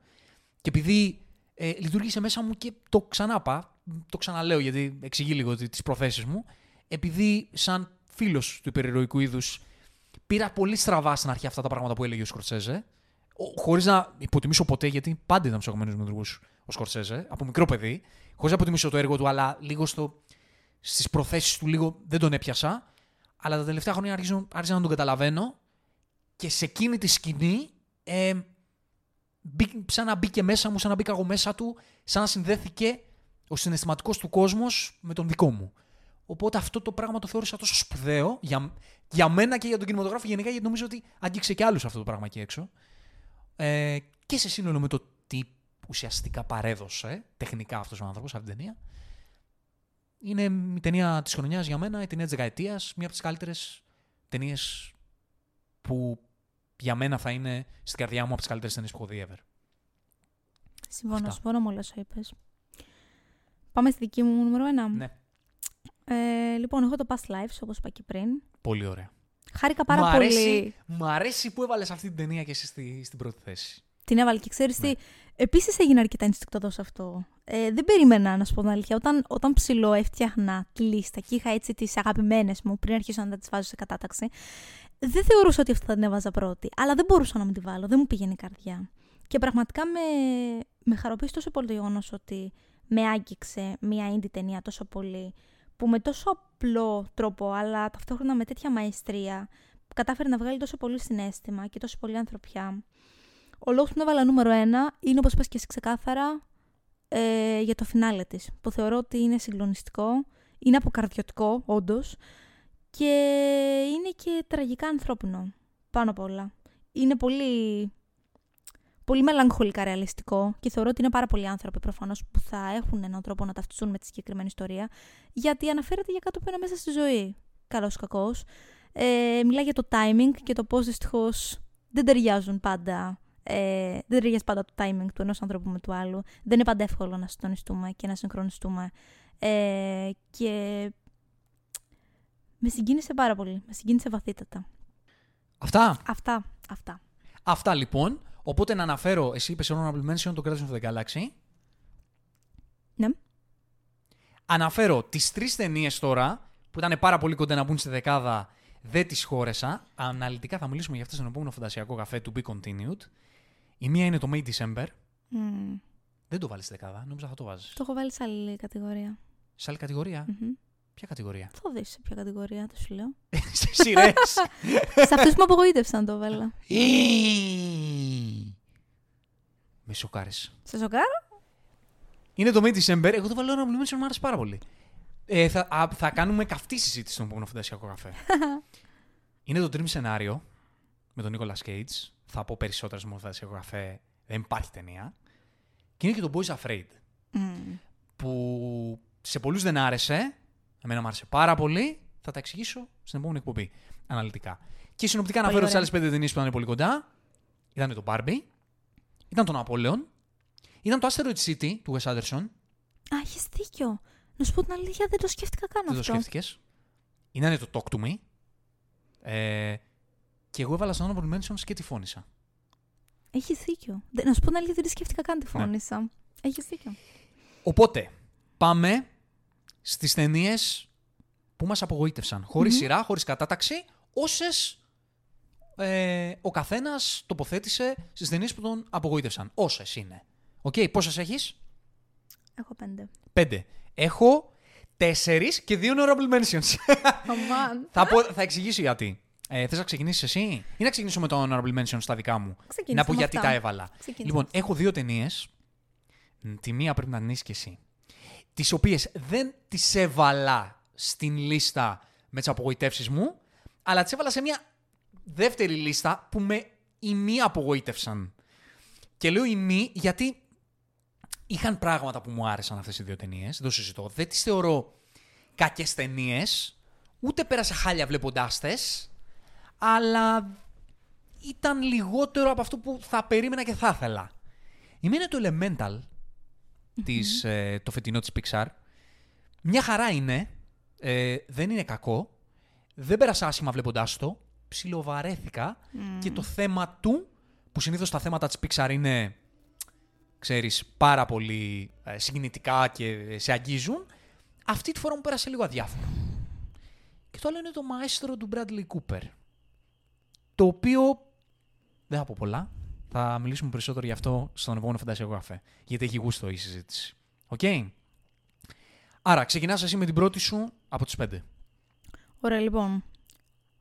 και επειδή ε, λειτουργήσε μέσα μου και το ξανάπα, το ξαναλέω γιατί εξηγεί λίγο τις προθέσεις μου, επειδή σαν φίλος του υπερηρωικού είδους πήρα πολύ στραβά στην αρχή αυτά τα πράγματα που έλεγε ο Σκορτσέζε, χωρίς να υποτιμήσω ποτέ, γιατί πάντα ήταν ψαγμένος δημιουργού ο Σκορτσέζε, από μικρό παιδί, χωρίς να υποτιμήσω το έργο του, αλλά λίγο στο, στις προθέσεις του λίγο δεν τον έπιασα. Αλλά τα τελευταία χρόνια άρχισα, να τον καταλαβαίνω και σε εκείνη τη σκηνή ε, σαν να μπήκε μέσα μου, σαν να μπήκα εγώ μέσα του, σαν να συνδέθηκε ο συναισθηματικός του κόσμος με τον δικό μου. Οπότε αυτό το πράγμα το θεώρησα τόσο σπουδαίο για, για μένα και για τον κινηματογράφο γενικά, γιατί νομίζω ότι αγγίξε και άλλους αυτό το πράγμα εκεί έξω. Ε, και σε σύνολο με το τι ουσιαστικά παρέδωσε τεχνικά αυτός ο άνθρωπος αυτή την ταινία. Είναι η ταινία της χρονιάς για μένα, η ταινία της δεκαετίας, μία από τις καλύτερες ταινίες που για μένα θα είναι στην καρδιά μου από τις καλύτερες ταινίες που έχω δει ever. Συμφωνώ, συμφωνώ με όλα όσα είπες. Πάμε στη δική μου νούμερο ένα. Ναι. Ε, λοιπόν, έχω το Past Lives, όπως είπα και πριν. Πολύ ωραία. Χάρηκα πάρα μ πολύ. Αρέσει, μ' αρέσει που έβαλες αυτή την ταινία και εσύ στη, στην πρώτη θέση. Την έβαλε και ξέρεις Ναι. τι. Επίσης έγινε αρκετά ενστικτοδό αυτό. Ε, δεν περίμενα να σου πω την αλήθεια. Όταν, όταν ψηλό έφτιαχνα τη λίστα και είχα έτσι τις αγαπημένες μου πριν αρχίσω να τις βάζω σε κατάταξη, δεν θεωρούσα ότι αυτή θα την έβαζα πρώτη. Αλλά δεν μπορούσα να μην τη βάλω. Δεν μου πήγαινε η καρδιά. Και πραγματικά με, με χαροποίησε τόσο πολύ το γεγονός ότι με άγγιξε μια indie ταινία τόσο πολύ, που με τόσο απλό τρόπο, αλλά ταυτόχρονα με τέτοια μαεστρία, κατάφερε να βγάλει τόσο πολύ συνέστημα και τόσο πολύ ανθρωπιά. Ο λόγος που την έβαλα νούμερο ένα είναι, όπως είπες και εσύ ξεκάθαρα, ε, για το φινάλε της, που θεωρώ ότι είναι συγκλονιστικό, είναι αποκαρδιωτικό, όντως, και είναι και τραγικά ανθρώπινο, πάνω απ' όλα. Είναι πολύ, πολύ μελαγχολικά ρεαλιστικό και θεωρώ ότι είναι πάρα πολλοί άνθρωποι προφανώς που θα έχουν έναν τρόπο να ταυτιστούν με τη συγκεκριμένη ιστορία, γιατί αναφέρεται για κάτι που είναι μέσα στη ζωή, καλός ή κακός. Ε, μιλάει για το timing και το πώς δυστυχώς δεν ταιριάζουν πάντα ε, δεν ταιριάζει πάντα το timing του ενός ανθρώπου με του άλλου. Δεν είναι πάντα εύκολο να συντονιστούμε και να συγχρονιστούμε. Ε, και με συγκίνησε πάρα πολύ. Με συγκίνησε βαθύτατα. Αυτά; Αυτά. Αυτά. Αυτά λοιπόν. Οπότε να αναφέρω, εσύ είπες Honorable Mention, το Guardians of the Galaxy. Ναι. Αναφέρω τις τρεις ταινίες τώρα που ήταν πάρα πολύ κοντά να μπουν στη δεκάδα, δεν τις χώρεσα. Αναλυτικά θα μιλήσουμε για αυτές στον επόμενο φαντασιακό καφέ του Be Continued. Η μία είναι το May December. Mm. Δεν το βάλεις στη δεκάδα, νόμιζα θα το βάζεις. Το έχω βάλει σε άλλη κατηγορία. Σε άλλη κατηγορία. Μμμ. Ποια κατηγορία; Θα δεις σε ποια κατηγορία, το σου λέω. σε σειρές. σε αυτούς που με απογοήτευσαν το βάλα. Με σοκάρεις. Σε σοκάρα; Είναι το May December. Εγώ το βάλω ένα Mention, μου άρεσε πάρα πολύ. Ε, θα, α, θα κάνουμε καυτή συζήτηση στον επόμενο φαντασιακό καφέ. είναι το Dream σενάριο με τον Nicolas Cage. Θα πω περισσότερα στο φαντασιακό καφέ. Δεν υπάρχει ταινία. Και είναι και το Boys Afraid. Mm. Που σε πολλούς δεν άρεσε. Εμένα μου άρεσε πάρα πολύ. Θα τα εξηγήσω στην επόμενη εκπομπή. Αναλυτικά. Και συνοπτικά αναφέρω τις ωραία. άλλες πέντε ταινίες που ήταν πολύ κοντά. Ήταν το Barbie. Ήταν το Napoleon. Ήταν το Asteroid City του Wes Anderson. Α, έχεις δίκιο. Να σου πω την αλήθεια, δεν το σκέφτηκα καν Δεν το αυτό. σκέφτηκες. Ήταν το Talk to Me. Ε, και εγώ έβαλα στον Honorable Mentions και τη Φόνισσα. Έχεις δίκιο. Δεν- Να σου πω την αλήθεια, δεν τη σκέφτηκα καν τη Ναι. Φόνισσα. Έχεις δίκιο. Οπότε, πάμε στις ταινίες που μας απογοήτευσαν. Χωρίς σειρά, χωρίς κατάταξη, όσες ε, ο καθένας τοποθέτησε στις ταινίες που τον απογοήτευσαν. Όσες είναι. Οκ, πόσες έχεις; Έχω πέντε. Πέντε. Έχω τέσσερις και δύο honorable mentions. θα, πω, θα εξηγήσω γιατί. Ε, Θες να ξεκινήσεις εσύ; Ή να ξεκινήσω με το honorable mention στα δικά μου; Ξεκίνησε να πω με γιατί αυτά. τα έβαλα. Ξεκίνησε λοιπόν, με αυτά. έχω δύο ταινίες. Τη μία πρέπει να την είσαι και εσύ. Τις οποίες δεν τις έβαλα στην λίστα με τις απογοητεύσεις μου, αλλά τις έβαλα σε μια δεύτερη λίστα που με ημί απογοήτευσαν. Και λέω ημί γιατί είχαν πράγματα που μου άρεσαν αυτές οι δύο ταινίες. Δεν το συζητώ. Δεν τις θεωρώ κακές ταινίες, ούτε πέρασα χάλια βλέποντάς τες, αλλά ήταν λιγότερο από αυτό που θα περίμενα και θα ήθελα. Η μία είναι το Elemental, της, ε, το φετινό της Pixar. Μια χαρά είναι, ε, δεν είναι κακό, δεν πέρασα άσχημα βλέποντάς το, ψιλοβαρέθηκα και το θέμα του, που συνήθως τα θέματα της Pixar είναι, ξέρεις, πάρα πολύ ε, συγκινητικά και σε αγγίζουν, αυτή τη φορά μου πέρασε λίγο αδιάφορο. Και το άλλο είναι το Maestro του Bradley Cooper. Το οποίο δεν θα πω πολλά. Θα μιλήσουμε περισσότερο γι' αυτό στον επόμενο φαντασιακό καφέ. Γιατί έχει γούστο η συζήτηση. Οκ; Άρα, ξεκινάς εσύ με την πρώτη σου από τις πέντε. Ωραία, λοιπόν.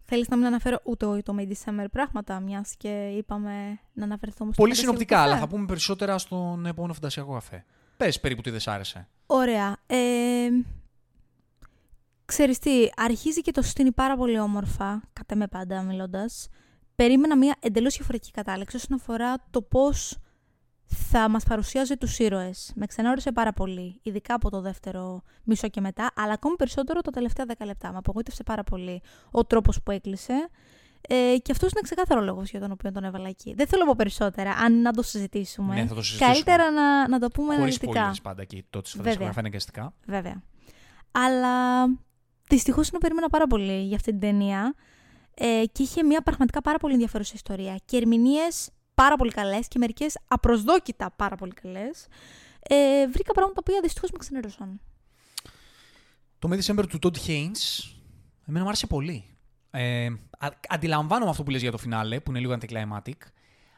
Θέλεις να μην αναφέρω ούτε το May December πράγματα, μιας και είπαμε να αναφερθούμε στο Πολύ φαντασιακό συνοπτικά, καφέ. αλλά θα πούμε περισσότερα στον επόμενο φαντασιακό καφέ. Πες περίπου τι δεν σ' άρεσε. Ωραία. Ε, ξέρεις τι, αρχίζει και το στείνει πάρα πολύ όμορφα, κατά με πάντα μιλώντας. Περίμενα μια εντελώς διαφορετική κατάληξη όσον αφορά το πώς θα μας παρουσιάζει τους ήρωες. Με ξενόρισε πάρα πολύ, ειδικά από το δεύτερο μισό και μετά, αλλά ακόμη περισσότερο τα τελευταία δέκα λεπτά. Με απογοήτευσε πάρα πολύ ο τρόπος που έκλεισε. Ε, και αυτός είναι ξεκάθαρος λόγος για τον οποίο τον έβαλα εκεί. Δεν θέλω να πω περισσότερα, αν να το συζητήσουμε. Ναι, θα το συζητήσουμε. Καλύτερα να, να το πούμε Χωρίς αναλυτικά. spoilers πάντα εκεί. Τότε στο φαντασιακό Βέβαια. καφέ αναγκαστικά. Βέβαια. Αλλά δυστυχώς είναι περίμενα πάρα πολύ για αυτή την ταινία. Ε, και είχε μια πραγματικά πάρα πολύ ενδιαφέρουσα ιστορία. Και ερμηνείες πάρα πολύ καλές και μερικές απροσδόκητα πάρα πολύ καλές. Ε, βρήκα πράγματα που δυστυχώς με ξενέρωσαν. Το May December του Todd Haynes, εμένα μου άρεσε πολύ. Ε, α, αντιλαμβάνομαι αυτό που λες για το φινάλε, που είναι λίγο anticlimactic,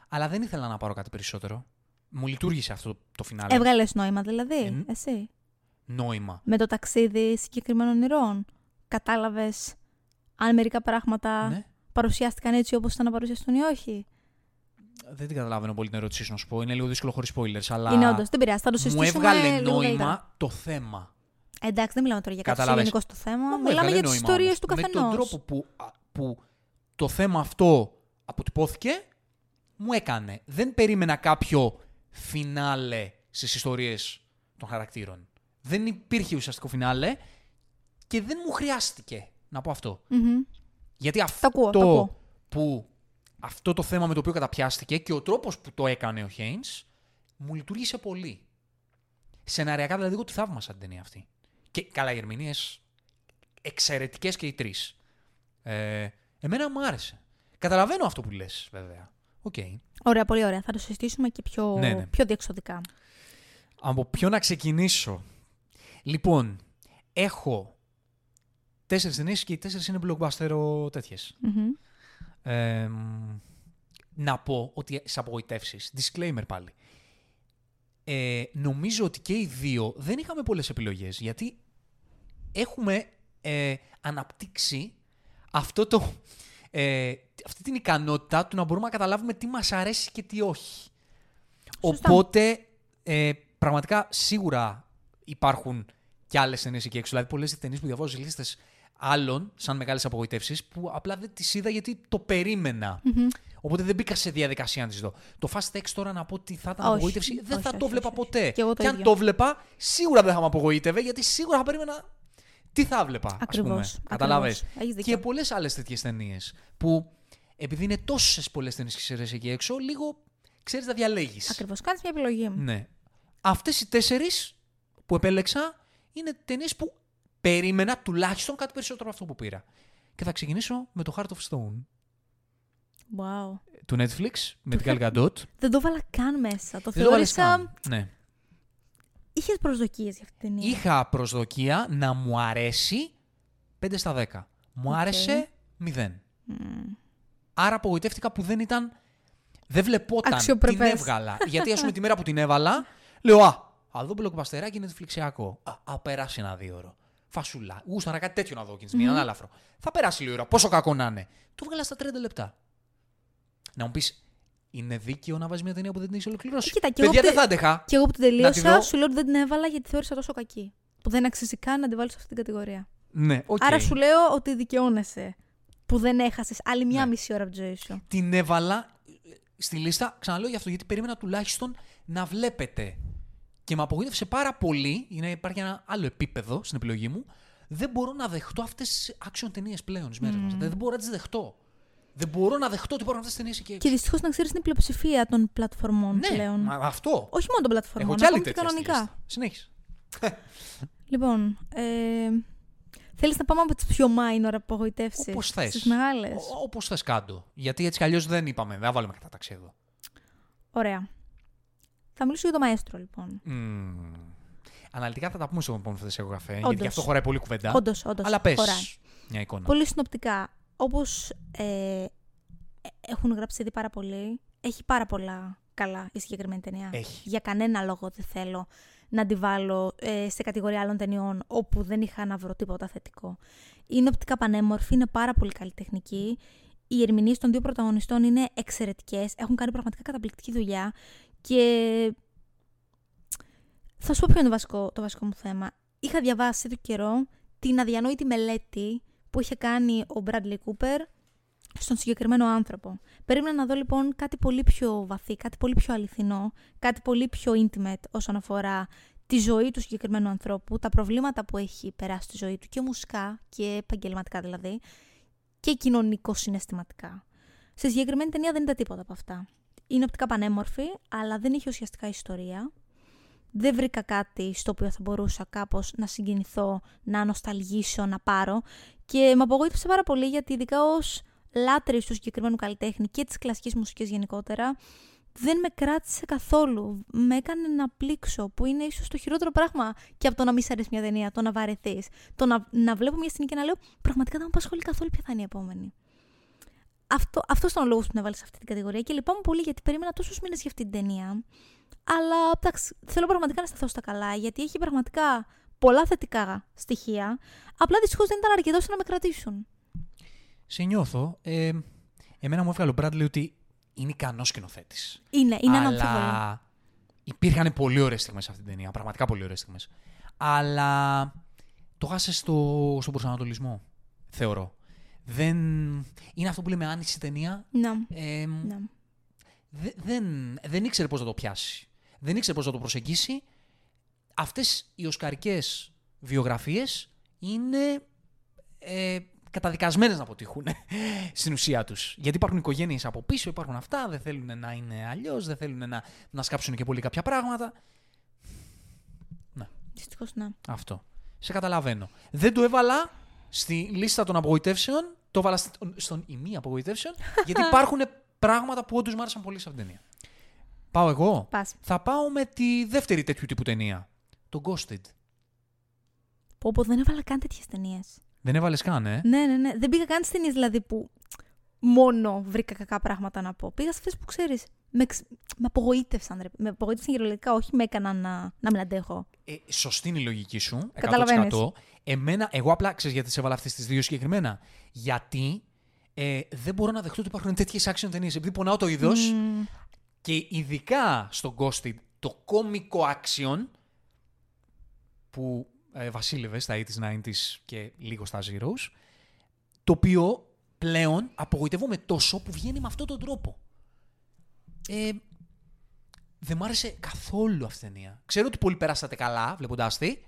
αλλά δεν ήθελα να πάρω κάτι περισσότερο. Μου λειτουργήσε αυτό το φινάλε. Έβγαλες νόημα δηλαδή, Ε, εσύ; Νόημα. Με το ταξίδι συγκεκριμένων ονειρών. Κατάλαβες αν μερικά πράγματα Ναι. παρουσιάστηκαν έτσι όπως ήταν να παρουσιαστούν ή όχι; Δεν την καταλαβαίνω πολύ την ερώτησή σου να σου πω. Είναι λίγο δύσκολο χωρίς spoilers, αλλά. Είναι όντως, δεν πειράζει. Θα το μου συζητήσουμε έβγαλε λίγο νόημα καλύτερα. το θέμα. Εντάξει, δεν μιλάμε τώρα για κάτι Κατάλαβες. γενικός στο θέμα. Μα μου Μιλάμε έβγαλε για τις νόημα ιστορίες όμως. του Με καθενός. τον τρόπο που, α, που το θέμα αυτό αποτυπώθηκε, μου έκανε. Δεν περίμενα κάποιο φινάλε στις ιστορίες των χαρακτήρων. Δεν υπήρχε ουσιαστικό φινάλε και δεν μου χρειάστηκε να πω αυτό. Γιατί αυτό ακούω, το ακούω. που αυτό το θέμα με το οποίο καταπιάστηκε και ο τρόπος που το έκανε ο Χέινς μου λειτούργησε πολύ. Σεναριακά δηλαδή εγώ τη θαύμασα την ταινία αυτή. Και καλά οι ερμηνείες εξαιρετικές και οι τρεις. Ε, εμένα μου άρεσε. Καταλαβαίνω αυτό που λες βέβαια. Οκ. Ωραία, πολύ ωραία. Θα το συζητήσουμε και πιο, Ναι, ναι. πιο διεξοδικά. Από ποιο να ξεκινήσω. Λοιπόν, έχω τέσσερις ταινίες και οι τέσσερις είναι blockbuster τέτοιες. Μμμ. Ε, μ, να πω ότι σε απογοητεύσεις, disclaimer πάλι, ε, νομίζω ότι και οι δύο δεν είχαμε πολλές επιλογές, γιατί έχουμε ε, αναπτύξει αυτό το, ε, αυτή την ικανότητα του να μπορούμε να καταλάβουμε τι μας αρέσει και τι όχι. Σωστά. Οπότε, ε, πραγματικά, σίγουρα υπάρχουν και άλλες ταινίες εκεί έξω. Δηλαδή, πολλές ταινίες που διαβάζω στι λίστες άλλων, σαν μεγάλες απογοητεύσεις, που απλά δεν τις είδα γιατί το περίμενα. Οπότε δεν μπήκα σε διαδικασία να τις δω. Το Fast X τώρα να πω ότι θα ήταν Όχι, απογοήτευση, δεν όχι, θα όχι, το όχι, βλέπα όχι. ποτέ. Και εγώ το αν ίδιο. το βλέπα, σίγουρα δεν θα με απογοήτευε, γιατί σίγουρα θα περίμενα. Τι θα βλέπα, ας Ακριβώς, πούμε. ακριβώς. Καταλάβες. Έχεις δίκιο. Και πολλές άλλες τέτοιες ταινίες. Που επειδή είναι τόσες πολλές ταινίες και σειρές εκεί έξω, λίγο ξέρεις να διαλέγεις. Ακριβώς. Κάνεις μια επιλογή. Ναι. Αυτές οι τέσσερις που επέλεξα είναι ταινίες που περίμενα τουλάχιστον κάτι περισσότερο από αυτό που πήρα. Και θα ξεκινήσω με το Heart of Stone Wow. του Netflix με την Gal Gadot. Δεν το βάλα καν μέσα. Το Δεν το βάλες θεώρησα. καν. Ναι. Είχες προσδοκίες για αυτή την ταινία. Είχα προσδοκία να μου αρέσει 5 στα 10. Μου Οκ. άρεσε 0. Άρα απογοητεύτηκα που δεν ήταν. Δεν βλεπόταν. Αξιοπρεπές. Την έβγαλα. Γιατί ας πούμε τη μέρα που την έβαλα, λέω Α, α δω blockbusterάκι είναι flixιακό. Α, α, περάσει ένα δύο ώρο. Φασούλα. Γούσταρα κάτι τέτοιο να δω εκείνη τη μία, ένα ελαφρό. Θα περάσει λίγο ώρα. Πόσο κακό να είναι. Το έβγαλα στα 30 λεπτά. Να μου πεις, είναι δίκαιο να βάζεις μια ταινία που δεν την έχεις ολοκληρώσει; Κοίτα, και εγώ Παιδιά, που δεν τε- θα άντεχα. Και εγώ που την Να τη τελείωσα, δω. σου λέω ότι δεν την έβαλα γιατί θεώρησα τόσο κακή. Που δεν αξίζει καν να την βάλει σε αυτή την κατηγορία. Ναι, οκ. Άρα σου λέω ότι δικαιώνεσαι. Που δεν έχασες άλλη μια Ναι. μισή ώρα από τη ζωή σου. την έβαλα ε, στη λίστα, ξαναλέω γι' αυτό, γιατί περίμενα τουλάχιστον να βλέπετε. Και με απογοήτευσε πάρα πολύ, είναι, υπάρχει ένα άλλο επίπεδο στην επιλογή μου. Δεν μπορώ να δεχτώ αυτές τις action ταινίες πλέον στις μέρες μας. Δεν μπορώ να τις δεχτώ. Δεν μπορώ να δεχτώ ότι υπάρχουν αυτές τις ταινίες εκεί έξω. Και δυστυχώς να ξέρεις την πλειοψηφία των πλατφορμών ναι, πλέον. μα, αυτό. Όχι μόνο των Έχω πλατφορμών, κι άλλη ακόμη και τέτοια στη κανονικά. λίστα. Συνέχισε. Λοιπόν, ε, θέλεις να πάμε από τις πιο minor απογοητεύσεις Όπως θες. στις μεγάλες; Όπως θες κάτω. Γιατί έτσι κι αλλιώς δεν είπαμε. Δεν θα βάλουμε κατάταξη εδώ. Ωραία. Θα μιλήσω για το μαέστρο, λοιπόν. Μμμ. Αναλυτικά θα τα πούμε στο επόμενο θεσσιακό καφέ. Γιατί Όντως. γι' αυτό χωράει πολύ κουβέντα. Όντως, όντως. Αλλά πες μια εικόνα. Πολύ συνοπτικά. Όπως ε, έχουν γράψει ήδη πάρα πολύ, έχει πάρα πολλά καλά η συγκεκριμένη ταινία. Έχει. Για κανένα λόγο δεν θέλω να τη βάλω ε, σε κατηγορία άλλων ταινιών όπου δεν είχα να βρω τίποτα θετικό. Είναι οπτικά πανέμορφη, είναι πάρα πολύ καλλιτεχνική. Οι ερμηνείες των δύο πρωταγωνιστών είναι εξαιρετικές. Έχουν κάνει πραγματικά καταπληκτική δουλειά. Και θα σου πω ποιο είναι το βασικό, το βασικό μου θέμα. Είχα διαβάσει εδώ καιρό την αδιανόητη μελέτη που είχε κάνει ο Bradley Cooper στον συγκεκριμένο άνθρωπο. Περίμενα να δω λοιπόν κάτι πολύ πιο βαθύ, κάτι πολύ πιο αληθινό, κάτι πολύ πιο intimate όσον αφορά τη ζωή του συγκεκριμένου ανθρώπου, τα προβλήματα που έχει περάσει στη ζωή του και μουσικά και επαγγελματικά δηλαδή και κοινωνικο-συναισθηματικά. Στη συγκεκριμένη ταινία δεν είδα τίποτα από αυτά. Είναι οπτικά πανέμορφη, αλλά δεν έχει ουσιαστικά ιστορία. Δεν βρήκα κάτι στο οποίο θα μπορούσα κάπως να συγκινηθώ, να νοσταλγήσω, να πάρω. Και με απογοήτευσε πάρα πολύ γιατί ειδικά ως λάτρης του συγκεκριμένου καλλιτέχνη και της κλασικής μουσικής γενικότερα, δεν με κράτησε καθόλου. Με έκανε να πλήξω, που είναι ίσως το χειρότερο πράγμα και από το να μην σ' αρέσει μια ταινία, το να βαρεθείς. Το να, να βλέπω μια στιγμή και να λέω πραγματικά δεν με απασχολεί καθόλου ποια θα είναι η επόμενη. Αυτό αυτός ήταν ο λόγος που την έβαλες σε αυτή την κατηγορία και λυπάμαι πολύ γιατί περίμενα τόσους μήνες για αυτή την ταινία. Αλλά εντάξει, θέλω πραγματικά να σταθώ στα καλά γιατί έχει πραγματικά πολλά θετικά στοιχεία. Απλά δυστυχώς δεν ήταν αρκετός ώστε να με κρατήσουν. Σε νιώθω. Ε, εμένα μου έβγαλε ο Μπράντλι ότι είναι ικανός σκηνοθέτης. Είναι, είναι αναμφίβολο. Αλλά υπήρχαν πολύ ωραίες στιγμές σε αυτή την ταινία. Πραγματικά πολύ ωραίες στιγμές. Αλλά το χάσε στο, στον προσανατολισμό. Θεωρώ. Δεν... Είναι αυτό που λέμε άνηση ταινία. Να, Ε, να. δε- δεν, δεν ήξερε πώς να το πιάσει. Δεν ήξερε πώς να το προσεγγίσει. Αυτές οι οσκαρικές βιογραφίες είναι ε, καταδικασμένες να αποτύχουν στην ουσία τους. Γιατί υπάρχουν οικογένειες από πίσω, υπάρχουν αυτά, δεν θέλουν να είναι αλλιώς, δεν θέλουν να, να σκάψουν και πολύ κάποια πράγματα. Δυστυχώς να. Αυτό. Σε καταλαβαίνω. Δεν το έβαλα στη λίστα των απογοητεύσεων, το έβαλα στον, στον ημί απογοητεύσεων, γιατί υπάρχουν πράγματα που όντως μου άρεσαν πολύ σε αυτήν την ταινία. Πάω εγώ. Πας. Θα πάω με τη δεύτερη τέτοιου τύπου ταινία. Το Ghosted. Πω, πω, δεν έβαλα καν τέτοιες ταινίες. Δεν έβαλες καν, ε; Ναι, ναι, ναι. Δεν πήγα καν στις ταινίες δηλαδή που μόνο βρήκα κακά πράγματα να πω. Πήγα σε αυτές που ξέρεις. Με, εξ- με απογοήτευσαν. Ρε. Με απογοήτευσαν κυριολεκτικά, όχι με έκαναν να, να μην αντέχω. ε σωστή είναι η λογική σου. 100%. Καταλαβαίνεις. Εμένα, εγώ απλά ξέρεις γιατί σε έβαλα αυτές τις δύο συγκεκριμένα; Γιατί ε, δεν μπορώ να δεχτώ ότι υπάρχουν τέτοιες action ταινίες. Επειδή πονάω το είδος. Μμμ. Και ειδικά στο Ghosted, το κόμικο action που ε, βασίλευε στα 80s, 90s και λίγο στα Zeros, το οποίο πλέον απογοητεύομαι τόσο που βγαίνει με αυτόν τον τρόπο. Ε, δεν μ' άρεσε καθόλου αυτή η ταινία. Ξέρω ότι πολλοί περάσατε καλά βλέποντάς τη.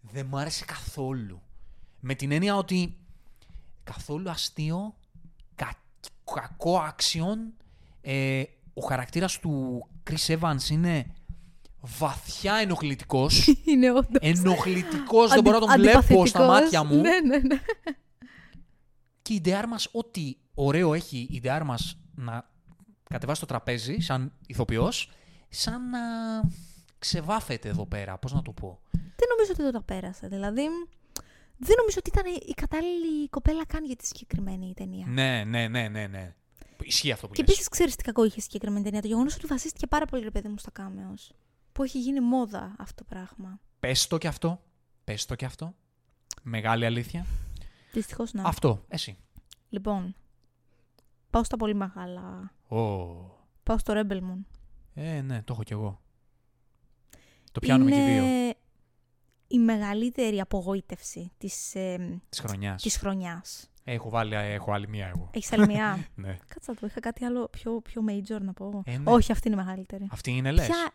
Δεν μ' άρεσε καθόλου. Με την έννοια ότι καθόλου αστείο, κα- κακό action, ε, ο χαρακτήρας του Chris Evans είναι βαθιά ενοχλητικός. Είναι όντως. ενοχλητικός, δεν μπορώ να τον βλέπω στα μάτια μου. Ναι, ναι, ναι. Και η Ντεάρμας, ό,τι ωραίο έχει η Ντεάρμας να κατεβάσει το τραπέζι σαν ηθοποιός, σαν να ξεβάφεται εδώ πέρα, πώς να το πω. Δεν νομίζω ότι το τα πέρασε. Δηλαδή, δεν νομίζω ότι ήταν η κατάλληλη κοπέλα καν για τη συγκεκριμένη ταινία. Ναι, ναι, ναι, ναι, ναι. Ισχύει αυτό που Και λες. επίσης ξέρεις τι κακό είχε η συγκεκριμένη ταινία. Το γεγονός ότι βασίστηκε πάρα πολύ, ρε παιδί μου, στα κάμεο. Που έχει γίνει μόδα αυτό το πράγμα. Πες το κι αυτό. Πες το κι αυτό. Μεγάλη αλήθεια. Δυστυχώς να. Αυτό. Εσύ. Λοιπόν, πάω στα πολύ μεγάλα. Ω. Πάω στο Rebel Moon. Ε, ναι, το έχω κι εγώ. Το πιάνουμε είναι και οι δύο. η μεγαλύτερη απογοήτευση της, ε, Της χρονιάς. της χρονιάς. Έχω βάλει, έχω άλλη μία εγώ. Έχεις άλλη μια. Ναι. Κάτσα το, είχα κάτι άλλο πιο, πιο major να πω. Ε, ναι. Όχι, αυτή είναι η μεγαλύτερη. Αυτή είναι λες. Ποια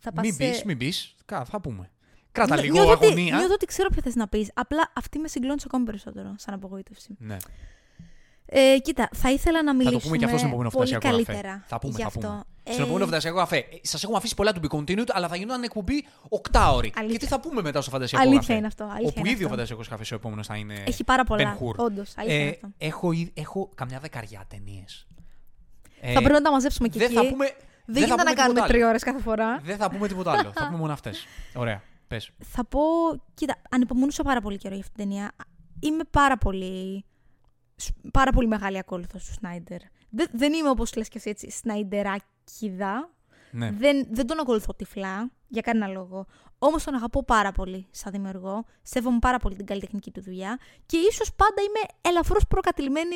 θα πας Μην σε- πεις, μην πεις. Θα πούμε. Κράτα Νιώ- λίγο νιώθω ότι- αγωνία. Νιώθω ότι ξέρω ποια θες να πεις. Απλά αυτή με συγκλώνεις ακόμη περισσότερο σαν απογοήτευση. Ναι. Ε, κοίτα, θα ήθελα να Θα μιλήσουμε το πούμε και αυτό στον επόμενο πολύ φτασιακό καλύτερα. καφέ. Θα πούμε, γι' θα αυτό. πούμε. Ε, Στον επόμενο φαντασιακό καφέ. Σας έχουμε αφήσει πολλά του be continued, αλλά θα γινόταν εκπομπή 8 ώρη. Αλήθεια. Και τι θα πούμε μετά στο φαντασιακό Αλήθεια καφέ. είναι αυτό. Αλήθεια όπου είναι ήδη ο αυτό. φαντασιακό καφές ο επόμενος θα είναι. Έχει πάρα πολλά. Ben Hur. Όντως, αλήθεια είναι Ε, αυτό. έχω, ήδη- έχω καμιά δεκαριά ταινίες. Ε, θα πρέπει να τα μαζέψουμε και δεν εκεί. θα πούμε. Δεν θα γίνεται πούμε να κάνουμε τίποτα άλλο. τρία ώρες κάθε φορά. Δεν θα πούμε τίποτα άλλο. θα πούμε μόνο αυτές. Ωραία. Πες. Θα πω, κοίτα, ανυπομονούσα πάρα πολύ καιρό για αυτήν την ταινία. Είμαι πάρα πολύ, σ- πάρα πολύ μεγάλη ακόλουθος του Σνάιντερ. Δεν, δεν είμαι όπως λες και εσύ έτσι, Σνάιντεράκιδα. Ναι. Δεν, δεν τον ακολουθώ τυφλά, για κανένα λόγο. Όμως τον αγαπώ πάρα πολύ σαν δημιουργό. Σέβομαι πάρα πολύ την καλλιτεχνική του δουλειά. Και ίσως πάντα είμαι ελαφρώς προκατηλημένη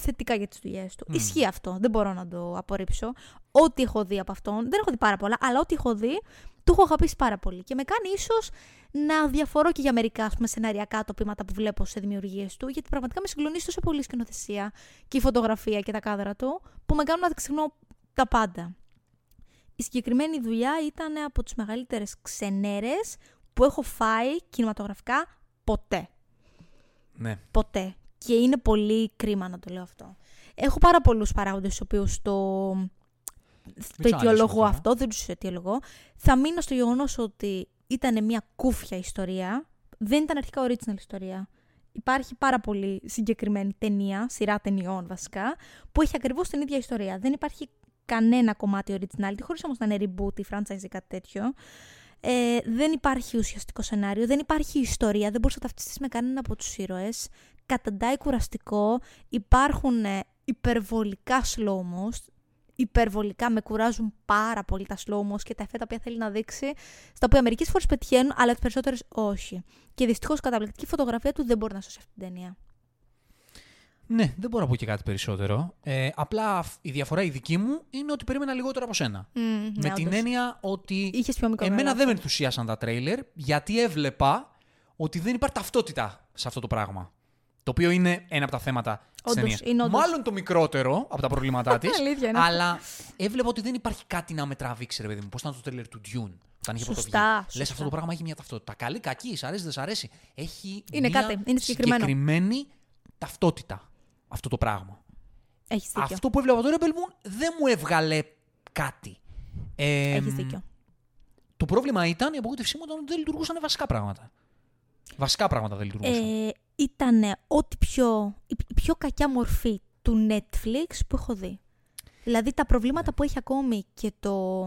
θετικά για τις δουλειές του. Μμμ. Ισχύει αυτό, δεν μπορώ να το απορρίψω. Ό,τι έχω δει από αυτόν, δεν έχω δει πάρα πολλά, αλλά ό,τι έχω δει, του έχω αγαπήσει πάρα πολύ. Και με κάνει ίσως να διαφορώ και για μερικά ας πούμε, σεναριακά τοπήματα που βλέπω σε δημιουργίες του, γιατί πραγματικά με συγκλονίζει τόσο πολύ η σκηνοθεσία και η φωτογραφία και τα κάδρα του, που με κάνουν να ξεχνώ τα πάντα. Η συγκεκριμένη δουλειά ήταν από τις μεγαλύτερες ξενέρες που έχω φάει κινηματογραφικά ποτέ. ναι. Ποτέ. Και είναι πολύ κρίμα να το λέω αυτό. Έχω πάρα πολλούς παράγοντες στους οποίους το, το ξαναλύσουμε αιτιολογώ τώρα. αυτό, δεν τους αιτιολογώ. Θα μείνω στο γεγονός ότι ήταν μια κούφια ιστορία. Δεν ήταν αρχικά original ιστορία. Υπάρχει πάρα πολύ συγκεκριμένη ταινία, σειρά ταινιών βασικά, που έχει ακριβώς την ίδια ιστορία. Δεν υπάρχει κανένα κομμάτι originality, χωρίς όμως να είναι reboot ή franchise ή κάτι τέτοιο. Ε, δεν υπάρχει ουσιαστικό σενάριο, δεν υπάρχει ιστορία, δεν μπορείς να ταυτιστείς με κανένα από τους ήρωες. Καταντάει κουραστικό, υπάρχουν ε, υπερβολικά slow υπερβολικά με κουράζουν πάρα πολύ τα slow και τα εφέ τα οποία θέλει να δείξει, στα οποία μερικές φορές πετυχαίνουν, αλλά τις περισσότερες όχι. Και δυστυχώς η καταπληκτική φωτογραφία του δεν μπορεί να σώσει αυτή την ταινία. Ναι, δεν μπορώ να πω και κάτι περισσότερο. Ε, απλά αυ- η διαφορά η δική μου είναι ότι περίμενα λιγότερο από σένα. με την έννοια ότι Είχες πιο μικρό εμένα μυαλό. δεν με ενθουσίασαν τα τρέιλερ γιατί έβλεπα ότι δεν υπάρχει ταυτότητα σε αυτό το πράγμα. Το οποίο είναι ένα από τα θέματα της Όντως, ταινίας. είναι όντως. Μάλλον το μικρότερο από τα προβλήματά της. Αλήθεια είναι αυτό. αλλά έβλεπα ότι δεν υπάρχει κάτι να με τραβήξει, ρε παιδί μου. Πώς ήταν το τρέιλερ του Dune. Όταν είχε πρώτο Σωστά, βγει. σωστά. Λες αυτό το πράγμα έχει μια ταυτότητα. Καλή, κακή, σ' αρέσει, δεν σ' αρέσει. Έχει Είναι μια κάτι, είναι συγκεκριμένο. συγκεκριμένη ταυτότητα αυτό το πράγμα. Έχεις δίκιο. Αυτό που έβλεπα το Rebel Moon δεν μου έβγαλε κάτι. Ε, Έχεις δίκιο. Το πρόβλημα ήταν η απογοήτευσή μου ήταν ότι δεν λειτουργούσαν βασικά πράγματα. Βασικά πράγματα δεν λειτουργούσαν. Ε, ήταν ό,τι πιο, η η πιο κακιά μορφή του Netflix που έχω δει. Δηλαδή τα προβλήματα που έχει ακόμη και το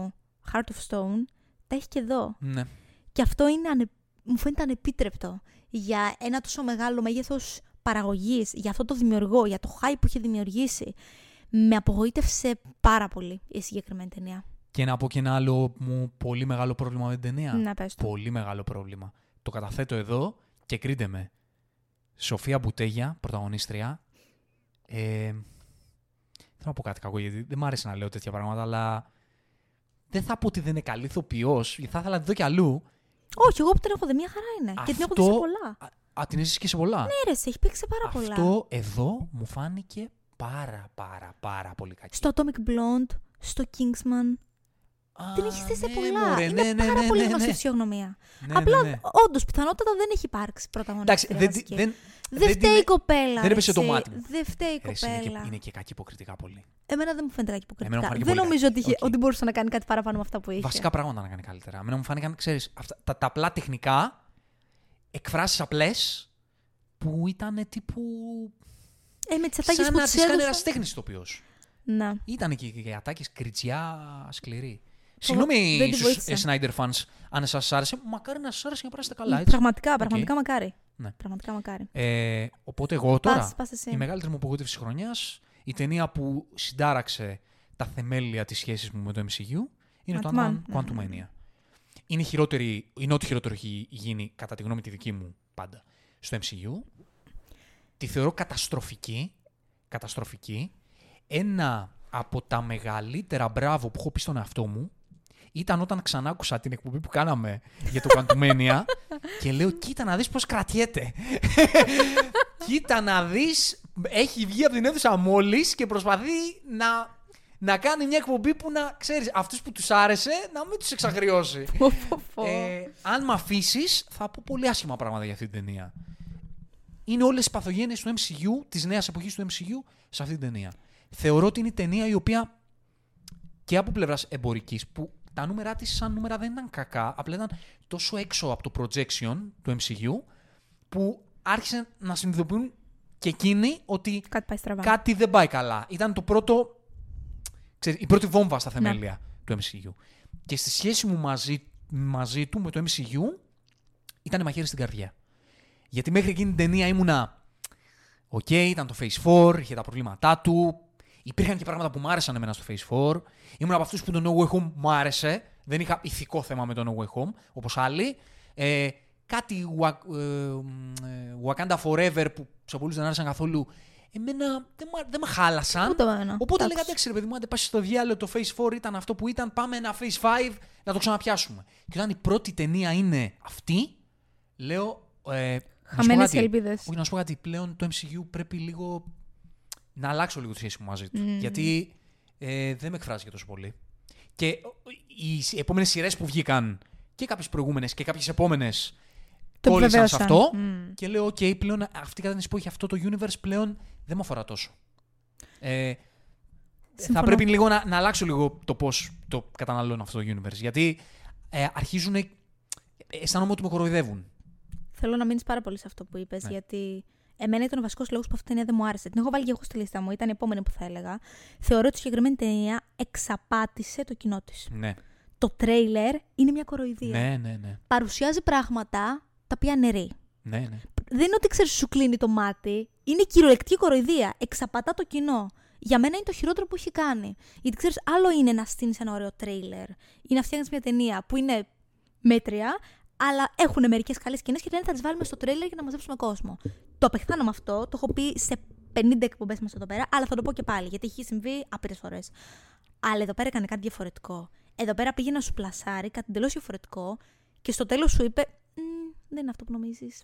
Heart of Stone τα έχει και εδώ. ναι. Και αυτό είναι ανε... μου φαίνεται ανεπίτρεπτο για ένα τόσο μεγάλο μέγεθος παραγωγής, για αυτό το δημιουργό, για το hype που είχε δημιουργήσει. Με απογοήτευσε πάρα πολύ η συγκεκριμένη ταινία. Και να πω και ένα άλλο μου πολύ μεγάλο πρόβλημα με την ταινία. Να πες το. Πολύ μεγάλο πρόβλημα. Το καταθέτω εδώ και κρίντε με. Σοφία Μπουτέγια, πρωταγωνίστρια. Ε, θέλω να πω κάτι κακό γιατί δεν μ' άρεσε να λέω τέτοια πράγματα, αλλά δεν θα πω ότι δεν είναι καλή ηθοποιός, γιατί θα ήθελα να τη δω κι αλλού. Όχι, εγώ που την έχω δει, μια χαρά είναι. Και την έχω δει σε πολλά. Α, α, την έζησες και σε πολλά. Ναι, ρε, σε έχει παίξει σε πάρα πολλά. Αυτό εδώ μου φάνηκε πάρα πάρα πάρα πολύ κακή. Στο Atomic Blonde, στο Kingsman. Α, την έχεις δει σε ναι, πολλά. μωρέ, είναι ναι, ναι, πάρα ναι, πολύ ναι, γνωστή ναι. φυσιογνωμία. Ναι, Απλά, ναι, ναι. όντως, πιθανότατα δεν έχει υπάρξει Εντάξει, πρωταγωνίστρια. δεν, βασική. δεν, Δεν την- φταίει η κοπέλα. δεν έπεσε το εσύ. μάτι μου. Δεν φταίει η Ρε, εσύ, είναι, και, κοπέλα. είναι και κακή υποκριτικά πολύ. Εμένα δεν μου φαίνεται κακή Εμένα μου υποκριτικά. φάνηκε Δεν πολύ νομίζω ότι, κακή. είχε, Οκ. ότι μπορούσε να κάνει κάτι παραπάνω με αυτά που είχε. Βασικά πράγματα να κάνει καλύτερα. Εμένα μου φάνηκαν, ξέρεις, αυτά, τα, τα απλά τεχνικά, εκφράσεις απλές, που ήταν τύπου... Ε, με τις ατάκες Σαν που να τη τις κάνει έδωσαν. ένας τέχνης ηθοποιός. Να. Ήταν και οι ατάκες κριτσιά σκληρή. Δεν Συγγνώμη τη στους βοήθησε. ε, Snyder fans, αν σας άρεσε, μακάρι να σας άρεσε για να περάσετε καλά, έτσι. Πραγματικά, πραγματικά μακάρι. Ναι. Πραγματικά μακάρι. Ε, οπότε εγώ τώρα, Πας, πας εσύ. η μεγαλύτερη μου απογοήτευση χρονιάς, η ταινία που συντάραξε τα θεμέλια της σχέσης μου με το MCU, είναι το Ant-Man. Ant-Man Quantumania. Είναι, η χειρότερη, είναι ό,τι χειρότερο έχει γίνει, κατά τη γνώμη τη δική μου πάντα, στο MCU. Τη θεωρώ καταστροφική. Καταστροφική. Ένα από τα μεγαλύτερα μπράβο που έχω πει στον εαυτό μου ήταν όταν ξανά άκουσα την εκπομπή που κάναμε για το Quantumania και λέω κοίτα να δεις πώς κρατιέται. κοίτα να δεις, έχει βγει από την αίθουσα μόλις και προσπαθεί να, να κάνει μια εκπομπή που να, ξέρεις, αυτούς που τους άρεσε να μην τους εξαγριώσει. Πω, πω, πω. Ε, αν με αφήσεις, θα πω πολύ άσχημα πράγματα για αυτή την ταινία. Είναι όλες οι παθογένειες του MCU, της νέας εποχής του MCU, σε αυτή την ταινία. Θεωρώ ότι είναι η ταινία η οποία και από πλευράς εμπορικής, που τα νούμερα της σαν νούμερα δεν ήταν κακά, απλά ήταν τόσο έξω από το projection του MCU, που άρχισαν να συνειδητοποιούν και εκείνοι ότι Κάτι πάει στραβά. κάτι δεν πάει καλά. Ήταν το πρώτο, ξέρεις, η πρώτη βόμβα στα θεμέλια του MCU. Και στη σχέση μου μαζί, μαζί του με το MCU ήταν μαχαίρι στην καρδιά. Γιατί μέχρι εκείνη την ταινία ήμουνα. Οκ, ήταν το Phase 4, είχε τα προβλήματά του. Υπήρχαν και πράγματα που μου άρεσαν εμένα στο Phase 4. Ήμουν από αυτούς που το No Way Home μου άρεσε. Δεν είχα ηθικό θέμα με το No Way Home, όπως άλλοι. Ε, κάτι Wa- ε, ε, Wakanda Forever που σε πολλούς δεν άρεσαν καθόλου. Εμένα δεν, μ' α- δεν με χάλασαν. Ούτε εμένα. Οπότε Εντάξει. έλεγα εντάξει, ρε παιδί μου, αν πας στο διάλογο το Phase 4 ήταν αυτό που ήταν, πάμε ένα Phase 5 να το ξαναπιάσουμε. Και όταν η πρώτη ταινία είναι αυτή, λέω. Ε, να σου πω Χαμένες κάτι. οι ελπίδες. Όχι, να σου πω κάτι. Πλέον το MCU πρέπει λίγο να αλλάξω λίγο τη σχέση μου μαζί του. Μμμ. Γιατί ε, δεν με εκφράζει και τόσο πολύ. Και ε, οι επόμενες σειρές που βγήκαν και κάποιες προηγούμενες και κάποιες επόμενες Το κόλλησαν σε επιβεβαίωσαν. αυτό. Μμ. Και λέω, OK, πλέον αυτή η κατάσταση που έχει αυτό το universe πλέον δεν με αφορά τόσο. Ε, θα Συμφωνώ. πρέπει λίγο να, να αλλάξω λίγο το πώς το καταναλώνω αυτό το universe. Γιατί ε, αρχίζουν. αισθάνομαι ότι με κοροϊδεύουν. Θέλω να μείνεις πάρα πολύ σε αυτό που είπες, Ναι. γιατί εμένα ήταν ο βασικός λόγος που αυτή η ταινία δεν μου άρεσε. Την έχω βάλει και εγώ στη λίστα μου, ήταν η επόμενη που θα έλεγα. Θεωρώ ότι η συγκεκριμένη ταινία εξαπάτησε το κοινό της. Ναι. Το τρέιλερ είναι μια κοροϊδία. Ναι, ναι, ναι. Παρουσιάζει πράγματα τα οποία νερεί. ναι, ναι. Δεν είναι ότι ξέρεις, σου κλείνει το μάτι. Είναι κυριολεκτική κοροϊδία. Εξαπατά το κοινό. Για μένα είναι το χειρότερο που έχει κάνει. Γιατί ξέρεις, άλλο είναι να στείλει ένα ωραίο τρέιλερ ή να φτιάχνεις μια ταινία που είναι μέτρια, αλλά έχουν μερικές καλές σκηνές και λένε θα τις βάλουμε στο τρέιλερ για να μαζέψουμε κόσμο. Το απεχθάνω με αυτό, το έχω πει σε 50 εκπομπές μέσα εδώ πέρα, αλλά θα το πω και πάλι γιατί έχει συμβεί άπειρες φορές. Αλλά εδώ πέρα έκανε κάτι διαφορετικό. Εδώ πέρα πήγε να σου πλασάρει κάτι εντελώς διαφορετικό και στο τέλος σου είπε «Μμ, Δεν είναι αυτό που νομίζεις.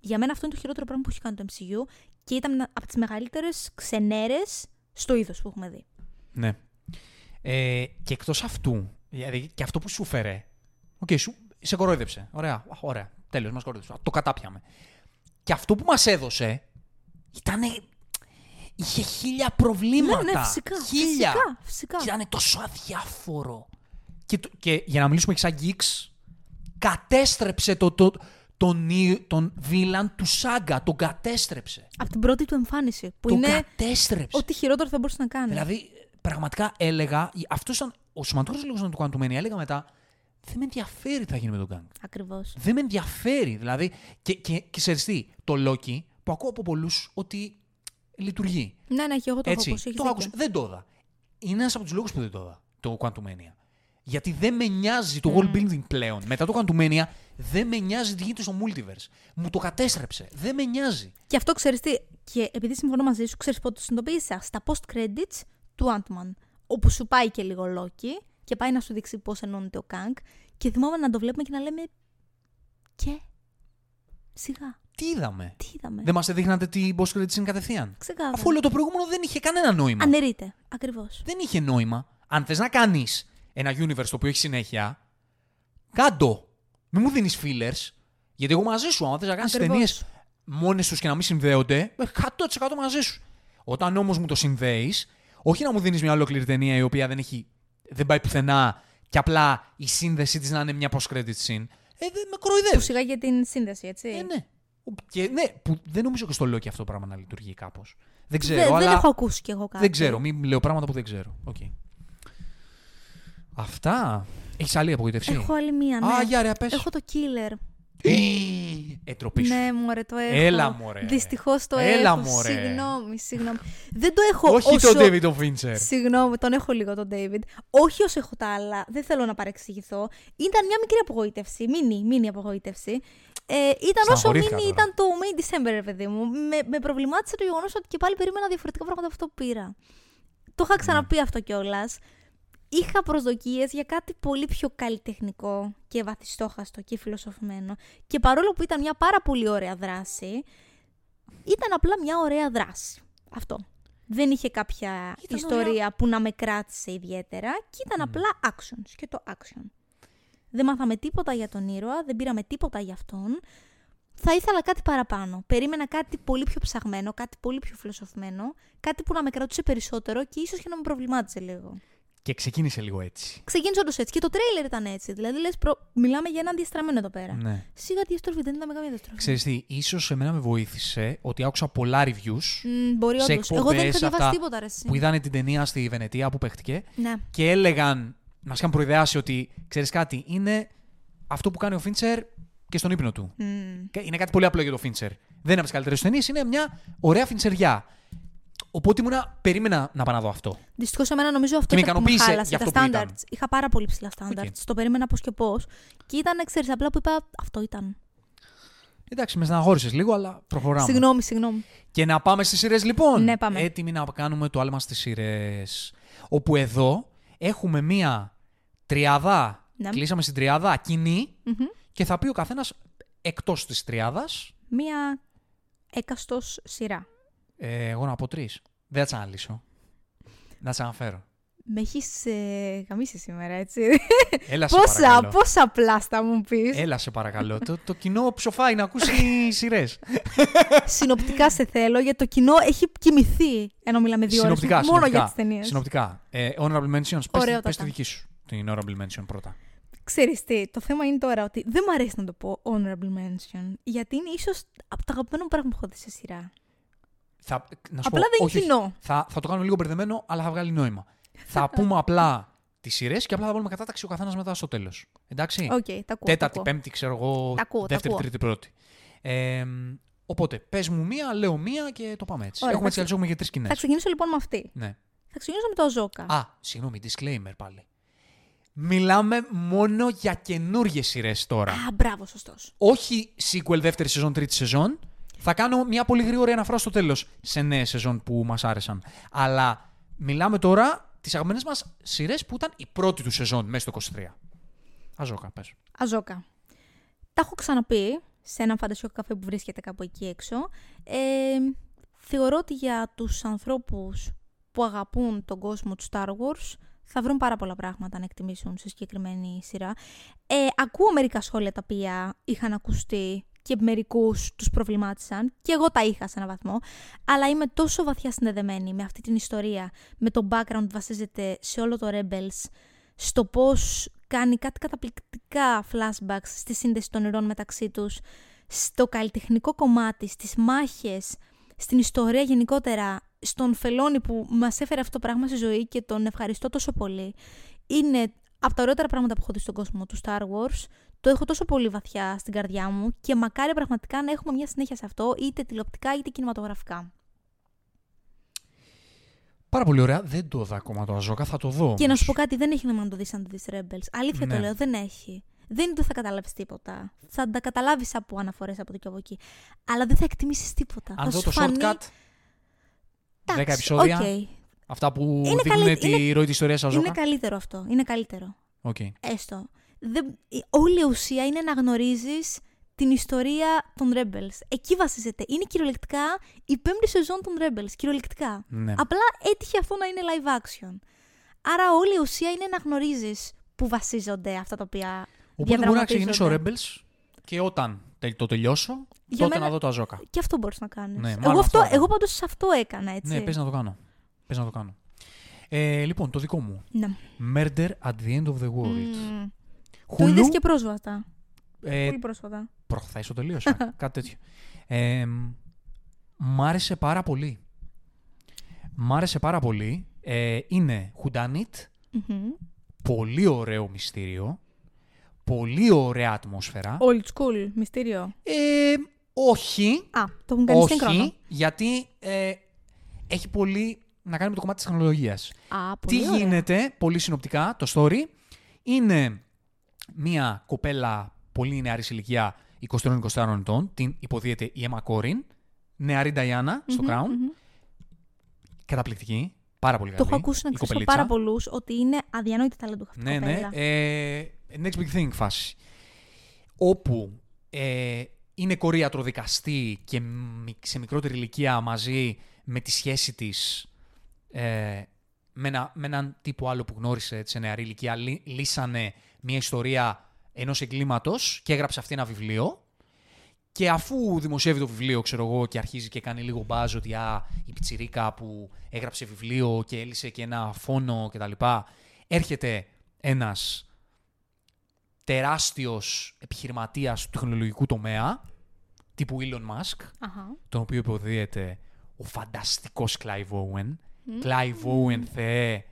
Για μένα αυτό είναι το χειρότερο πράγμα που έχει κάνει το MCU και ήταν από τις μεγαλύτερες ξενέρες στο είδος που έχουμε δει. ναι. Ε, και εκτός αυτού, δηλαδή και αυτό που σου φέρε. Οκ, σου, σε κορόιδεψε. Ωραία, Α, ωραία. Τέλος, μας κορόιδεψε. Το κατάπιαμε. Και αυτό που μας έδωσε ήταν. Είχε χίλια προβλήματα. Ναι, ναι, φυσικά. Χίλια. Φυσικά, φυσικά. Και ήταν τόσο αδιάφορο. Και, το- και για να μιλήσουμε και σαν geeks, κατέστρεψε το, το, τον, ι- τον βίλαν του Σάγκα. Τον κατέστρεψε. Από την πρώτη του εμφάνιση. Που τον είναι κατέστρεψε. ό,τι χειρότερο θα μπορούσε να κάνει. Δηλαδή, πραγματικά έλεγα. Αυτός ήταν ο σημαντικό λόγος να του κάνω του Μένει. Έλεγα μετά, δεν με ενδιαφέρει τι θα γίνει με τον Γκάγκ. Ακριβώς. Δεν με ενδιαφέρει. Δηλαδή, και, και, και ξέρεις τι, το Loki που ακούω από πολλούς ότι λειτουργεί. Ναι, ναι, και εγώ το έχω Έτσι, ακούσει. έχεις το δίκιο. άκουσα. Δεν το είδα. Είναι ένας από τους λόγους που δεν το είδα. Το Quantumania. Γιατί δεν με νοιάζει το world building πλέον. Μετά το Quantumania δεν με νοιάζει τι γίνεται στο multiverse. Μου το κατέστρεψε. Δεν με νοιάζει. Και αυτό ξέρεις τι. Και επειδή συμφωνώ μαζί σου, ξέρεις πότε το συνειδητοποίησα. Στα post credits του Ant-Man. Όπου σου πάει και λίγο Loki και πάει να σου δείξει πώς ενώνεται ο Kang. Και θυμάμαι να το βλέπουμε και να λέμε. Και. Σιγά. Τι είδαμε; Τι είδαμε; Δεν μας έδειχνατε την post credit scene κατευθείαν; Ξεκάθαρα. Αφού όλο το προηγούμενο δεν είχε κανένα νόημα. Αναιρείται. Ακριβώς. Δεν είχε νόημα. Αν θες να κάνεις ένα universe το οποίο έχει συνέχεια, κάν' το. Μην μου δίνεις fillers. Γιατί εγώ μαζί σου, αν θες να κάνεις Ακριβώς. ταινίες μόνες τους και να μην συνδέονται, 100% μαζί σου. Όταν όμως μου το συνδέεις, όχι να μου δίνεις μια ολόκληρη ταινία η οποία δεν, έχει, δεν πάει πουθενά και απλά η σύνδεσή της να είναι μια post-credit scene. Ε, δεν με Που κοροϊδεύει. σιγά για την σύνδεση, έτσι. Ε, ναι. Και, ναι, που δεν νομίζω και στο λέω και αυτό το πράγμα να λειτουργεί κάπως. Δεν ξέρω, δεν, αλλά. δεν έχω ακούσει κι εγώ κάτι. Δεν ξέρω, μην λέω πράγματα που δεν ξέρω. Οκ. Αυτά. Έχεις άλλη απογοήτευση; Έχω άλλη μία, ναι. Α, για ρε, πες. Έχω το Killer. Ετροπή σου. Ναι, μωρέ, το έχω. Έλα, μωρέ. Δυστυχώς το Έλα, έχω. μωρέ. Συγγνώμη, συγγνώμη. Δεν το έχω Όχι όσο... τον David ο Fincher. Συγγνώμη, τον έχω λίγο τον David. Όχι όσο έχω τα άλλα. Δεν θέλω να παρεξηγηθώ. Ήταν μια μικρή απογοήτευση. Μίνι, μίνι απογοήτευση. Ε, ήταν όσο Στεναχωρήθηκα μίνι τώρα. ήταν το May December, ρε παιδί μου. Με, με προβλημάτισε το γεγονός ότι και πάλι περίμενα διαφορετικά πράγματα από αυτό που πήρα. Το είχα ξαναπεί αυτό κιόλας. Είχα προσδοκίες για κάτι πολύ πιο καλλιτεχνικό και βαθιστόχαστο και φιλοσοφημένο. Και παρόλο που ήταν μια πάρα πολύ ωραία δράση, ήταν απλά μια ωραία δράση. Αυτό. Δεν είχε κάποια Ήταν ιστορία που να με κράτησε ιδιαίτερα και ήταν απλά actions και το action. Δεν μάθαμε τίποτα για τον ήρωα, δεν πήραμε τίποτα για αυτόν. Θα ήθελα κάτι παραπάνω. Περίμενα κάτι πολύ πιο ψαγμένο, κάτι πολύ πιο φιλοσοφημένο, κάτι που να με κρατούσε περισσότερο και ίσως και να με προβλημάτιζε λίγο. Και ξεκίνησε λίγο έτσι. Ξεκίνησες όντως έτσι. Και το τρέιλερ ήταν έτσι. Δηλαδή, λες, προ... μιλάμε για έναν διαστραμμένο εδώ πέρα. Ναι. Σίγα διαστροφή, δεν ήταν με καμία διαστροφή. Ξέρεις τι, ίσως εμένα με βοήθησε ότι άκουσα πολλά reviews Μ, μπορεί σε όντως. Εγώ δεν είχα εκπομπές διαβάσει αυτά τίποτα, ρε. εσύ. που είδαν την ταινία στη Βενετία που παίχτηκε Ναι. και έλεγαν, μας είχαν προειδεάσει ότι, ξέρεις κάτι, είναι αυτό που κάνει ο Φίντσερ και στον ύπνο του. Μ. Και Είναι κάτι πολύ απλό για το Φίντσερ. Δεν είναι από τις καλύτερες ταινίες, είναι μια ωραία φιντσεριά. Οπότε ήμουνα, περίμενα να πάω να δω αυτό. Δυστυχώς, εμένα νομίζω αυτό Και με ήταν που με ικανοποίησε χάλασε. για Τα αυτό που ήταν. standards. Είχα πάρα πολύ ψηλά standards. OK. Το περίμενα πώς και πώς. Και ήταν, ξέρεις, απλά που είπα αυτό ήταν. Εντάξει, με στεναχώρησε λίγο, αλλά προχωράμε. Συγγνώμη, συγγνώμη. Και να πάμε στις σειρές, λοιπόν. Ναι, πάμε. Έτοιμοι να κάνουμε το άλμα στις σειρές. Όπου εδώ έχουμε μία τριάδα. Ναι. Κλείσαμε στην τριάδα κοινή Μμμ. και θα πει ο καθένας εκτός της τριάδας. Μία έκαστος σειρά. Ε, εγώ να πω τρεις. Δεν θα τι αναλύσω. Να τι αναφέρω. Με έχεις ε, γαμίσει σήμερα, έτσι. Έλα σε πόσα, παρακαλώ. πόσα πλάστα μου πεις. Έλα σε παρακαλώ. το, το κοινό ψοφάει να ακούσει σειρές. Συνοπτικά σε θέλω, γιατί το κοινό έχει κοιμηθεί ενώ μιλάμε δύο ώρες. συνοπτικά, Μόνο συνοπτικά, για τις ταινίες. Συνοπτικά. Ε, honorable mentions. Πες, Ωραιότατα. πες τη δική σου. Την honorable mention πρώτα. Ξέρεις τι, το θέμα είναι τώρα ότι δεν μου αρέσει να το πω honorable mention, γιατί είναι ίσως από τα αγαπημένα μου πράγματα που έχω δει σε σειρά. Θα, να σου Απλά πω, δεν είναι όχι, όχι. κοινό. Θα, θα το κάνουμε λίγο μπερδεμένο, αλλά θα βγάλει νόημα. θα πούμε απλά τις σειρές και απλά θα βάλουμε κατάταξη ο καθένας μετά στο τέλος. Εντάξει. Οκ, τα ακούω. τα Τέταρτη, ακούω. πέμπτη, ξέρω εγώ. Τα ακούω, τα δεύτερη, ακούω. τρίτη, πρώτη. Ε, οπότε, πες μου μία, λέω μία και το πάμε έτσι. Ωραία, έχουμε θα έτσι, αλλιώς έχουμε και τρεις σκηνές. Θα ξεκινήσω λοιπόν με αυτή. Ναι. Θα ξεκινήσω με το Αζόκα. Α, συγγνώμη, disclaimer πάλι. Μιλάμε μόνο για καινούργιες σειρές τώρα. Α, μπράβο, σωστός. όχι sequel δεύτερη σεζόν, τρίτη σεζόν. Θα κάνω μια πολύ γρήγορη αναφορά στο τέλος σε νέες σεζόν που μας άρεσαν. Αλλά μιλάμε τώρα τις αγαπημένες μας σειρές που ήταν η πρώτη του σεζόν μέσα στο 23. Αζόκα, πες. Αζόκα. Τα έχω ξαναπεί σε ένα φαντασιό καφέ που βρίσκεται κάπου εκεί έξω. Ε, θεωρώ ότι για τους ανθρώπους που αγαπούν τον κόσμο του Star Wars θα βρουν πάρα πολλά πράγματα να εκτιμήσουν σε συγκεκριμένη σειρά. Ε, ακούω μερικά σχόλια τα οποία είχαν ακουστεί και μερικούς τους προβλημάτισαν και εγώ τα είχα σε έναν βαθμό, αλλά είμαι τόσο βαθιά συνδεδεμένη με αυτή την ιστορία, με το background που βασίζεται σε όλο το Rebels, στο πώς κάνει κάτι καταπληκτικά flashbacks στη σύνδεση των ηρών μεταξύ τους, στο καλλιτεχνικό κομμάτι, στις μάχες, στην ιστορία γενικότερα, στον Φελόνι που μας έφερε αυτό το πράγμα στη ζωή και τον ευχαριστώ τόσο πολύ. Είναι από τα ωραιότερα πράγματα που έχω δει στον κόσμο του Star Wars. Το έχω τόσο πολύ βαθιά στην καρδιά μου και μακάρι πραγματικά να έχουμε μια συνέχεια σε αυτό, είτε τηλεοπτικά είτε κινηματογραφικά. Πάρα πολύ ωραία. Δεν το είδα ακόμα το Αζόκα, θα το δω. Και να όμως. σου πω κάτι, δεν έχει νόημα να το δεις αν το δεις Rebels. Αλήθεια Ναι. το λέω, δεν έχει. Δεν είναι ότι θα καταλάβεις τίποτα. Θα τα καταλάβεις από αναφορές από εδώ και από εκεί. Αλλά δεν θα εκτιμήσεις τίποτα. Αν θα δω σου το φανεί... shortcut, 10 Εντάξει, επεισόδια, οκ. αυτά που Είναι δείχνουν καλύ- τη είναι- ροή της ιστορίας Ahsoka. Είναι καλύτερο αυτό. Είναι καλύτερο. Οκ. Έστω. Δεν... η- Όλη η ουσία είναι να γνωρίζεις την ιστορία των Rebels. Εκεί βασίζεται. Είναι κυριολεκτικά η πέμπτη σεζόν των Rebels. Κυριολεκτικά. Ναι. Απλά έτυχε αυτό να είναι live action. Άρα όλη η ουσία είναι να γνωρίζεις που βασίζονται αυτά τα οποία Οπότε μπορεί να ξεκινήσω διαδραματίζονται. Rebels και όταν τελ- το τελειώσω, Για τότε μένα- να δω το Αζόκα. Και αυτό μπορείς να κάνεις. Ναι, εγώ, μάλλον αυτό, αυτό θα εγώ κάνω. πάντως αυτό έκανα, έτσι. Ναι, πες να το κάνω. Πες να το κάνω. Ε, λοιπόν, το δικό μου. Ναι. Murder at the end of the world. Μμμ. Hulu, Το είδες και πρόσφατα. ε, Πολύ πρόσφατα. προχθές το τελείωσα. κάτι τέτοιο. Ε, μ' άρεσε πάρα πολύ. Μ' άρεσε πάρα πολύ. Ε, είναι Whodunit, Μμμ. πολύ ωραίο μυστήριο, πολύ ωραία ατμόσφαιρα. Old school, μυστήριο. Ε, όχι. Α, το έχουν κάνει σύγχρονο. όχι, γιατί ε, έχει πολύ να κάνει με το κομμάτι της τεχνολογίας. Α, Τι πολύ ωραία. γίνεται, πολύ συνοπτικά, το story, είναι μία κοπέλα πολύ νεαρή ηλικία, 23-24 ετών, την υποδίεται η Emma Corrin, νεαρή Diana στο Μμμ, Crown, μμμ. καταπληκτική, πάρα πολύ Το καλή. έχω ακούσει να η τη από κοπελίτσα. πάρα πολλούς ότι είναι αδιανόητη ταλέντου αυτή η Ναι, ναι. κοπέλα. Ε, next big thing φάση. Όπου ε, είναι κορή ατροδικαστή και μι- σε μικρότερη ηλικία μαζί με τη σχέση της ε, με, ένα, με έναν τύπο άλλο που γνώρισε έτσι, σε νεαρή ηλικία, λύ- λύσανε μια ιστορία ενός εγκλήματος και έγραψε αυτή ένα βιβλίο. Και αφού δημοσιεύει το βιβλίο, ξέρω εγώ, και αρχίζει και κάνει λίγο μπάζ ότι α, η πιτσιρίκα που έγραψε βιβλίο και έλυσε και ένα φόνο κτλ. Έρχεται ένας τεράστιος επιχειρηματίας του τεχνολογικού τομέα, τύπου Elon Musk, Αχα. τον οποίο υποδίεται ο φανταστικός Clive Owen. Clive Owen, θεέ,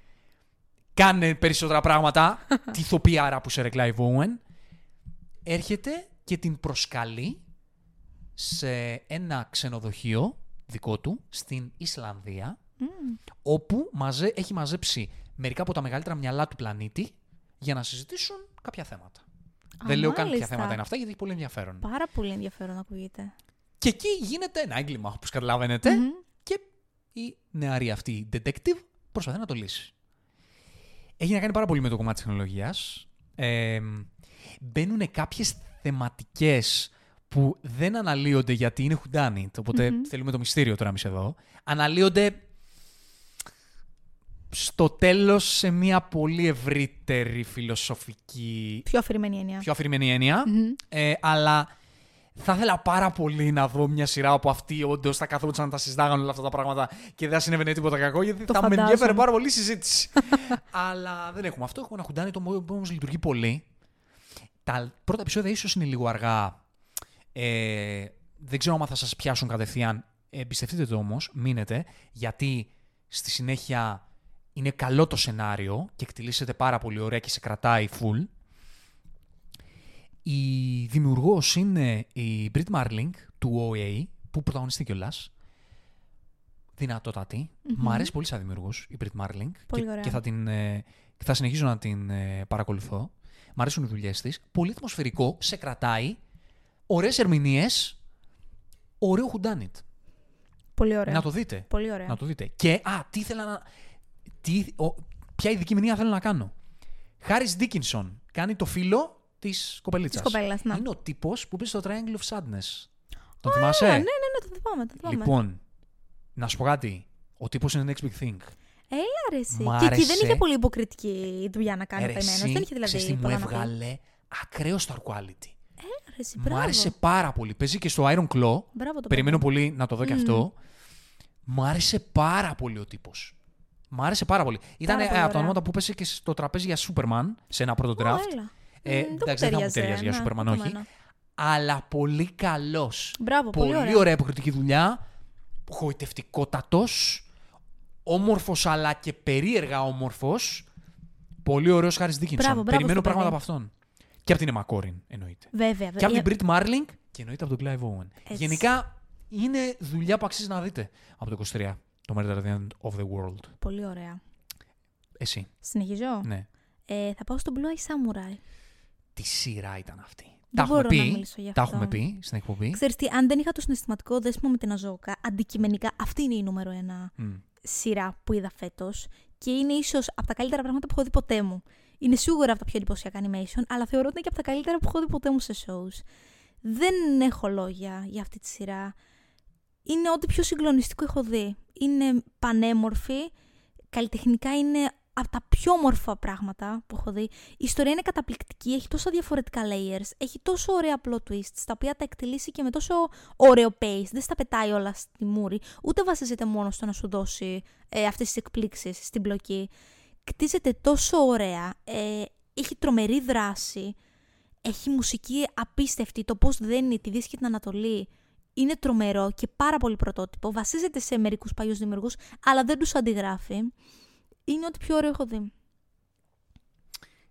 κάνε περισσότερα πράγματα. Τι ηθοποιάρα που σε ρε Clive Owen. Έρχεται και την προσκαλεί σε ένα ξενοδοχείο δικό του στην Ισλανδία, όπου μαζε, έχει μαζέψει μερικά από τα μεγαλύτερα μυαλά του πλανήτη για να συζητήσουν κάποια θέματα. Α, Δεν λέω καν ποια μάλιστα. θέματα είναι αυτά, γιατί έχει πολύ ενδιαφέρον. Πάρα πολύ ενδιαφέρον ακούγεται. Και εκεί γίνεται ένα έγκλημα, όπως καταλαβαίνετε, Μμμ. και η νεαρή αυτή detective προσπαθεί να το λύσει. Έχει να κάνει πάρα πολύ με το κομμάτι της τεχνολογίας. Ε, μπαίνουν κάποιες θεματικές που δεν αναλύονται γιατί είναι whodunit, οποτε θέλουμε το μυστήριο τώρα εμείς εδώ. Αναλύονται στο τέλος σε μια πολύ ευρύτερη φιλοσοφική, Πιο αφηρημένη έννοια. πιο αφηρημένη έννοια. Μμμ. Ε, αλλά θα ήθελα πάρα πολύ να δω μια σειρά όπου αυτοί όντως θα καθόντουσαν να τα συζητάγανε όλα αυτά τα πράγματα και δεν θα συνέβαινε τίποτα κακό, γιατί Το θα με φαντάζομαι. ενδιαφέρε πάρα πολύ η συζήτηση. αλλά δεν έχουμε αυτό. Έχουμε ένα χουντάνι το οποίο όμως λειτουργεί πολύ. Τα πρώτα επεισόδια ίσως είναι λίγο αργά. Ε, δεν ξέρω αν θα σας πιάσουν κατευθείαν. Εμπιστευτείτε το όμως, μείνετε, γιατί στη συνέχεια είναι καλό το σενάριο και εκτελήσεται πάρα πολύ ωραία και σε κρατάει full. Η δημιουργός είναι η Brit Marling του OA, που πρωταγωνιστεί κιόλας. Δυνατότατη. Μ' αρέσει πολύ σαν δημιουργός η Brit Marling. Πολύ και, ωραία. και θα, την, ε, και θα συνεχίζω να την ε, παρακολουθώ. Μ' αρέσουν οι δουλειές της. Πολύ ατμοσφαιρικό, σε κρατάει. Ωραίες ερμηνείες. Ωραίο χουντάνιτ. Πολύ ωραία. Να το δείτε. Πολύ ωραία. Να το δείτε. Και, α, τι ήθελα να... Τι, ο, ποια ειδική μηνύα θέλω να κάνω. Χάρις Ντίκινσον κάνει το φίλο της κοπελίτσας. Της κοπέλας, να. Είναι ο τύπος που παίζει στο Triangle of Sadness. Τον Α, θυμάσαι; ναι, ναι, ναι, το θυμάμαι. Το θυμάμαι. Λοιπόν, να σου πω κάτι. Ο τύπος είναι next big thing. Έλα ρε εσύ. Μ' Και εκεί δεν άρεσε. είχε πολύ υποκριτική δουλειά να κάνει Ε, Ρε, ο καημένος. εσύ, Δεν είχε δηλαδή ξέρεις τι μου πολλά να πει. έβγαλε; Ακραίο star quality. Έλα ρε εσύ, Μου μπράβο. άρεσε πάρα πολύ. Παίζει και στο Iron Claw. Μπράβο το Περιμένω παιδί. πολύ να το δω και αυτό. Μου άρεσε πάρα πολύ ο τύπος. Μου άρεσε πάρα πολύ. Ήταν πολύ από τα ωραία. ονόματα που πέσε και στο τραπέζι για Superman σε ένα πρώτο Ω, draft. έλα. Ε, Μ, εντάξει, δεν θα μου ταιριάζει για ναι, Superman, ούτε όχι. εμένα. Αλλά πολύ καλός. Μπράβο, πολύ, Πολύ ωραία. ωραία υποκριτική δουλειά. Γοητευτικότατος. Όμορφος αλλά και περίεργα όμορφος. Πολύ ωραίος Χάρης Δίκινσον. Μπράβο, μπράβο Περιμένω στο πράγματα παιδί. από αυτόν. Και από την Emma Corrin, εννοείται. Βέβαια, Και από βέβαια. την Brit Marling και εννοείται από τον Clive Owen. Έτσι. Γενικά είναι δουλειά που αξίζει να δείτε από το 23. Το Murder at the End of the World. Πολύ ωραία. Εσύ. Συνεχίζω; Ναι. Ε, θα πάω στο Blue Eye Samurai. Τι σειρά ήταν αυτή. Δεν τα έχουμε μπορώ να πει. μιλήσω γι' Τα αυτό. έχουμε πει στην εκπομπή. Ξέρεις τι, αν δεν είχα το συναισθηματικό δέσιμο με την Αζόκα, αντικειμενικά αυτή είναι η νούμερο ένα Μμ. σειρά που είδα φέτος και είναι ίσως από τα καλύτερα πράγματα που έχω δει ποτέ μου. Είναι σίγουρα από τα πιο εντυπωσιακά animation, αλλά θεωρώ ότι είναι και από τα καλύτερα που έχω δει ποτέ μου σε shows. Δεν έχω λόγια για αυτή τη σειρά. Είναι ό,τι πιο συγκλονιστικό έχω δει. Είναι πανέμορφη, καλλιτεχνικά είναι από τα πιο όμορφα πράγματα που έχω δει. Η ιστορία είναι καταπληκτική, έχει τόσα διαφορετικά layers, έχει τόσο ωραία plot twists, τα οποία τα εκτελήσει και με τόσο ωραίο pace. Δεν στα πετάει όλα στη μούρη, ούτε βασίζεται μόνο στο να σου δώσει ε, αυτές τις εκπλήξεις στην πλοκή. Κτίζεται τόσο ωραία, ε, έχει τρομερή δράση, έχει μουσική απίστευτη, το πώς δένει τη Δύση και την Ανατολή. Είναι τρομερό και πάρα πολύ πρωτότυπο. Βασίζεται σε μερικούς παλιούς δημιουργούς, αλλά δεν τους αντιγράφει. Είναι ό,τι πιο ωραίο έχω δει.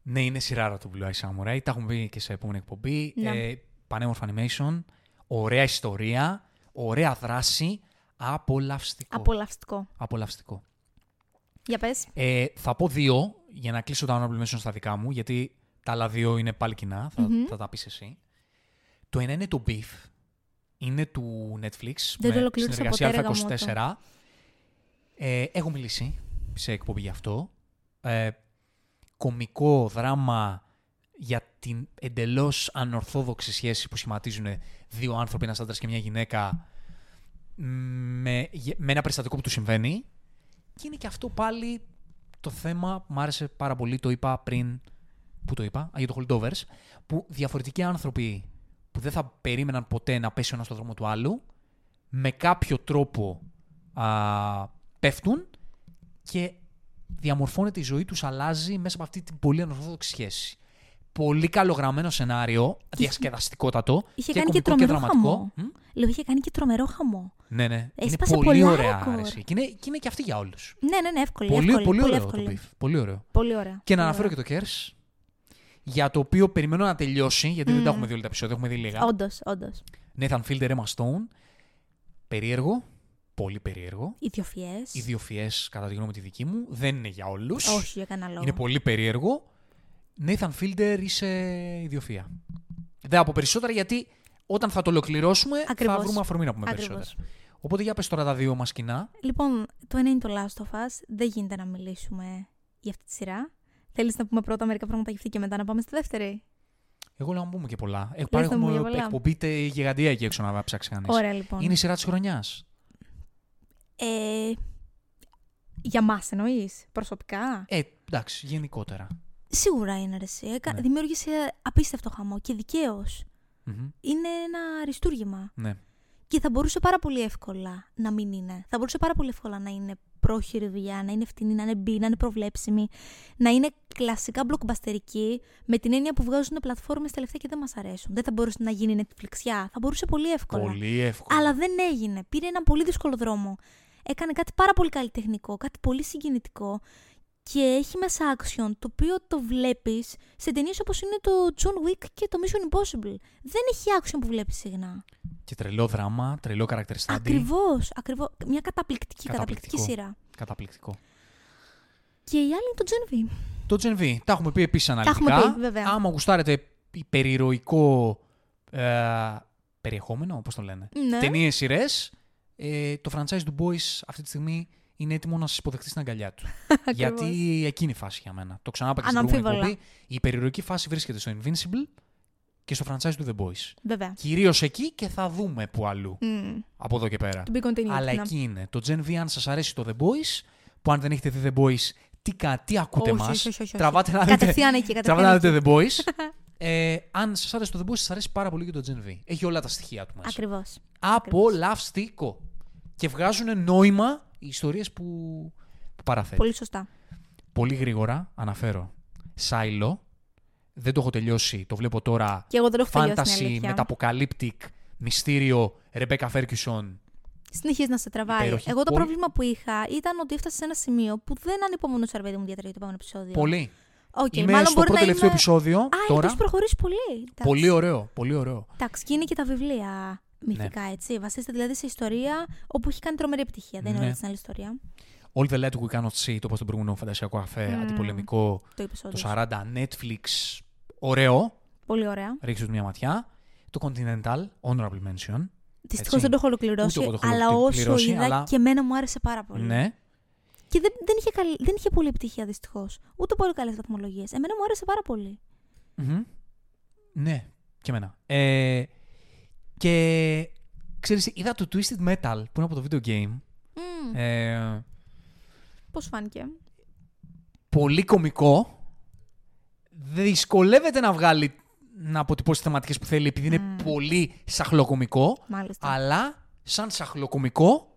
Ναι, είναι σειράρα το Blue Eye Samurai. Τα έχουμε πει και σε επόμενη εκπομπή. Ναι. Ε, πανέμορφο animation, ωραία ιστορία, ωραία δράση, απολαυστικό. Απολαυστικό. Απολαυστικό. Για πες. Ε, θα πω δύο για να κλείσω τα honorable mentions στα δικά μου, γιατί τα άλλα δύο είναι πάλι κοινά. Θα, Μμμ. θα τα πεις εσύ. Το ένα είναι το Beef. Είναι του Netflix. Δεν το με ολοκλήρωσα συνεργασία ποτέ, ρε Α24. Ε, έχω μιλήσει σε εκπομπή γι' αυτό. Ε, κομικό δράμα για την εντελώς ανορθόδοξη σχέση που σχηματίζουν δύο άνθρωποι, ένας άντρας και μια γυναίκα με, με ένα περιστατικό που του συμβαίνει. Και είναι και αυτό πάλι το θέμα που μου άρεσε πάρα πολύ, το είπα πριν, που το είπα, α, για το Holdovers, που διαφορετικοί άνθρωποι που δεν θα περίμεναν ποτέ να πέσει ο ένας στο δρόμο του άλλου, με κάποιο τρόπο α, πέφτουν και διαμορφώνεται η ζωή τους, αλλάζει μέσα από αυτή την πολύ ανορθόδοξη σχέση. Πολύ καλογραμμένο σενάριο, διασκεδαστικότατο Είχε και κάνει και κωμικό τρομερό δραματικό. χαμό. Μ; Λέω, είχε κάνει και τρομερό χαμό. Ναι, ναι. Έσπασε είναι πολύ πολλά ωραία ρεκόρ. άρεση. Και είναι, και είναι και αυτή για όλους. Ναι, ναι, ναι, εύκολη. Πολύ, εύκολη, πολύ, ωραίο εύκολη. το beef. Πολύ ωραίο. Πολύ ωραία. Και να πολύ αναφέρω και το Kers, για το οποίο περιμένω να τελειώσει, γιατί δεν Μμμ. τα έχουμε δει όλα τα επεισόδια, έχουμε δει λίγα. Όντως, όντως. Nathan Fielder, Emma Stone. Περίεργο. Πολύ περίεργο. Ιδιοφιέ. Ιδιοφιέ, κατά τη γνώμη τη δική μου. Δεν είναι για όλους. Όχι, για κανένα λόγο. Είναι πολύ περίεργο. Nathan Fielder είσαι ιδιοφία. Δεν από περισσότερα γιατί όταν θα το ολοκληρώσουμε Ακριβώς. θα βρούμε αφορμή να πούμε Ακριβώς. περισσότερα. Οπότε για πες τώρα τα δύο μας κοινά. Λοιπόν, το ένα είναι το Last of Us. Δεν γίνεται να μιλήσουμε για αυτή τη σειρά. Θέλεις να πούμε πρώτα μερικά πράγματα για αυτή και μετά να πάμε στη δεύτερη; Εγώ λέω να πούμε και πολλά. να Έχουμε πούμε έχουμε για πολλά. εκπομπή τε- γιγαντία εκεί έξω να ψάξει κανείς. Ωραία, λοιπόν. Είναι η σειρά της χρονιάς. Ε, για μας εννοείς, προσωπικά; Ε, εντάξει, γενικότερα. Σίγουρα είναι ρε, εσύ. Έκα- Ναι. Δημιούργησε απίστευτο χαμό και δικαίως. Μμμ. Είναι ένα αριστούργημα. Ναι. Και θα μπορούσε πάρα πολύ εύκολα να μην είναι. Θα μπορούσε πάρα πολύ εύκολα να είναι πρόχειρη δουλειά, να είναι φτηνή, να είναι μπει, να είναι προβλέψιμη, να είναι κλασικά μπλοκμπαστερική, με την έννοια που βγάζουν πλατφόρμες τελευταία και δεν μας αρέσουν. Δεν θα μπορούσε να γίνει Netflixιά. Θα μπορούσε πολύ εύκολα. Πολύ εύκολο. Αλλά δεν έγινε. Πήρε ένα πολύ δύσκολο δρόμο. Έκανε κάτι πάρα πολύ καλλιτεχνικό, κάτι πολύ συγκινητικό και έχει μέσα action το οποίο το βλέπεις σε ταινίες όπως είναι το John Wick και το Mission Impossible. Δεν έχει action που βλέπεις συχνά. Και τρελό δράμα, τρελό character study. Ακριβώς, ακριβώς. Μια καταπληκτική, καταπληκτική Καταπληκτικό. σειρά. Καταπληκτικό. Και η άλλη είναι το Gen V. Το Gen V. Τα έχουμε πει επίσης αναλυτικά. έχουμε πει, βέβαια. Άμα γουστάρετε υπερηρωικό ε, περιεχόμενο, όπως το λένε. Ναι. Ταινίες, σειρές. Ε, το franchise του Boys αυτή τη στιγμή είναι έτοιμο να σας υποδεχτεί στην αγκαλιά του. Γιατί εκείνη η φάση για μένα. Το ξανά είπα και στην προηγούμενη Αναμφίβολα. εκπομπή. Η υπερηρωική φάση βρίσκεται στο Invincible και στο franchise του The Boys. Βέβαια. Κυρίως εκεί και θα δούμε που αλλού. Mm. Από εδώ και πέρα. To be continued. Αλλά ναι. εκεί είναι. Το Gen V, αν σας αρέσει το The Boys, που αν δεν έχετε δει The Boys, τι, κα, τι ακούτε Όχι, μας. όχι, όχι, όχι. Τραβάτε να δείτε. Κατευθείαν εκεί, Τραβάτε να κατευθείαν δείτε εκεί. The Boys. ε, αν σας άρεσε το The Boys, σας αρέσει πάρα πολύ και το Gen V. Έχει όλα τα στοιχεία του μέσα. Ακριβώς. Απολαυστικό. Και βγάζουν νόημα οι ιστορίες που, που παραθέτει. Πολύ σωστά. Πολύ γρήγορα αναφέρω. Σάιλο. Δεν το έχω τελειώσει. Το βλέπω τώρα. Και εγώ δεν το έχω τελειώσει, είναι Fantasy, αλήθεια. μεταποκαλύπτικ, μυστήριο, Ρεμπέκα Φέρκισον. Συνεχίζει να σε τραβάει. Υπέροχη. Εγώ το Πολύ- πρόβλημα που είχα ήταν ότι έφτασε σε ένα σημείο που δεν ανυπομονούσα ρε παιδί μου ιδιαίτερα για το επόμενο επεισόδιο. Πολύ. Οκ, Είμαι μάλλον στο μπορεί πρώτο να τελευταίο είμαι... επεισόδιο. Α, τώρα. έχει προχωρήσει πολύ. Εντάξει. Πολύ ωραίο. Πολύ ωραίο. Εντάξει, και είναι και τα βιβλία μυθικά, Ναι. έτσι. Βασίζεται δηλαδή σε ιστορία όπου έχει κάνει τρομερή επιτυχία. Δεν είναι Ναι. όλη την άλλη ιστορία. All the Light We Cannot See, το πω στον προηγούμενο φαντασιακό αφέ, Μμμ. αντιπολεμικό, Το είπε το 40, Netflix, ωραίο, Πολύ ωραία. ρίξτε του μια ματιά. Το Continental, Honorable Mention. Δυστυχώς δεν το έχω ολοκληρώσει, Ούτε εγώ το έχω αλλά όσο ολοκληρώσει, είδα αλλά- και εμένα μου άρεσε πάρα πολύ. Ναι. Και δεν, δεν, είχε καλή, δεν είχε πολύ επιτυχία δυστυχώς. Ούτε πολύ καλές βαθμολογίες. Εμένα μου άρεσε πάρα πολύ. Μμμ. Ναι, και εμένα. Ε, και ξέρεις, είδα το Twisted Metal που είναι από το video game. Mm. Ε, Πώς φάνηκε; πολύ κωμικό. Δυσκολεύεται να βγάλει να αποτυπώσει θεματικές που θέλει επειδή είναι Μμ. πολύ σαχλοκομικό. Μάλιστα. Αλλά σαν σαχλοκομικό,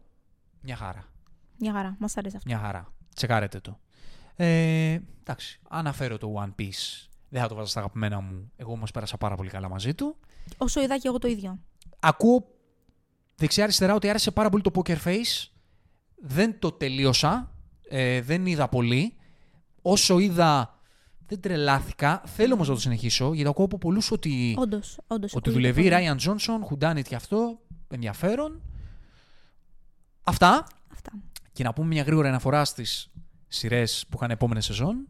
μια χαρά. Μια χαρά. Μας άρεσε αυτό. Μια χαρά. Τσεκάρετε το. Ε, εντάξει, αναφέρω το One Piece. Δεν θα το βάζω στα αγαπημένα μου. Εγώ όμως πέρασα πάρα πολύ καλά μαζί του. Όσο είδα και εγώ το ίδιο. Ακούω δεξιά-αριστερά ότι άρεσε πάρα πολύ το Poker Face. Δεν το τελείωσα. Ε, δεν είδα πολύ. Όσο είδα, δεν τρελάθηκα. Θέλω όμως να το συνεχίσω, γιατί ακούω από πολλούς ότι, Όντως, όντως. ότι δουλεύει η Ράιαν Τζόνσον, Χουντάνιτ και αυτό. Ενδιαφέρον. Αυτά. Αυτά. Και να πούμε μια γρήγορα αναφορά στις σειρές που είχαν επόμενη σεζόν.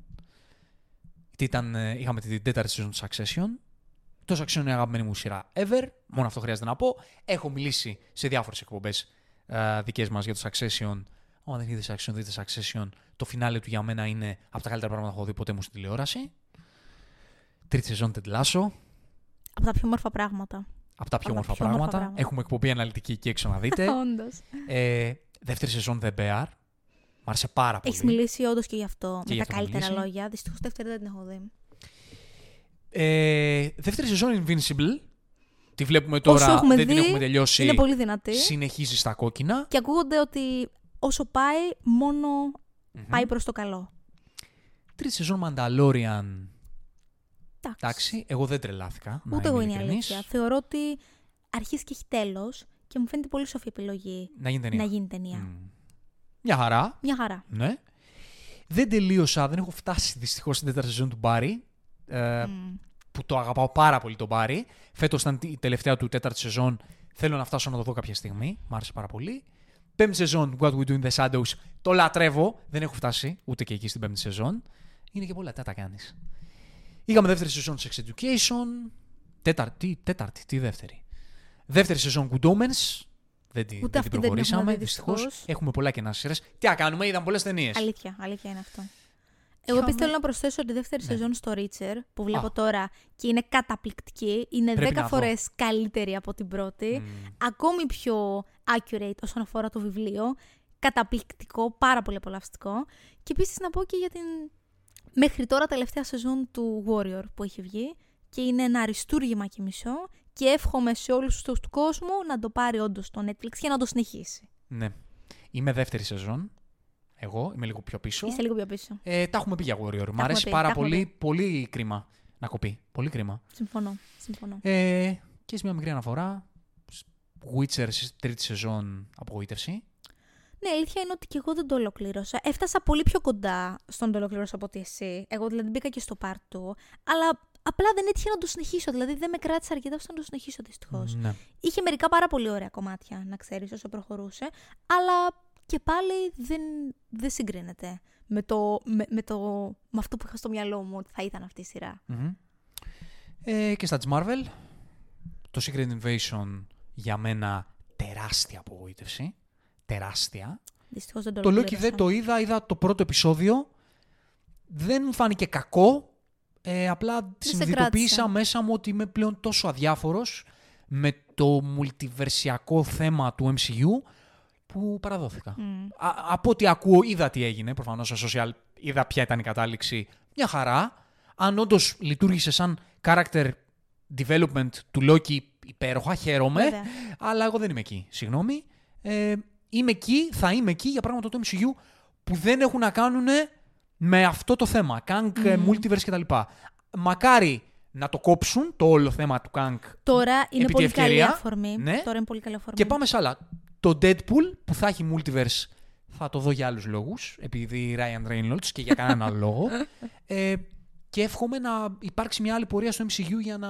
Γιατί ήταν, ε, είχαμε την τέταρτη σεζόν του Succession. Το Succession είναι η αγαπημένη μου σειρά ever. Μόνο αυτό χρειάζεται να πω. Έχω μιλήσει σε διάφορες εκπομπές δικές μας για το Succession. Αν δεν είδες Succession, δείτε Succession. Το φινάλε του για μένα είναι από τα καλύτερα πράγματα που έχω δει ποτέ μου στην τηλεόραση. Τρίτη σεζόν Τεντλάσο. Από τα πιο όμορφα πράγματα. Από τα πιο Από τα όμορφα πιο όμορφα πράγματα. πράγματα. Έχουμε εκπομπή αναλυτική εκεί έξω να δείτε. Όντως. ε, δεύτερη σεζόν The Bear. Μ' άρεσε πάρα πολύ. Έχει μιλήσει όντως και γι' αυτό. Και με γι' τα αυτό έχω καλύτερα μιλήσει. λόγια. Δυστυχώς δεύτερη δεν την έχω δει. Ε, δεύτερη σεζόν Invincible. Τη βλέπουμε τώρα, Όσο έχουμε δεν την δει, έχουμε τελειώσει. Είναι πολύ δυνατή. Συνεχίζει στα κόκκινα. Και ακούγονται ότι όσο πάει, μόνο Μμμ. πάει προς το καλό. Τρίτη σεζόν Mandalorian. Εντάξει. Εντάξει, εγώ δεν τρελάθηκα. να Ούτε είμαι εγώ είναι η ειλικρινής. αλήθεια. Θεωρώ ότι αρχίζει και έχει τέλος και μου φαίνεται πολύ σοφή επιλογή Να γίνει ταινία. να γίνει ταινία. Μμ. Μια χαρά. Μια χαρά. Ναι. Δεν τελείωσα, δεν έχω φτάσει δυστυχώς στην τέταρτη σεζόν του Μπάρι. Ε, Μμ. που το αγαπάω πάρα πολύ τον Μπάρι. Φέτος ήταν η τελευταία του τέταρτη σεζόν. Θέλω να φτάσω να το δω κάποια στιγμή. Μ' άρεσε πάρα πολύ. Πέμπτη σεζόν, What We Do in the Shadows. Το λατρεύω. Δεν έχω φτάσει ούτε και εκεί στην πέμπτη σεζόν. Είναι και πολλά, τι θα τα κάνεις. Είχαμε δεύτερη σεζόν Sex Education. Τέταρτη, τέταρτη, τι δεύτερη. Δεύτερη σεζόν Good Omens. Δεν, τη, Ούτε δεν αυτή την δεν την προχωρήσαμε, έχουμε δει, δυστυχώς. δυστυχώς. Έχουμε πολλά κενά σειρές. Τι να κάνουμε, είδαμε πολλές ταινίες. Αλήθεια, αλήθεια είναι αυτό. Εγώ Είχαμε- επίσης θέλω να προσθέσω τη δεύτερη Ναι. σεζόν στο Reacher που βλέπω Α. τώρα και είναι καταπληκτική. Είναι Πρέπει 10 να δω. φορές καλύτερη από την πρώτη. Ακόμη πιο accurate όσον αφορά το βιβλίο. Καταπληκτικό, πάρα πολύ απολαυστικό. Και επίσης να πω και για την μέχρι τώρα τελευταία σεζόν του Warrior που έχει βγει. Και είναι ένα αριστούργημα και μισό. Και εύχομαι σε όλους τους του κόσμου να το πάρει όντως το Netflix και να το συνεχίσει. Ναι. Είμαι δεύτερη σεζόν. Εγώ είμαι λίγο πιο πίσω. Είστε λίγο πιο πίσω. Ε, τα έχουμε πει για Warrior. Μ' Τα αρέσει έχουμε πει, πάρα τα έχουμε πολύ. Πολύ κρίμα να κοπεί. Πολύ κρίμα. Συμφωνώ. Συμφωνώ. Ε, και σε μια μικρή αναφορά. Witcher σε τρίτη σεζόν απογοήτευση. Ναι, η αλήθεια είναι ότι και εγώ δεν το ολοκλήρωσα. Έφτασα πολύ πιο κοντά στον το ολοκλήρωσα από ότι εσύ. Εγώ δηλαδή μπήκα και στο part 2, αλλά απλά δεν έτυχε να το συνεχίσω. Δηλαδή δεν με κράτησε αρκετά ώστε να το συνεχίσω δυστυχώς. Ναι. Είχε μερικά πάρα πολύ ωραία κομμάτια, να ξέρεις, όσο προχωρούσε. Αλλά και πάλι δεν, δεν συγκρίνεται με, το, με, με, το, με αυτό που είχα στο μυαλό μου ότι θα ήταν αυτή η σειρά. Μμμ. Ε, και στα της Marvel. Το Secret Invasion για μένα τεράστια απογοήτευση. Τεράστια. Δυστυχώς δεν το Το Loki ολοκλήρωσα. δεν το είδα, είδα το πρώτο επεισόδιο. Δεν μου φάνηκε κακό. Ε, απλά σε συνειδητοποίησα κράτησε. μέσα μου ότι είμαι πλέον τόσο αδιάφορος με το multiversiακό θέμα του MCU που παραδόθηκα. Μμ. Α, από ό,τι ακούω, είδα τι έγινε. Προφανώς στο social είδα ποια ήταν η κατάληξη. Μια χαρά. Αν όντως λειτουργήσε σαν character development του Loki υπέροχα, χαίρομαι. Βέβαια. Αλλά εγώ δεν είμαι εκεί. Συγγνώμη. Ε, είμαι εκεί, θα είμαι εκεί για πράγματα του MCU που δεν έχουν να κάνουν με αυτό το θέμα. Kang, ε, multiverse κτλ. Μακάρι να το κόψουν το όλο θέμα του Kang. Τώρα είναι Επί τη πολύ καλή ευκαιρία, αφορμή. ναι. Τώρα είναι πολύ καλή αφορμή. Και πάμε σε άλλα. Το Deadpool που θα έχει multiverse θα το δω για άλλους λόγους, επειδή Ryan Reynolds και για κανέναν άλλο λόγο. Ε, και εύχομαι να υπάρξει μια άλλη πορεία στο MCU για να...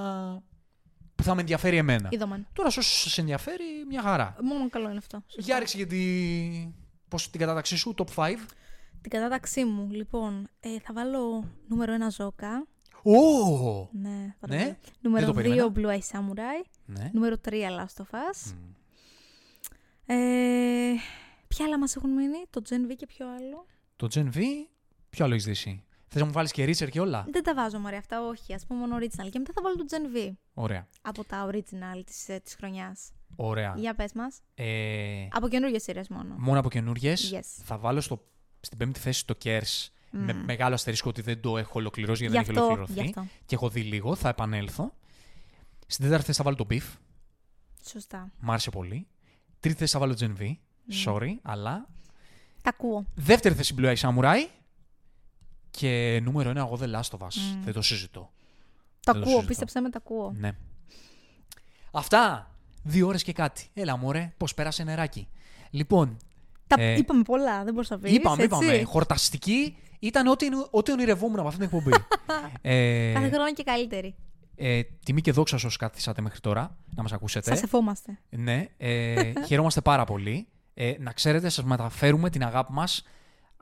που θα με ενδιαφέρει εμένα. Είδομαν. Τώρα, σε όσους σας ενδιαφέρει, μια χαρά. Μόνο καλό είναι αυτό. Σωστά. Για ρίξε για τη... Πώς, την κατάταξή σου, top 5. Την κατάταξή μου, λοιπόν, ε, θα βάλω νούμερο 1 Ζόκα. Ω! Ναι, θα το Ναι, βάλω. Νούμερο το 2 περίμενα. Blue Eye Samurai. Ναι. Νούμερο 3 Last of Us. Μμ. Ε, ποια άλλα μας έχουν μείνει, το Gen V και ποιο άλλο; Το Gen V, ποιο άλλο έχεις δει Θες να μου βάλεις και Richard και όλα; Δεν τα βάζω μωρέ αυτά, όχι. Ας πούμε μόνο original. Και μετά θα βάλω το Gen V Ωραία. από τα original της, ε, της χρονιάς. Ωραία. Για πες μας. Ε, Από καινούργιες σειρές μόνο. μόνο από καινούριε. Yes. Θα βάλω στο, στην πέμπτη θέση το Kers. Με Μμ. μεγάλο αστερίσκο ότι δεν το έχω ολοκληρώσει γιατί Γι' δεν έχει αυτό, ολοκληρωθεί. γι' αυτό. Και έχω δει λίγο, θα επανέλθω. Στην τέταρτη θέση θα βάλω το Beef. Σωστά. Μ' άρεσε πολύ. Τρίτη θέση θα βάλω Gen V. Sorry, αλλά. Τα ακούω. Δεύτερη θέση Blue Eye Samurai. Και νούμερο ένα, εγώ The Last of Us. Μμ. Δεν το συζητώ. Τα Δεν το ακούω, συζητώ. πίστεψέ με, τα ακούω. Ναι. Αυτά. Δύο ώρες και κάτι. Έλα, μωρέ, πώς πέρασε νεράκι. Λοιπόν, Τα Ε, είπαμε πολλά, δεν μπορούσα να πεις, είπαμε, έτσι. είπαμε. Χορταστική. Ήταν ό,τι, ό,τι ονειρευόμουν από αυτή την εκπομπή. ε, Κάθε χρόνο και καλύτερη. Ε, τιμή και δόξα όσοι κάθισατε μέχρι τώρα να μας ακούσετε. Σας ευχόμαστε. Ναι, ε, χαιρόμαστε πάρα πολύ. Ε, να ξέρετε, σας μεταφέρουμε την αγάπη μας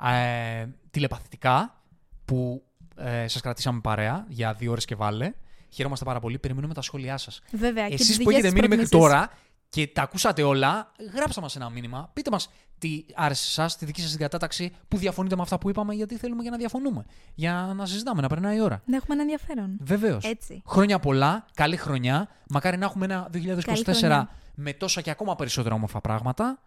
ε, τηλεπαθητικά που ε, σας κρατήσαμε παρέα για δύο ώρες και βάλε. Χαιρόμαστε πάρα πολύ. Περιμένουμε τα σχόλιά σας. Βέβαια. Εσείς που έχετε μείνει μέχρι τώρα και τα ακούσατε όλα, γράψτε μας ένα μήνυμα. Πείτε μας τι άρεσε σε εσά, τη δική σας διατάταξη που διαφωνείτε με αυτά που είπαμε, γιατί θέλουμε για να διαφωνούμε. Για να συζητάμε, να περνάει η ώρα. Να έχουμε ένα ενδιαφέρον. Βεβαίως. Χρόνια πολλά, καλή χρονιά. Μακάρι να έχουμε ένα 2024 με τόσα και ακόμα περισσότερα όμορφα πράγματα.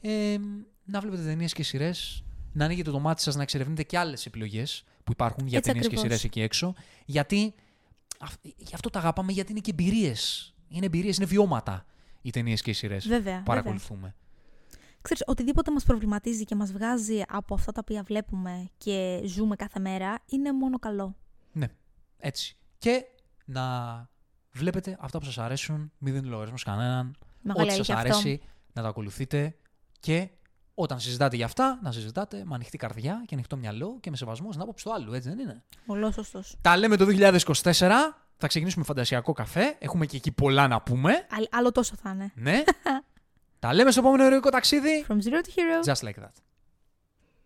Ε, να βλέπετε ταινίες και σειρές. Να ανοίγετε το μάτι σας να εξερευνείτε και άλλες επιλογές που υπάρχουν για ταινίες και σειρές εκεί έξω. Γιατί γι' αυτό τα αγαπάμε, γιατί είναι και εμπειρίες. Είναι εμπειρίες, είναι βιώματα οι ταινίες και οι σειρές που παρακολουθούμε. Βέβαια. Ξέρεις, οτιδήποτε μας προβληματίζει και μας βγάζει από αυτά τα οποία βλέπουμε και ζούμε κάθε μέρα, είναι μόνο καλό. Ναι, έτσι. Και να βλέπετε αυτά που σας αρέσουν, μην δίνετε λογαριασμό κανέναν, ό,τι σας αρέσει, να τα ακολουθείτε και όταν συζητάτε για αυτά, να συζητάτε με ανοιχτή καρδιά και ανοιχτό μυαλό και με σεβασμό στην άποψη του άλλου, έτσι δεν είναι; Πολύ σωστός. Τα λέμε το 2024. Θα ξεκινήσουμε φαντασιακό καφέ. Έχουμε και εκεί πολλά να πούμε. άλλο τόσο θα είναι. Ναι. Τα λέμε στο επόμενο ερωτικό ταξίδι. From zero to hero. Just like that.